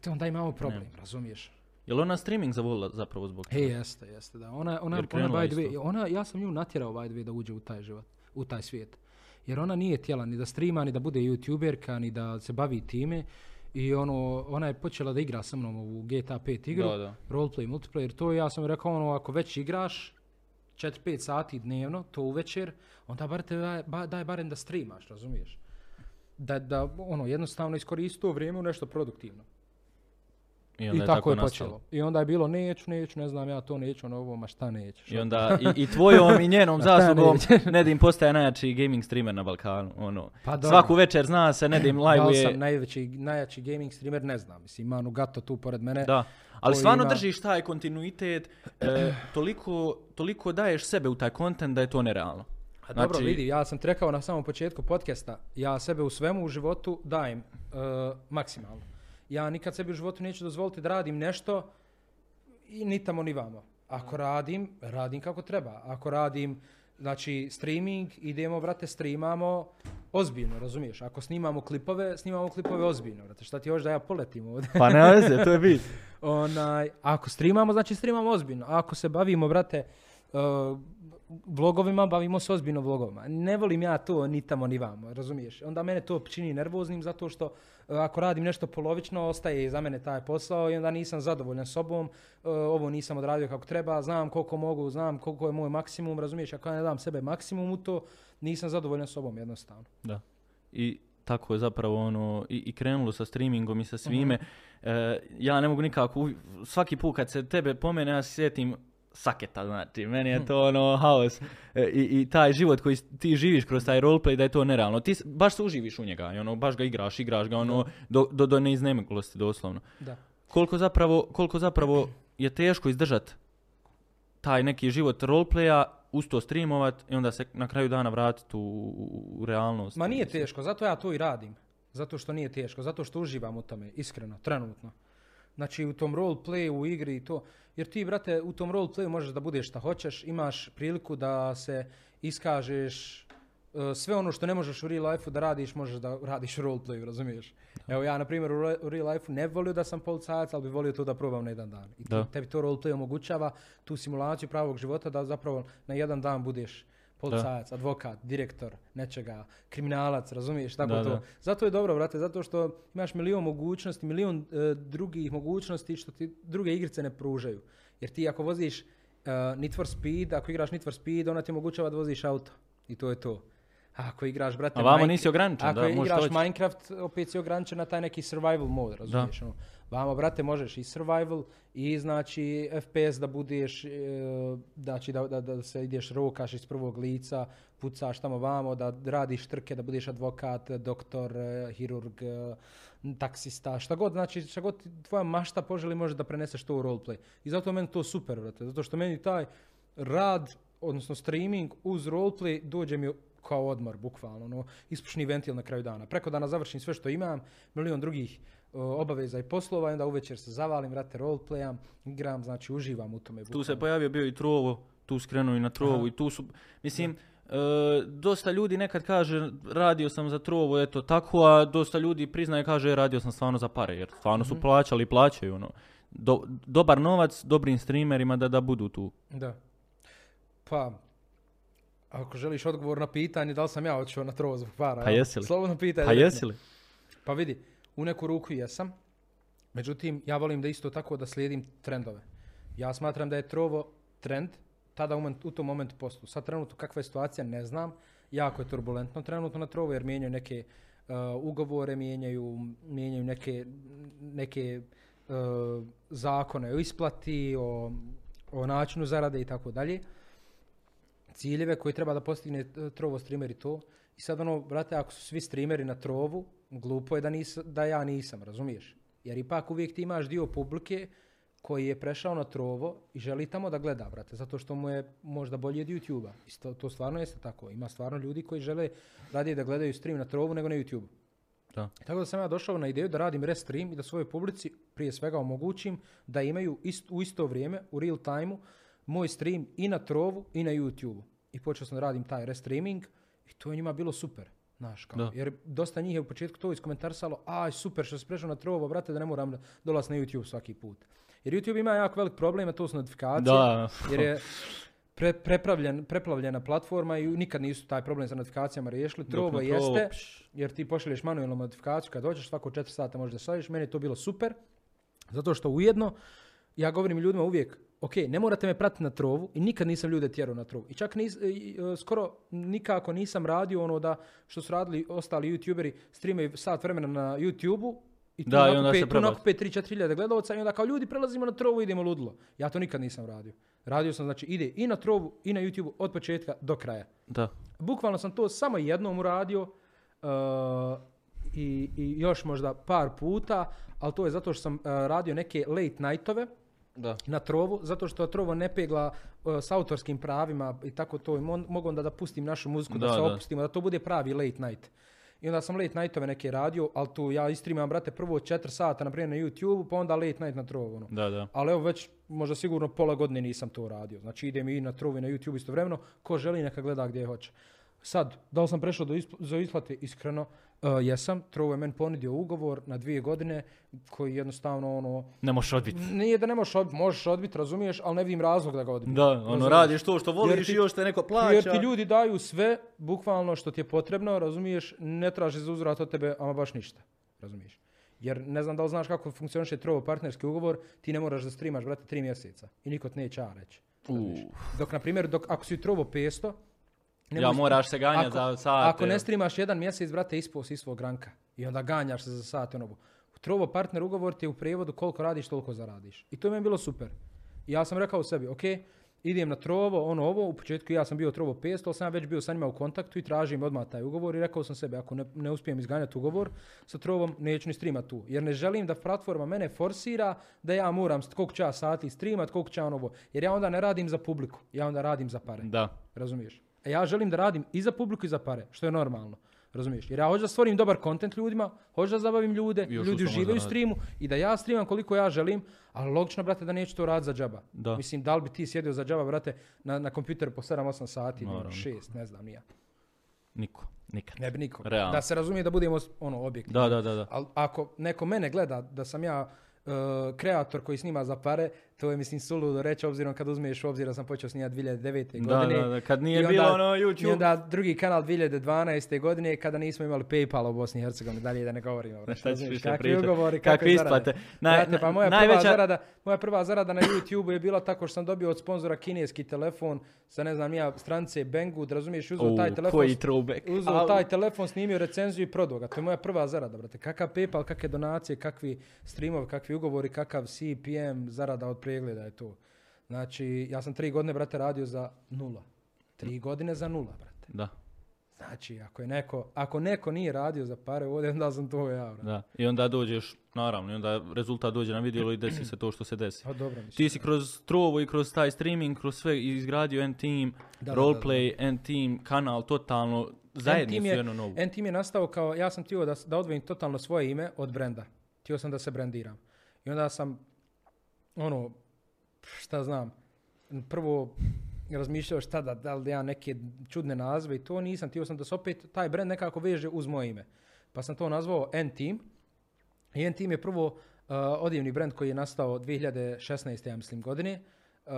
te onda imamo problem, razumiješ? Jel ona streaming zavolila zapravo zbog toga? E, jeste, jeste, da. Ona, ona, Jer ona, by the ona, ja sam nju natjerao by the way da uđe u taj život, u taj svijet. Jer ona nije htjela ni da streama, ni da bude youtuberka, ni da se bavi time. I ono, ona je počela da igra sa mnom u GTA 5 igru, Da, da. roleplay, multiplayer, to ja sam rekao ono, ako već igraš 4-5 sati dnevno, to uvečer, onda bar te daj, ba- daj barem da streamaš, razumiješ? Da, da ono, jednostavno iskoristi to vrijeme u nešto produktivno. I I, onda je tako, tako je nastalo. počelo. I onda je bilo neću, neću, ne znam ja to neću, ono ovo, ma šta nećeš. I onda i, i tvojom i njenom zaslugom? Nedim postaje najjači gaming streamer na Balkanu. Ono. Pa dobro. Svaku večer zna se, Nedim Da li live sam je... najveći, najjači gaming streamer, ne znam. Mislim, ima Nugato tu pored mene. Da. Ali stvarno ima- držiš taj kontinuitet, e, toliko, toliko daješ sebe u taj kontent da je to nerealno. A dobro, Znači- vidi, ja sam ti rekao na samom početku podcasta, ja sebe u svemu u životu dajem uh, maksimalno. Ja nikad sebi u životu neću dozvoliti da radim nešto i ni tamo ni vamo. Ako radim, radim kako treba. Ako radim, znači, streaming, idemo, brate, streamamo ozbiljno, razumiješ? Ako snimamo klipove, snimamo klipove ozbiljno, brate. Šta ti još da ja poletim ovdje? Pa ne veze, to je bit. Onaj, ako streamamo, znači streamamo ozbiljno. Ako se bavimo, brate, uh, vlogovima, bavimo se ozbiljno vlogovima. Ne volim ja to ni tamo ni vamo, razumiješ? Onda mene to čini nervoznim zato što uh, ako radim nešto polovično, ostaje za mene taj posao i onda nisam zadovoljan sobom, uh, ovo nisam odradio kako treba, znam koliko mogu, znam koliko je moj maksimum, razumiješ? Ako ja ne dam sebe maksimum u to, nisam zadovoljan sobom jednostavno. Da. I tako je zapravo ono, i, i krenulo sa streamingom i sa svime. E, ja ne mogu nikako, svaki put kad se tebe pomene, ja sjetim saketa, znači, meni je to ono haos E, i, i taj život koji ti živiš kroz taj roleplay da je to nerealno. Ti baš se uživiš u njega ono, baš ga igraš, igraš ga ono, do, do, do neiznemoglosti doslovno. Da. Koliko zapravo, koliko zapravo je teško izdržat taj neki život roleplaya, uz to streamovat i onda se na kraju dana vratiti u, u, u realnost. Ma nije teško, zato ja to i radim. Zato što nije teško, zato što uživam u tome, iskreno, trenutno. Znači u tom roleplayu, u igri i to. Jer ti, brate, u tom roleplayu možeš da budeš šta hoćeš, imaš priliku da se iskažeš e, sve ono što ne možeš u real life da radiš, možeš da radiš u roleplayu, razumiješ? Evo ja, na primjer, u, re- u real life ne volio da sam policajac, ali bi volio to da probam na jedan dan. I Da. tebi to roleplay omogućava tu simulaciju pravog života da zapravo na jedan dan budeš policajac, advokat, direktor, nečega, kriminalac, razumiješ, tako Da, to. da. Zato je dobro, brate, zato što imaš milion mogućnosti, milion e, drugih mogućnosti što ti druge igrice ne pružaju. Jer ti ako voziš e, Need for Speed, ako igraš Need for Speed, ona ti omogućava da voziš auto. I to je to. Ako igraš, brate, A vamo Minecraft- nisi ograničen, ako da, možeš igraš doći. Minecraft, opet si ograničen na taj neki survival mod, razumiješ? ono. Vamo, brate, možeš i survival i znači FPS da budeš, e, znači da, da, da se ideš rokaš iz prvog lica, pucaš tamo vamo, da radiš trke, da budeš advokat, doktor, e, hirurg, e, taksista, šta god, znači šta god tvoja mašta poželi može da preneseš to u roleplay. I zato meni to super, brate, zato što meni taj rad, odnosno streaming uz roleplay dođe mi kao odmor, bukvalno, ono, ispušni ventil na kraju dana. Preko dana završim sve što imam, milion drugih o, obaveza i poslova i onda uvečer se zavalim, vrate, roleplayam, igram, znači uživam u tome. Tu se bukvalno. pojavio bio i Trovo, tu skrenuo i na Trovu Aha. i tu su, mislim, e, dosta ljudi nekad kaže radio sam za Trovo, eto tako, a dosta ljudi priznaje kaže "E, radio sam stvarno za pare, jer stvarno su plaćali i plaćaju, ono. Do, dobar novac dobrim streamerima da, da budu tu. Da. Pa, ako želiš odgovor na pitanje da li sam ja otišao na trovo zbog para. Pa jesi li? Slobodno pitaj. Pa jesi li? Pa vidi, u neku ruku jesam. Međutim, ja volim da isto tako da slijedim trendove. Ja smatram da je trovo trend, tada u, tom momentu postu. Sad trenutno kakva je situacija ne znam. Jako je turbulentno trenutno na trovo jer mijenjaju neke uh, ugovore, mijenjaju, mijenjaju neke, neke uh, zakone o isplati, o, o načinu zarade i tako dalje. Ciljeve koje treba da postigne e, trovo streamer i to. I sad ono, brate, ako su svi streameri na trovu, glupo je da, nis, da ja nisam, razumiješ? Jer ipak uvijek ti imaš dio publike koji je prešao na trovo i želi tamo da gleda, brate, zato što mu je možda bolje od YouTube-a. Isto, to stvarno jeste tako. Ima stvarno ljudi koji žele radije da gledaju stream na trovu nego na YouTube. Da. Tako da sam ja došao na ideju da radim restream i da svojoj publici prije svega omogućim da imaju ist, u isto vrijeme, u real time moj stream i na Trovu i na YouTube. I počeo sam da radim taj restreaming i to je njima bilo super. Znaš, kao, Da. jer dosta njih je u početku to iskomentarsalo, aj super što si prešao na Trovo, brate, da ne moram da dolaz na YouTube svaki put. Jer YouTube ima jako velik problem, a to su notifikacije. Da. Jer je pre, prepravljen, preplavljena platforma i nikad nisu taj problem sa notifikacijama riješili. Dok Trovo Trovo, jeste, jer ti pošalješ manualnu notifikaciju kad dođeš svako 4 sata možeš da staviš. Meni je to bilo super, zato što ujedno ja govorim ljudima uvijek, ok, ne morate me pratiti na trovu i nikad nisam ljude tjerao na trovu. I čak nis, e, skoro nikako nisam radio ono da što su radili ostali youtuberi, streamaju sat vremena na youtube i tu Da, tu prebaci. nakupe 3-4 hiljade gledalca i onda kao ljudi prelazimo na trovu i idemo ludilo. Ja to nikad nisam radio. Radio sam, znači, ide i na trovu i na YouTube od početka do kraja. Da. Bukvalno sam to samo jednom uradio uh, i, i još možda par puta, ali to je zato što sam uh, radio neke late nightove Da. na trovu, zato što trovo ne pegla uh, s autorskim pravima i tako to. I mo- mogu onda da pustim našu muziku, da, Da, se da. opustimo, da to bude pravi late night. I onda sam late nightove neke radio, ali tu ja istrimam, brate, prvo 4 sata, na primjer na YouTube, pa onda late night na trovu. Ono. Da, da. Ali evo već možda sigurno pola godine nisam to radio. Znači idem i na Trovu i na YouTube istovremeno. Ko želi neka gleda gdje hoće. Sad, da li sam prešao do ispl- za isplate? Iskreno, uh, jesam. Trovo je meni ponudio ugovor na dvije godine koji jednostavno ono... Ne možeš odbiti. Nije da ne možeš odbiti, možeš odbiti, razumiješ, ali ne vidim razlog da ga odbijem. Da, ono, Razumiješ? radiš to što Jer voliš ti- i još te neko Jer plaća. ti ljudi daju sve, bukvalno što ti je potrebno, razumiješ, ne traži za uzvrat od tebe, ama baš ništa, razumiješ. Jer ne znam da li znaš kako funkcioniše Trovo partnerski ugovor, ti ne moraš da streamaš, brate, tri mjeseca i niko te neće reći. Dok, na primjer, dok, ako si Trovo 500, ne Ja moraš se ganjati za sate. Ako ne streamaš jedan mjesec, brate, ispao si iz svog ranka. I onda ganjaš se za sat. Ono. Trovo partner ugovor ti je u prijevodu koliko radiš, toliko zaradiš. I to mi je bilo super. I ja sam rekao sebi, ok, idem na trovo, ono ovo, u početku ja sam bio trovo 500, ali sam već bio sa njima u kontaktu i tražim odmah taj ugovor i rekao sam sebi, ako ne, ne uspijem izganjati ugovor sa trovom, neću ni streamat tu. Jer ne želim da platforma mene forsira da ja moram koliko ja sati streamat, koliko ja ono ovo. Jer ja onda ne radim za publiku, ja onda radim za pare. Da. Razumiješ? A ja želim da radim i za publiku i za pare, što je normalno. Razumiješ? Jer ja hoću da stvorim dobar kontent ljudima, hoću da zabavim ljude, I ljudi uživaju u streamu i da ja streamam koliko ja želim, ali logično, brate, da neću to raditi za džaba. Da. Mislim, da li bi ti sjedio za džaba, brate, na, na kompjuteru po 7-8 sati, Naravno. ili 6, ne znam, nija. Niko. Nikad. Ne bi niko. Realno. Da se razumije da budemo ono objektivni. Da, da, da, da. Ali ako neko mene gleda da sam ja e, kreator koji snima za pare, to je mislim suludo reći obzirom kad uzmeš u obzir da sam počeo snimati 2009. Da, godine. da, da, kad nije I onda- bilo ono I YouTube. onda drugi kanal 2012. godine kada nismo imali Paypal u Bosni i Hercegovini, dalje da ne govorimo. Šta ćeš više kakvi ugovori, Kakve isplate? Brate, pa na- moja, najveća- prva zarada, moja prva zarada na YouTube je bila tako što sam dobio od sponzora kineski telefon sa ne znam ja stranice Banggood, razumiješ, uzeo U, taj telefon, koji throwback. uzeo Au. taj telefon, snimio recenziju i prodao ga. To je moja prva zarada, brate. Kakav PayPal, kakve donacije, kakvi streamovi, kakvi ugovori, kakav CPM, zarada od pregleda je to. Znači, ja sam tri godine, brate, radio za nula. Tri godine za nula, brate. Da, Znači, ako je neko, ako neko nije radio za pare ovdje, onda sam to ja, brate. da. I onda dođeš, naravno, i onda rezultat dođe na vidjelo i desi se to što se desi. Pa dobro, mislim. Ti si kroz Trovo i kroz taj streaming, kroz sve izgradio N-Team, roleplay, N-Team, kanal, totalno, zajednicu je- jednu novu. N-Team je nastao kao, ja sam htio da, da odvojim totalno svoje ime od brenda. Htio sam da se brandiram. I onda sam, ono, šta znam, prvo razmišljao šta da, da li ja neke čudne nazve i to nisam. Htio sam da se opet taj brend nekako veže uz moje ime. Pa sam to nazvao N-Team. I N-Team je prvo uh, odjevni brend koji je nastao 2016. ja mislim godine. Uh,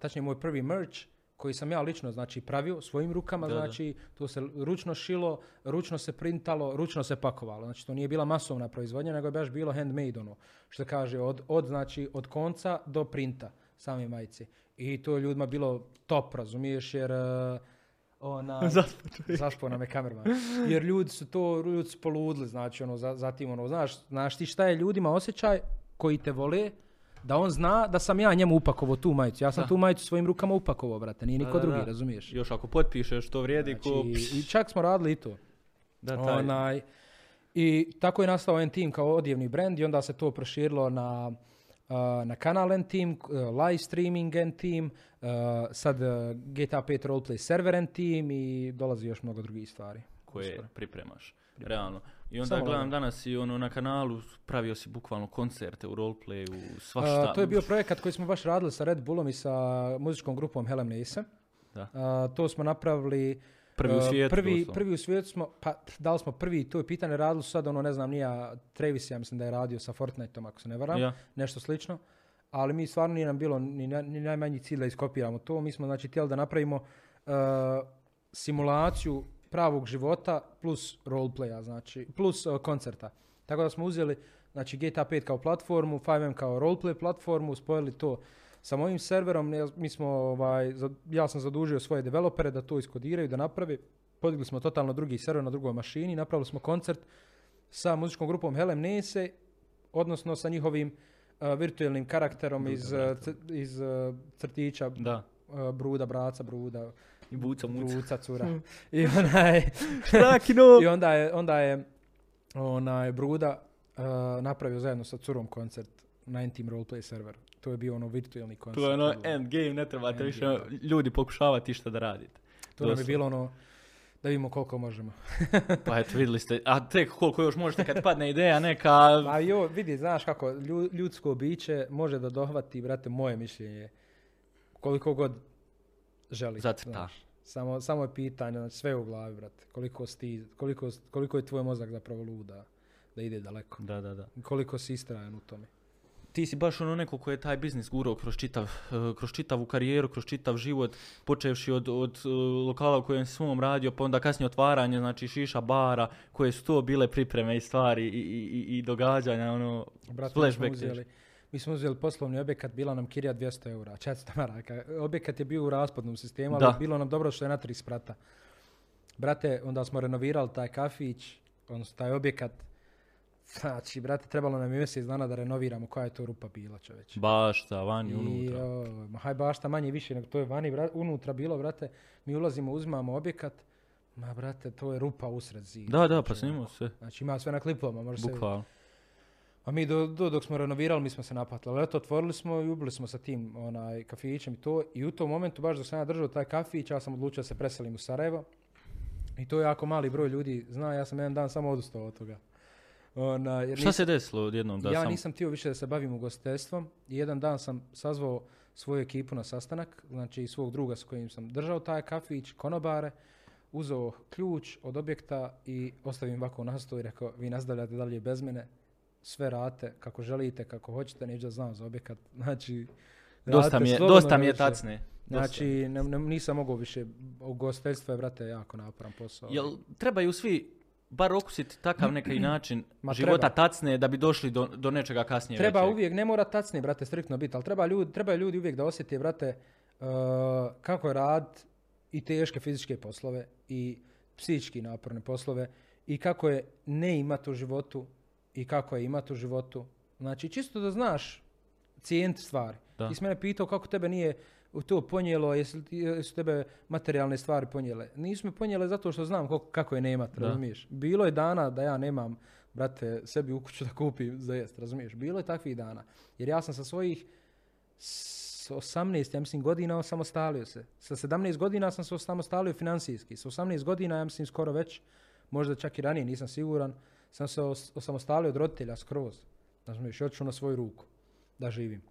tačnije moj prvi merch koji sam ja lično znači pravio svojim rukama, Da, da. znači to se ručno šilo, ručno se printalo, ručno se pakovalo. Znači to nije bila masovna proizvodnja, nego je baš bilo handmade ono, što kaže od, od znači od konca do printa same majice. I to je ljudima bilo top, razumiješ, jer uh, ona, Zaspao nam je kamerman. Jer ljudi su to, ljudi su poludili, znači ono, za, zatim ono, znaš, znaš ti šta je ljudima osjećaj koji te vole, da on zna da sam ja njemu upakovao tu majicu. Ja sam Da. tu majicu svojim rukama upakovao, brate, nije niko da, drugi, da. razumiješ? Još ako potpišeš, to vrijedi ko... Znači, I čak smo radili i to. Da, taj, Onaj, I tako je nastao N-Team kao odjevni brand i onda se to proširilo na, uh, na kanal N-Team, uh, live streaming N-Team, uh, sad uh, GTA 5 roleplay server N-Team i dolazi još mnogo drugih stvari. koje pripremaš. Realno. I onda Samo gledam lagano. danas i ono na kanalu pravio si bukvalno koncerte u roleplayu, svašta. to je bio projekat koji smo baš radili sa Red Bullom i sa muzičkom grupom Helem Nase. Da. Uh, to smo napravili prvi u svijetu. Prvi, prvi u svijetu smo, pa da li smo prvi, to je pitanje, radili su sad ono, ne znam, nija Travis, ja mislim da je radio sa Fortniteom, ako se ne varam, Ja. nešto slično. Ali mi stvarno nije nam bilo ni, na- ni najmanji cilj da iskopiramo to. Mi smo znači htjeli da napravimo uh, simulaciju pravog života plus roleplaya, znači plus uh, koncerta. Tako da smo uzeli znači GTA 5 kao platformu, 5M kao roleplay platformu, spojili to sa mojim serverom. Ja, mi smo, ovaj, ja sam zadužio svoje developere da to iskodiraju, da naprave. Podigli smo totalno drugi server na drugoj mašini, napravili smo koncert sa muzičkom grupom Helem Nese, odnosno sa njihovim uh, virtualnim karakterom Bruda, iz, c- iz uh, crtića Da. Bruda, Braca, Bruda, I buca muca. Bruca, cura. I onaj, Rakino! i onda je, onda je onaj Bruda uh, napravio zajedno sa curom koncert na N-Team Roleplay server. To je bio ono virtualni koncert. To je ono je- endgame, ne trebate više da. ljudi pokušavati šta da radite. To nam je doslovno. bilo ono da vidimo koliko možemo. Pa eto, vidjeli ste, a tek koliko još možete kad padne ideja neka... A jo, vidi, znaš kako, lju- ljudsko biće može da dohvati, brate, moje mišljenje, koliko god želi. Zacrta. znaš. Samo, samo je pitanje, znači sve je u glavi, brate. Koliko, si ti, koliko, koliko je tvoj mozak zapravo luda da ide daleko. Da, da, da. Koliko si istrajan u tome. Ti si baš ono neko ko je taj biznis gurao kroz, čitav, eh, kroz čitavu karijeru, kroz čitav život, počevši od, od eh, lokala u kojem si svom radio, pa onda kasnije otvaranje, znači šiša bara, koje su to bile pripreme i stvari i, i, i- događanja, ono, smo, flashback mi smo uzeli poslovni objekat, bila nam kirija 200 eura, 400 maraka. Objekat je bio u raspadnom sistemu, ali Da. bilo nam dobro što je na tri sprata. Brate, onda smo renovirali taj kafić, odnosno taj objekat, Znači, brate, trebalo nam je mjesec dana da renoviramo koja je to rupa bila, čoveče. Bašta, vani, I, unutra. o, ma haj bašta manje više nego to je vani, bra- unutra bilo, brate, mi ulazimo, uzimamo objekat, ma brate, to je rupa usred zida. Da, da, pa snimao sve. Znači ima sve na klipovima, može se... Bukvalno. A mi do, do, dok smo renovirali, mi smo se napatili. Ali eto, otvorili smo i ubili smo sa tim onaj, kafićem i to. I u tom momentu, baš dok sam ja držao taj kafić, ja sam odlučio da se preselim u Sarajevo. I to je jako mali broj ljudi zna, ja sam jedan dan samo odustao od toga. Ona, jer Šta se desilo odjednom da ja sam... nisam htio više da se bavim ugostiteljstvom i jedan dan sam sazvao svoju ekipu na sastanak, znači i svog druga s kojim sam držao taj kafić, konobare, uzeo ključ od objekta i ostavim ovako na stol i rekao, vi nastavljate dalje bez mene, sve rate kako želite, kako hoćete, neću da znam za objekat. Znači, Dosta mi je, dosta mi je tacne. Dosta. Znači, ne, ne- nisam mogao više, ugostiteljstvo je, brate, jako naporan posao. Jel trebaju svi bar okusiti takav neki način Ma života treba. tacne da bi došli do, do nečega kasnije Treba većeg? uvijek, ne mora tacni, brate, striktno biti, ali treba ljudi, trebaju ljudi uvijek da osjete, brate, uh, kako je rad i teške fizičke poslove i psihički naporne poslove i kako je ne imati u životu i kako je imati u životu. Znači, čisto da znaš cijeniti stvari. Da. Ti si mene pitao kako tebe nije to ponijelo, jesu, jesu tebe materijalne stvari ponijele. Nisu me ponijele zato što znam kako, kako je nemat, razumiješ? Bilo je dana da ja nemam, brate, sebi u kuću da kupim za jest, razumiješ? Bilo je takvih dana. Jer ja sam sa svojih s 18, ja mislim, godina osamostalio se. Sa 17 godina sam se osamostalio financijski. Sa 18 godina, ja mislim, skoro već, možda čak i ranije, nisam siguran, sam se os- osamostalio od roditelja skroz. Razumiješ, otišao na svoju ruku da živim.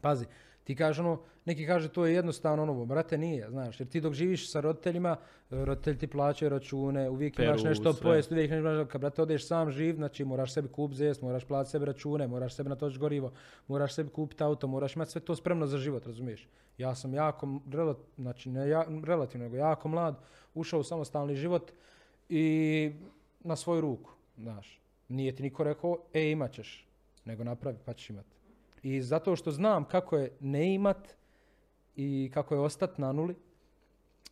Pazi, ti kažeš ono, neki kaže to je jednostavno ono, brate nije, znaš, jer ti dok živiš sa roditeljima, roditelji ti plaćaju račune, uvijek imaš nešto sve. pojest, uvijek imaš, kad brate odeš sam živ, znači moraš sebi kup zest, moraš platiti sebi račune, moraš sebi natočiti gorivo, moraš sebi kupiti auto, moraš imati sve to spremno za život, razumiješ? Ja sam jako, znači ne ja, relativno, nego jako mlad, ušao u samostalni život i na svoju ruku, znaš. Nije ti niko rekao, e imat ćeš, nego napravi pa ćeš imat. I zato što znam kako je ne imat i kako je ostat na nuli,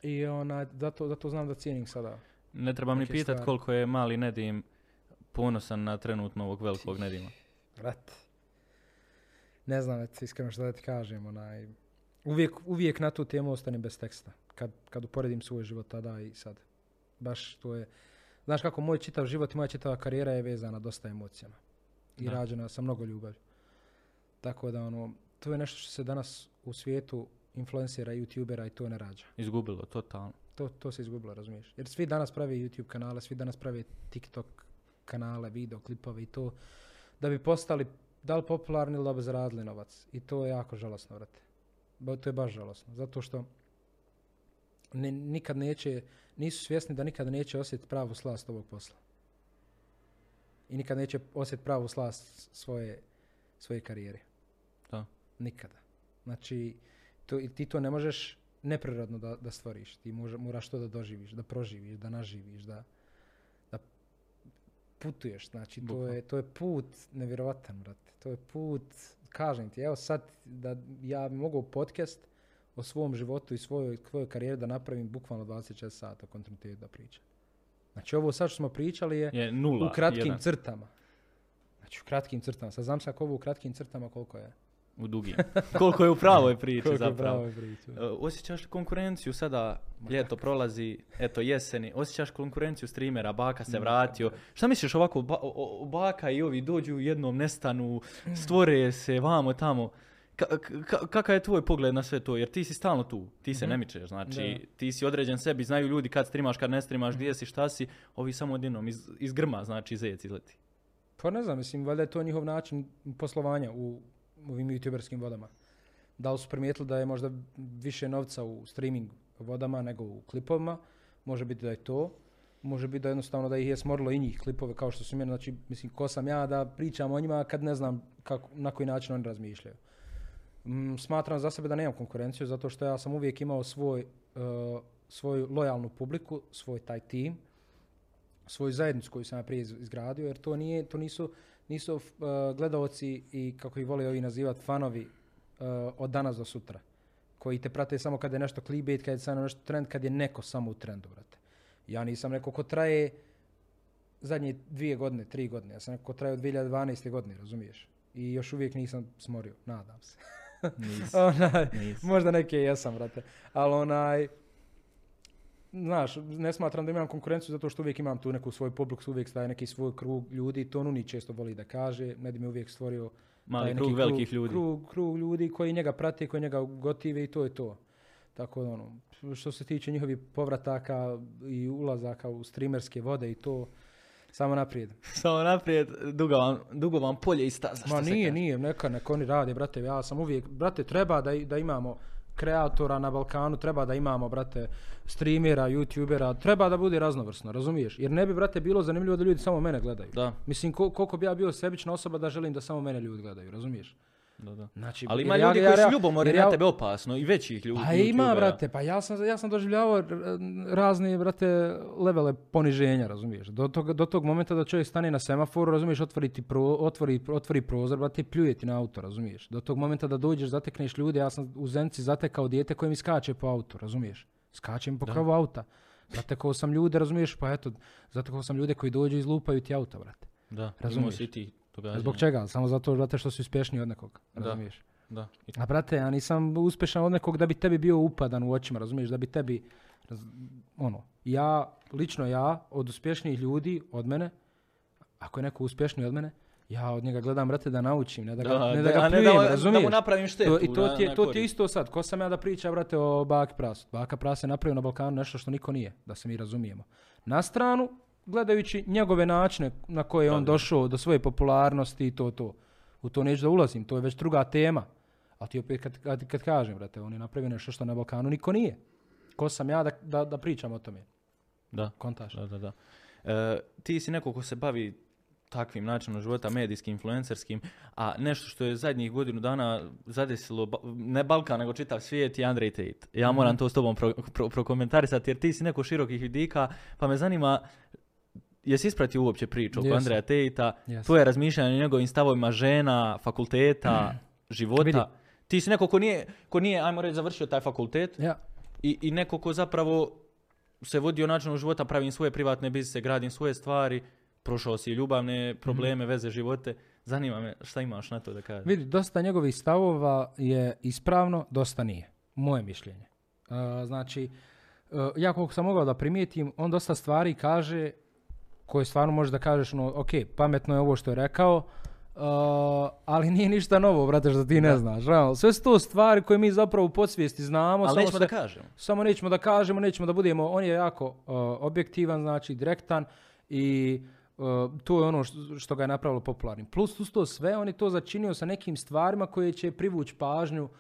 i ona, zato, zato znam da cijenim sada. Ne trebam ni pitat stvari. koliko je mali Nedim ponosan na trenutno ovog velikog Nedima. Rat. Ne znam, eto, iskreno što da ti kažem, onaj, uvijek, uvijek na tu temu ostanem bez teksta, kad, kad uporedim svoj život tada i sad. Baš to je, znaš kako moj čitav život i moja čitava karijera je vezana dosta emocijama. I Da. rađena sa mnogo ljubavi. Tako da, ono, to je nešto što se danas u svijetu influencera, youtubera i to ne rađa. Izgubilo, totalno. To, to se izgubilo, razumiješ? Jer svi danas prave YouTube kanale, svi danas prave TikTok kanale, video, klipove i to da bi postali da li popularni ili da bi zaradili novac. I to je jako žalosno, vrate. Ba, to je baš žalosno. Zato što ne, nikad neće, nisu svjesni da nikada neće osjetiti pravu slast ovog posla. I nikad neće osjetiti pravu slast svoje, svoje karijere. Da. Nikada. Znači, to, ti to ne možeš neprirodno da, da stvoriš. Ti moraš to da doživiš, da proživiš, da naživiš, da, da putuješ. Znači, to je, to je put nevjerovatan, brate. To je put, kažem ti, evo sad da ja mogao podcast o svom životu i svojoj, svojoj karijeri da napravim bukvalno 24 sata kontinuitet da pričam. Znači, ovo sad što smo pričali je Je nula. u kratkim jedan. crtama. Znači, u kratkim crtama. Sad znam sad ovo u kratkim crtama koliko je. U dugim. Koliko je u pravoj priči Koliko je zapravo. pravoj priči. E, Osjećaš li konkurenciju sada, ljeto prolazi, eto jeseni, osjećaš konkurenciju streamera, Baka se vratio. Šta misliš ovako, ba, o- o- Baka i ovi dođu jednom, nestanu, stvore se vamo tamo. Ka- ka- kakav je tvoj pogled na sve to? Jer ti si stalno tu, ti se ne mičeš, znači Da. ti si određen sebi, znaju ljudi kad streamaš, kad ne streamaš, gdje si, šta si, ovi samo odjednom iz, iz grma, znači zec izleti. Pa ne znam, mislim, valjda je to njihov način poslovanja u ovim youtuberskim vodama. Da li su primijetili da je možda više novca u streaming vodama nego u klipovima, može biti da je to. Može biti da jednostavno da ih je smorilo i njih klipove kao što su meni, znači, mislim, ko sam ja da pričam o njima kad ne znam kako, na koji način oni razmišljaju. Mm, smatram za sebe da nemam konkurenciju zato što ja sam uvijek imao svoj, uh, svoju lojalnu publiku, svoj taj tim, svoju zajednicu koju sam ja prije iz- izgradio, jer to, nije, to nisu, nisu uh, gledaoci i kako ih vole ovi nazivati fanovi uh, od danas do sutra. Koji te prate samo kad je nešto clickbait, kad je samo nešto trend, kad je neko samo u trendu, brate. Ja nisam neko ko traje zadnje dvije godine, tri godine. Ja sam neko trajao 2012. godine, razumiješ? I još uvijek nisam smorio, nadam se. Nisi. onaj, Nisi. možda neke jesam, brate. Ali onaj, znaš, ne smatram da imam konkurenciju zato što uvijek imam tu neku svoju publiku, uvijek staje neki svoj krug ljudi, to Nuni često voli da kaže, Medi mi je uvijek stvorio Mali taj krug velikih ljudi. Krug, krug ljudi koji njega prate, koji njega gotive i to je to. Tako da ono, što se tiče njihovih povrataka i ulazaka u streamerske vode i to, samo naprijed. Samo naprijed, dugo vam, dugo vam polje i staza. Ma nije, kaže. nije, neka, neka oni rade, brate, ja sam uvijek, brate, treba da, da imamo kreatora na Balkanu, treba da imamo, brate, streamera, youtubera, treba da bude raznovrsno, razumiješ? Jer ne bi, brate, bilo zanimljivo da ljudi samo mene gledaju. Da, Mislim, ko- koliko bi ja bio sebična osoba da želim da samo mene ljudi gledaju, razumiješ? Da, da. Znači, Ali ima ja- ljudi ja- koji ja- su ljubomorni jer na ja- tebe opasno i većih ljudi. Pa ima, brate, pa ja sam, ja sam doživljavao razne, brate, levele poniženja, razumiješ? Do tog, do tog momenta da čovjek stane na semaforu, razumiješ, otvori, ti pro, otvori, otvori prozor, brate, pljuje ti na auto, razumiješ? Do tog momenta da dođeš, zatekneš ljude, ja sam u Zenci zatekao dijete koje mi skače po autu, razumiješ? Skače mi po krovu auta. Zatekao sam ljude, razumiješ, pa eto, zatekao sam ljude koji dođu i izlupaju ti auta, brate. Da, Razumiješ. si i ti događanja. Zbog čega? Samo zato, brate, što si uspješniji od nekog, Da. razumiješ? Da. I- A brate, ja nisam uspješan od nekog da bi tebi bio upadan u očima, razumiješ, da bi tebi, raz- ono, ja, lično ja, od uspješnijih ljudi, od mene, ako je neko uspješniji od mene, ja od njega gledam, brate, da naučim, ne da ga, ne da ga a pljujem, da, mu- razumiješ? da mu napravim štetu. To, I to ti, je, to ti je isto sad, ko sam ja da priča, brate, o Baki Prasu. Baka Pras je napravio na Balkanu nešto što niko nije, da se mi razumijemo. Na stranu, gledajući njegove načine na koje je on došao do svoje popularnosti i to, to. U to neću da ulazim, to je već druga tema. Ali ti opet kad, kad, kad kažem, brate, on je napravio nešto što na Balkanu niko nije. Ko sam ja da, da, da pričam o tome? Da, Kontaš? da, da. da. E, ti si neko ko se bavi takvim načinom života, medijskim, influencerskim, a nešto što je zadnjih godinu dana zadesilo, ne Balkan, nego čitav svijet je Andrej Tate. Ja Mhm. moram to s tobom pro, pro- prokomentarisati, jer ti si neko širokih vidika, pa me zanima, jesi ispratio uopće priču oko Jesam. Andreja Tate-a, Jesam. tvoje razmišljanje o njegovim stavovima žena, fakulteta, života. Vidi. Ti si neko ko nije, ko nije, ajmo reći, završio taj fakultet, Ja. i, i neko ko zapravo se vodio načinom života, pravim svoje privatne biznise, gradim svoje stvari, prošao si ljubavne probleme, veze, živote. Zanima me šta imaš na to da kažeš. Vidi, dosta njegovih stavova je ispravno, dosta nije. Moje mišljenje. Uh, znači, uh, ja koliko sam mogao da primijetim, on dosta stvari kaže koje stvarno možeš da kažeš, ono, ok, pametno je ovo što je rekao, uh, ali nije ništa novo, brate, što ti ne Da. znaš. realno. Sve su to stvari koje mi zapravo u podsvijesti znamo. Ali samo nećemo se- da kažemo. samo nećemo da kažemo, nećemo da budemo, on je jako uh, objektivan, znači direktan i uh, to je ono što, što ga je napravilo popularnim. Plus uz to sve, on je to začinio sa nekim stvarima koje će privući pažnju uh,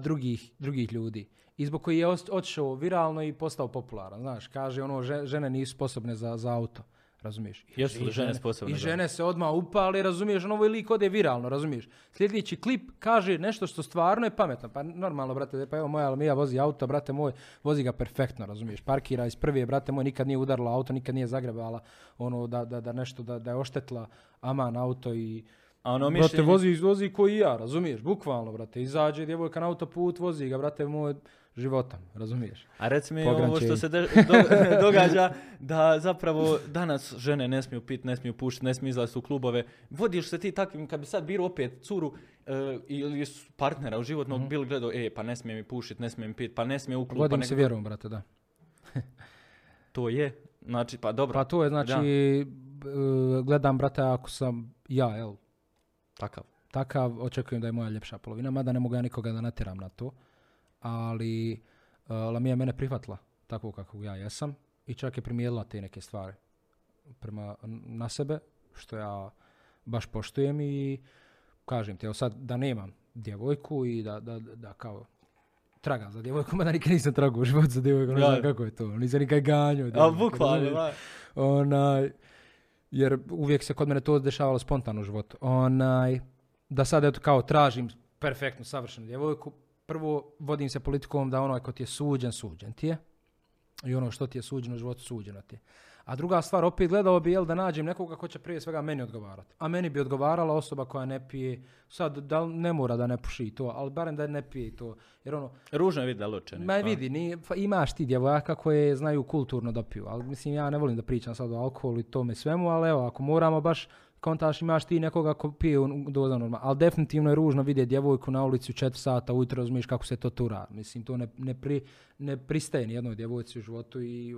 drugih, drugih ljudi. I zbog koji je otišao viralno i postao popularan. Znaš, kaže ono, že- žene nisu sposobne za, za auto. Razumiješ? Jesu li I žene sposobne I žene se odmah upale, razumiješ, ono ovaj lik ode viralno, razumiješ. Sljedeći klip kaže nešto što stvarno je pametno. Pa normalno, brate, pa evo moja Almija vozi auto, brate moj, vozi ga perfektno, razumiješ. Parkira iz prve, brate moj, nikad nije udarila auto, nikad nije zagrebala ono da, da, da nešto, da, da je oštetila aman auto i A ono brate, mišljenje... vozi, vozi ko i ja, razumiješ, bukvalno, brate. Izađe djevojka na autoput, vozi ga, brate moj, životom, razumiješ. A reci mi ovo što se de- do- događa, da zapravo danas žene ne smiju pit, ne smiju pušiti, ne smiju izlaziti u klubove. Vodiš se ti takvim, kad bi sad birao opet curu e, ili partnera u životnog, Mhm. bil gledao, e, pa ne smije mi pušiti, ne smije mi pit, pa ne smije u klub, pa Vodim nek- se vjerom, brate, da. To je, znači, pa dobro, Pa to je, znači, e, gledam, brate, ako sam ja, jel, takav. takav, očekujem da je moja ljepša polovina, mada ne mogu ja nikoga da natjeram na to. Ali uh, Lamija je mene prihvatila tako kako ja jesam i čak je primijenila te neke stvari prema na sebe, što ja baš poštujem i kažem ti, evo sad da nemam djevojku i da, da, da kao tragam za djevojkom, mada nikad nisam tragao u životu za djevojkom, ne Ja. znam kako je to, nisam nikad ganjao. A djevojku, bukvalno, da. Onaj, jer uvijek se kod mene to dešavalo spontano u životu. Onaj, da sad eto kao tražim perfektnu, savršenu djevojku, prvo vodim se politikom da ono ako ti je suđen, suđen ti je. I ono što ti je suđeno u životu, suđeno ti je. A druga stvar, opet gledao bi jel, da nađem nekoga ko će prije svega meni odgovarati. A meni bi odgovarala osoba koja ne pije, sad da ne mora da ne puši to, ali barem da ne pije to. Jer ono, Ružno je vidjeti da lučeni. Ma vidi, ni, pa imaš ti djevojaka koje znaju kulturno da piju, ali mislim ja ne volim da pričam sad o alkoholu i tome svemu, ali evo, ako moramo baš kontaš imaš ti nekoga ko pije u doza normalno, ali definitivno je ružno vidjeti djevojku na ulici u 4 sata ujutro, razumiješ kako se to tura. Mislim, to ne, ne, pri, ne pristaje ni jednoj djevojci u životu i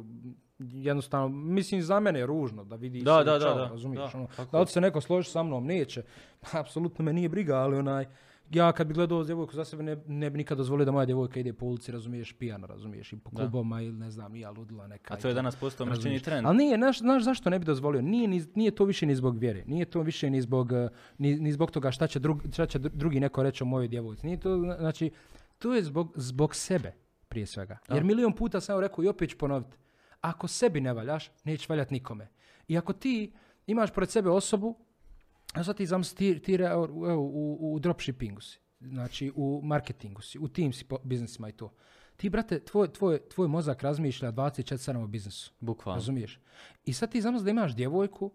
jednostavno, mislim za mene je ružno da vidi Da, se da, da, da, razumiješ, da, ono, da li se neko složi sa mnom, neće, apsolutno me nije briga, ali onaj, ja kad bi gledao djevojku za sebe ne, ne bi nikad dozvolio da moja djevojka ide po ulici, razumiješ, pijana, razumiješ, i po klubovima ili ne znam, nija ludila neka. A to je danas postao Razumiješ. trend. Ali nije, znaš, znaš zašto ne bi dozvolio? Nije, ni, nije to više ni zbog vjere. Nije to više ni zbog, eh, ni, ni zbog toga šta će, drug, šta će dru- drugi neko reći o mojoj djevojci. Nije to, zna- znači, to je zbog, zbog sebe prije svega. Jer milion puta sam rekao i opet ću ponoviti. Ako sebi ne valjaš, nećeš valjati nikome. I ako ti imaš pored sebe osobu, a sad ti zamisli, ti, ti re- evo, evo, u, u dropshippingu si, znači u marketingu si, u tim si po- biznisima i to. Ti, brate, tvoj, tvoj, tvoj mozak razmišlja 24-7 o biznisu. Bukvalno. Razumiješ? I sad ti zamisli da imaš djevojku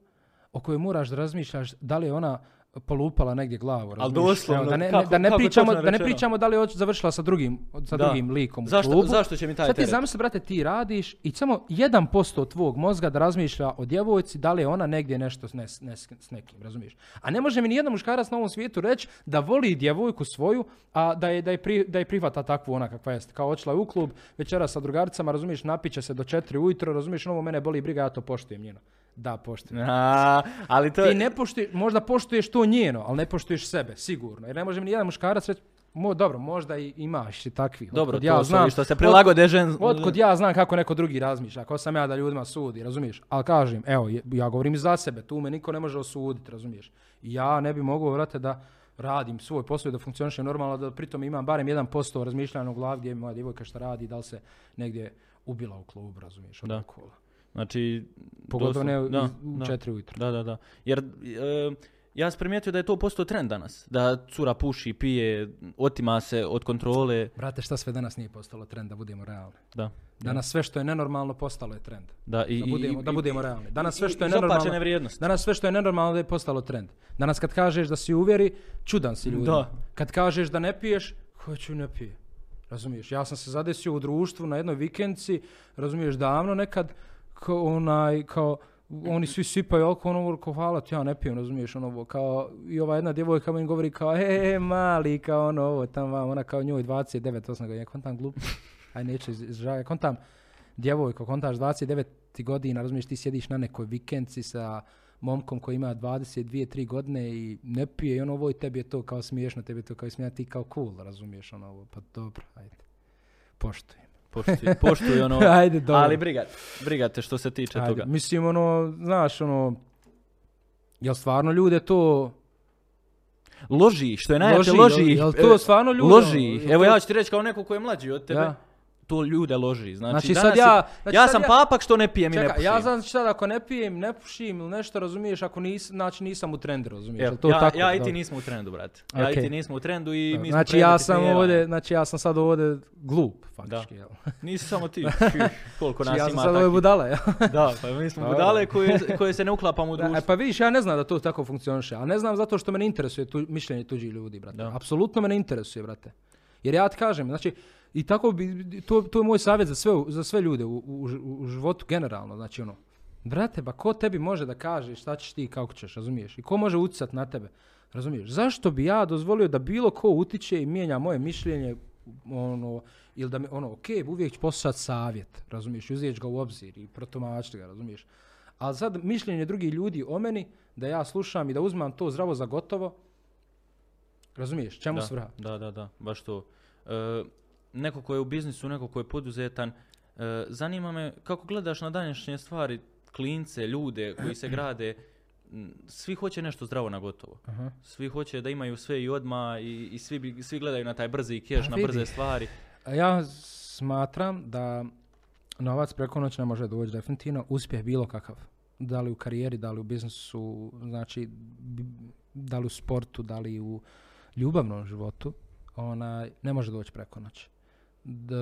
o kojoj moraš da razmišljaš da li je ona polupala negdje glavu. razumiješ? doslovno, da ne, kako- da ne kako pričamo, da ne pričamo da li je završila sa drugim, sa Da. drugim likom u Zašto, klubu. zašto će mi taj Sad ti zamisli, brate, ti radiš i samo 1% tvog mozga da razmišlja o djevojci, da li je ona negdje nešto s, ne, s- ne- s nekim, razumiješ? A ne može mi ni jedan muškarac na ovom svijetu reći da voli djevojku svoju, a da je, da je, pri, da je prihvata takvu ona kakva jest. Kao očela je u klub, večera sa drugaricama, razumiješ, napiće se do 4 ujutro, razumiješ, ovo mene boli briga, ja to poštujem njeno. Da, poštujem. A, ali to Ti ne poštuješ, možda poštuješ to njeno, ali ne poštuješ sebe, sigurno. Jer ne može mi ni jedan muškarac reći, mo, dobro, možda i imaš i takvih. Dobro, to su ovi što se prilagode žen... Otkud ja znam kako neko drugi razmišlja, ko sam ja da ljudima sudi, razumiješ? Ali kažem, evo, ja govorim za sebe, tu me niko ne može osuditi, razumiješ? Ja ne bi mogao, vrate, da radim svoj posao i da funkcioniše normalno, da pritom imam barem 1% razmišljanja u glavi gdje je moja djevojka šta radi, da li se negdje ubila u klubu, razumiješ? od Da. alkohola. Znači... Pogotovo ne u, da, u da. četiri ujutro. Da, da, da. Jer e, ja sam primijetio da je to postao trend danas. Da cura puši, pije, otima se od kontrole. Brate, šta sve danas nije postalo trend, da budemo realni? Da. Danas sve što je nenormalno postalo je trend. Da, i, Da budemo, i- da budemo realni. Danas sve što je i nenormalno, vrijednosti. danas sve što je nenormalno da je postalo trend. Danas kad kažeš da si uvjeri, čudan si ljudima. Da. Kad kažeš da ne piješ, hoću ne pije. Razumiješ? Ja sam se zadesio u društvu na jednoj vikendci, razumiješ, davno nekad, onaj, kao, oni svi sipaju alkohol, ono, kao, hvala ti, ja ne pijem, razumiješ, ono, kao, i ova jedna djevojka meni govori kao, e, mali, kao ono, ovo, tam, vam, ona kao njoj 29, 8 godina, kontam glup, aj neće ja kontam, djevojko, kontaš 29 godina, razumiješ, ti sjediš na nekoj vikendci sa momkom koji ima 22, 3 godine i ne pije i ono ovo i tebi je to kao smiješno, tebi je to kao smiješno, ti kao cool, razumiješ, ono ovo, pa dobro, ajde, poštujem. Poštuj, poštuj ono... Ajde, dobro. ali briga, briga te što se tiče Ajde, toga. Mislim, ono, znaš, ono, jel stvarno ljude to Loži što je najjače, loži? loži jel, jel to stvarno ljude? Loži ono, Evo ja ću ti reći kao neko ko je mlađi od tebe. Ja. To ljude loži. Znači, Znači, sad danas ja- je- znači, ja sad sam ja- papak što ne pijem i ne pušim. ja znam sad ako ne pijem, ne pušim ili nešto, razumiješ, ako nis, znači nisam u trendu, razumiješ, jel to ja, tako? ja i ti nismo u trendu, brate. Ja i ti nismo u trendu i mi smo Znači ja sam ovdje, znači ja sam sad ovdje glup, faktički, jel? Nisi samo ti. Koliko nas Znači, ja sam ima sad ovdje budala, jel? Da, pa mi smo budale koje, koje se ne uklapamo u Da, društvo. e, pa vidiš, ja ne znam da to tako funkcioniše, a ne znam zato što me ne interesuje tu, mišljenje tuđih ljudi, brate. Apsolutno me ne interesuje, brate. Jer ja ti kažem, znači, i tako bi, to, to je moj savjet za sve, za sve ljude u, u, u životu generalno, znači ono, brate, ba ko tebi može da kaže šta ćeš ti i kako ćeš, razumiješ? I ko može utjecat na tebe, razumiješ? Zašto bi ja dozvolio da bilo ko utiče i mijenja moje mišljenje, ono, ili da mi, ono, ok, uvijek ću poslušati savjet, razumiješ, uzeti ga u obzir i protumačiti ga, razumiješ? Ali sad mišljenje drugih ljudi o meni, da ja slušam i da uzmam to zdravo za gotovo, razumiješ, čemu da, svrha? Da, da, da, baš to. E, neko ko je u biznisu, neko ko je poduzetan, e, zanima me kako gledaš na današnje stvari, klince, ljude koji se grade, svi hoće nešto zdravo na gotovo. Aha. Svi hoće da imaju sve i odma i, i svi, svi gledaju na taj brzi keš, Pa na brze stvari. A Ja smatram da novac preko noći ne može doći definitivno, uspjeh bilo kakav. Da li u karijeri, da li u biznisu, znači da li u sportu, da li u ljubavnom životu, onaj, ne može doći preko noći. D-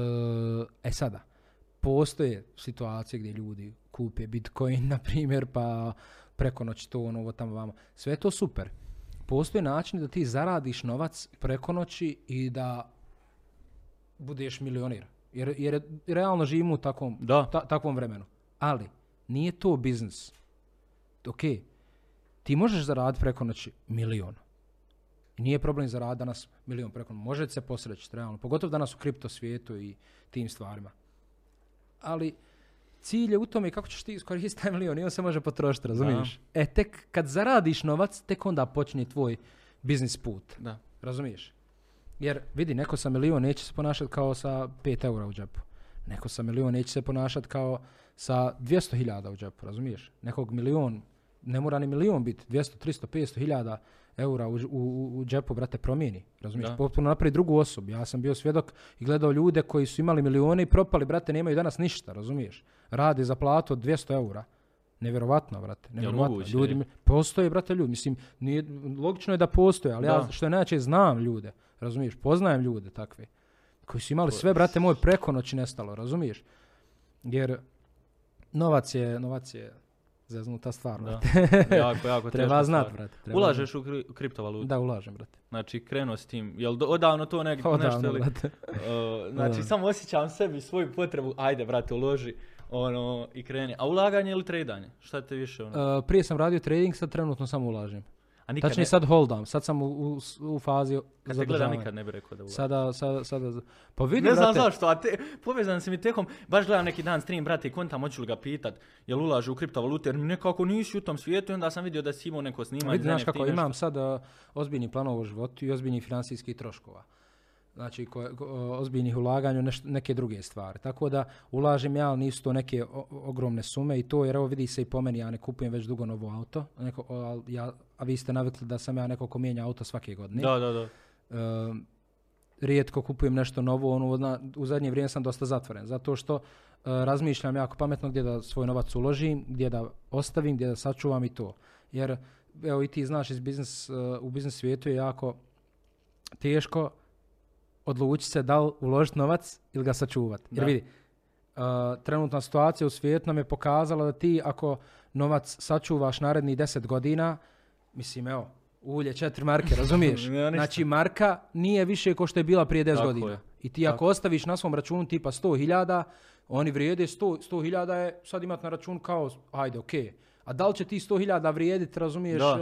e sada, postoje situacije gdje ljudi kupe Bitcoin, na primjer, pa preko noći to, ono, ovo tamo vamo. Sve je to super. Postoje način da ti zaradiš novac preko noći i da budeš milionir. Jer, jer realno živimo u takvom, Da. ta- takvom vremenu. Ali, nije to biznis. Ok, ti možeš zaraditi preko noći milion. I nije problem zaraditi danas milion preko. Može se posrećiti, realno. Pogotovo danas u kripto svijetu i tim stvarima. Ali, cilj je u tome kako ćeš ti iskoristiti taj milion i on se može potrošiti, razumiješ? E, tek kad zaradiš novac, tek onda počinje tvoj biznis put. Da. Razumiješ? Jer vidi, neko sa milion neće se ponašati kao sa 5 eura u džepu. Neko sa milion neće se ponašati kao sa 200 hiljada u džepu, razumiješ? Nekog milion, ne mora ni milion biti, 200, 300, 500 hiljada eura u, u, u džepu, brate, promijeni. Razumiješ? Da. Potpuno napravi drugu osobu. Ja sam bio svjedok i gledao ljude koji su imali milione i propali, brate, nemaju danas ništa, razumiješ? Rade za platu od 200 eura. Nevjerovatno, brate. Nevjerovatno. moguće, Ljudi, je? postoje, brate, ljudi. Mislim, nije, logično je da postoje, ali ja Da. što je najčešće znam ljude, razumiješ? Poznajem ljude takve. Koji su imali sve, brate, moje preko noći nestalo, razumiješ? Jer novac je, novac je zeznuta stvar, Da. brate. jako, jako Treba znat, brate. Treba Ulažeš u kri- kriptovalutu. Da, ulažem, brate. Znači, krenuo s tim. Jel do- odavno to nešto Odavno, ili... brate. Uh, znači, Da. samo osjećam sebi svoju potrebu, ajde, brate, uloži ono, i kreni. A ulaganje ili tradanje? Šta te više ono? Uh, prije sam radio trading, sad trenutno samo ulažem. A nikad Tačnije ne, sad holdam, sad sam u, u, u fazi kad te gleda, zadržavanja. nikad ne bi rekao da ulaže. Sada, sada, sada, pa vidi, Ne znam brate, zašto, a te, povezan si mi tekom, baš gledam neki dan stream, brate, i kontam, hoću li ga pitat, jel ulaže u kriptovalute, jer nekako nisi u tom svijetu i onda sam vidio da si imao neko snimanje. vidi, za znaš kako, imam sad uh, ozbiljni planova u životu i ozbiljni financijskih troškova. Znači, ko- o- ozbiljnih ulaganja u neš- neke druge stvari. Tako da ulažem ja, ali nisu to neke o- ogromne sume i to, jer evo vidi se i po meni, ja ne kupujem već dugo novo auto, neko, al ja, a vi ste navikli da sam ja neko ko mijenja auto svake godine. Da, da, da. Um, rijetko kupujem nešto novo, ono, na, u zadnje vrijeme sam dosta zatvoren, zato što uh, razmišljam jako pametno gdje da svoj novac uložim, gdje da ostavim, gdje da sačuvam i to. Jer, evo i ti znaš, iz biznis, uh, u biznis svijetu je jako teško odlučiti se da li uložiti novac ili ga sačuvati. Jer vidi, uh, trenutna situacija u svijetu nam je pokazala da ti ako novac sačuvaš narednih 10 godina, mislim evo, ulje četiri marke, razumiješ? Znači marka nije više ko što je bila prije 10 Tako godina. je. I ti ako ostaviš na svom računu tipa 100.000, oni vrijede 100 100.000 je sad imat na račun kao, ajde, okej. A da li će ti 100.000 vrijediti, razumiješ, uh,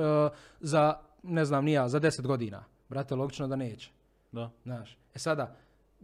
za, ne znam, nija, za 10 godina? Brate, logično da neće. Da. Znaš, e sada,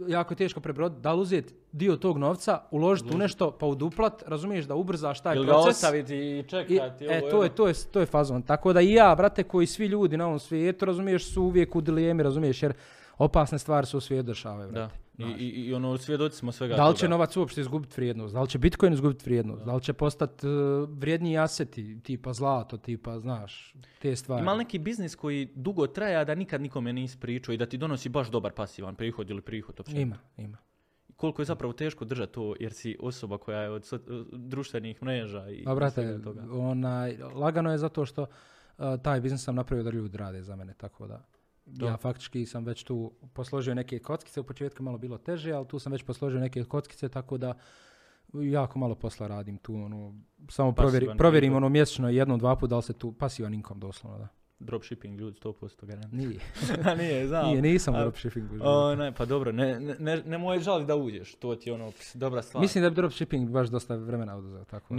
jako je teško prebroditi, da li uzeti dio tog novca, uložiti u nešto, pa uduplat, razumiješ, da ubrzaš taj Ili ga proces. ostaviti i I, čekati. e, ovo, to je, to, je, to je fazon. Tako da i ja, brate, koji svi ljudi na ovom svijetu, razumiješ, su uvijek u dilijemi, razumiješ, jer opasne stvari se u svijetu dešavaju, Da. I, i, i ono, svjedoci smo svega Da li će toga. novac uopšte izgubiti vrijednost? Da li će Bitcoin izgubiti vrijednost? Da li će postati uh, vrijedniji aseti, tipa zlato, tipa, znaš, te stvari. Ima li neki biznis koji dugo traje, a da nikad nikome nisi pričao i da ti donosi baš dobar pasivan prihod ili prihod općenito? Ima, ima. Koliko je zapravo teško držati to jer si osoba koja je od so- društvenih mreža i A brate, svega toga. onaj, lagano je zato što uh, taj biznis sam napravio da ljudi rade za mene, tako da. Da. Ja faktički sam već tu posložio neke kockice, u početku malo bilo teže, ali tu sam već posložio neke kockice, tako da jako malo posla radim tu, ono, samo provjeri, provjerim ono mjesečno jednom, dva puta da li se tu pasivan inkom doslovno, da. Dropshipping ljudi 100% garant. Nije, A nije, znam. nije, nisam u dropshippingu. O, ne, pa dobro, ne, ne, ne, nemoj žali da uđeš, to ti je ono dobra stvar. Mislim da bi dropshipping baš dosta vremena oduzeo, tako da.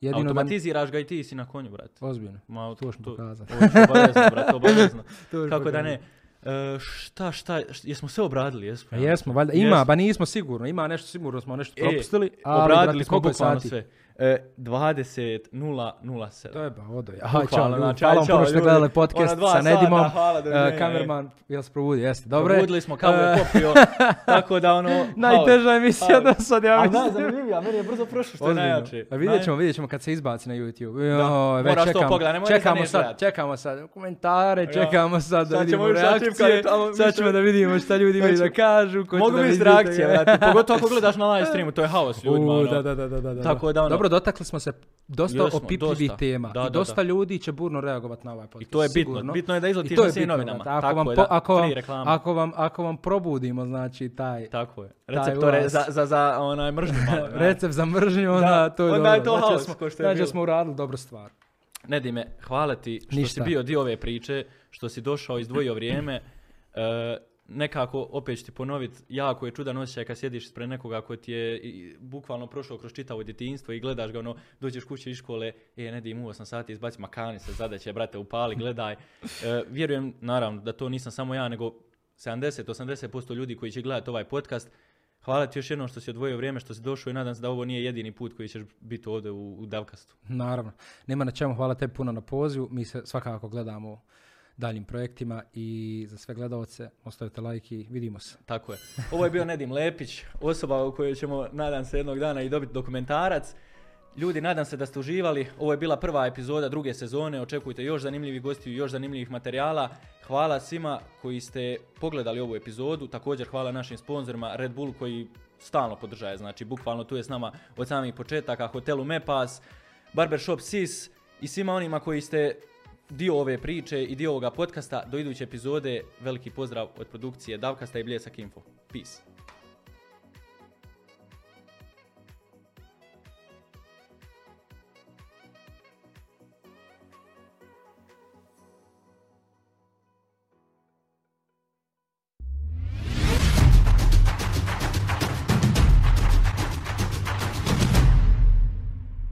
Jedino. Automatiziraš ga i ti si na konju, brate. Ozbiljno. Ma, To ću pokazati. obavezno, brate, obavezno. Kako da ne. E, šta, šta, š- jesmo sve obradili, jesmo? Pa jesmo, valjda. Ima, Jesmo. ba nismo sigurno. Ima nešto sigurno, smo nešto E, propustili. ali, Obradili brate, smo bukvalno sve. E, 20.007. To je ba, odo. Bukvalno, čao, ljudi. znači, Hvala vam puno što gledali podcast sa Nedimom. hvala, doviđenja, Uh, kamerman, jel se probudi? Jeste, dobro. Probudili smo kao je E, popio, tako da ono... Najteža emisija do sad, ja A mislim. najzanimljivija, meni je brzo prošlo što je najjače. A vidjet ćemo, vidjet ćemo kad se izbaci na YouTube. Da. Moraš to čekamo, pogledat, nemoj da čekamo sad, čekamo sad komentare, čekamo sad da vidimo reakcije. Sad ćemo da vidimo šta ljudi imaju da kažu. Mogu da biti reakcije, pogotovo ako gledaš na live streamu, to je haos ljudima. Ono. da, da, da, da, da, da. Tako da ono- Dobro, dotakli smo se dosta Jesmo, opipljivih dosta. tema. Da, I da, dosta da. ljudi će burno reagovati na ovaj I podcast. to je bitno. sigurno. Bitno je da I izletiš na je svim novinama. brate. Ako, Tako vam, je, da, ako, vam, ako, vam, ako vam probudimo, znači, taj Tako je. Taj Receptore ulaz. za, za, za onaj mržnju malo. recept za mržnju, onda Da, to je onda je dobro. to Znači haos, smo- je znači smo uradili dobru stvar. Nedime, hvala ti što si Ništa. bio dio ove priče, što si došao, izdvojio vrijeme. E, nekako, opet ću ti ponoviti, jako je čudan osjećaj kad sjediš ispred nekoga ko ti je i- bukvalno prošao kroz čitavo djetinjstvo i gledaš ga, ono, dođeš kući iz škole, e, ne dim u 8 sati, izbaci makani se, zadaće, brate, upali, gledaj. E, vjerujem, naravno, da to nisam samo ja, nego 70-80% ljudi koji će gledati ovaj podcast. Hvala ti još jednom što si odvojio vrijeme, što si došao i nadam se da ovo nije jedini put koji ćeš biti ovdje u, u Davkastu. Naravno. Nema na čemu, hvala tebi puno na pozivu. Mi se svakako gledamo daljim projektima i za sve gledalce ostavite like i vidimo se. Tako je. Ovo je bio Nedim Lepić, osoba u kojoj ćemo, nadam se, jednog dana i dobiti dokumentarac. Ljudi, nadam se da ste uživali. Ovo je bila prva epizoda druge sezone. Očekujte još zanimljivih gostiju još zanimljivih materijala. Hvala svima koji ste pogledali ovu epizodu. Također hvala našim sponzorima Red Bull koji stalno podržaje. Znači, bukvalno tu je s nama od samih početaka. Hotelu Mepas, Barbershop Sis i svima onima koji ste dio ove priče i dio ovoga podcasta. Do iduće epizode veliki pozdrav od produkcije Davkasta i Bljesak Info. Peace.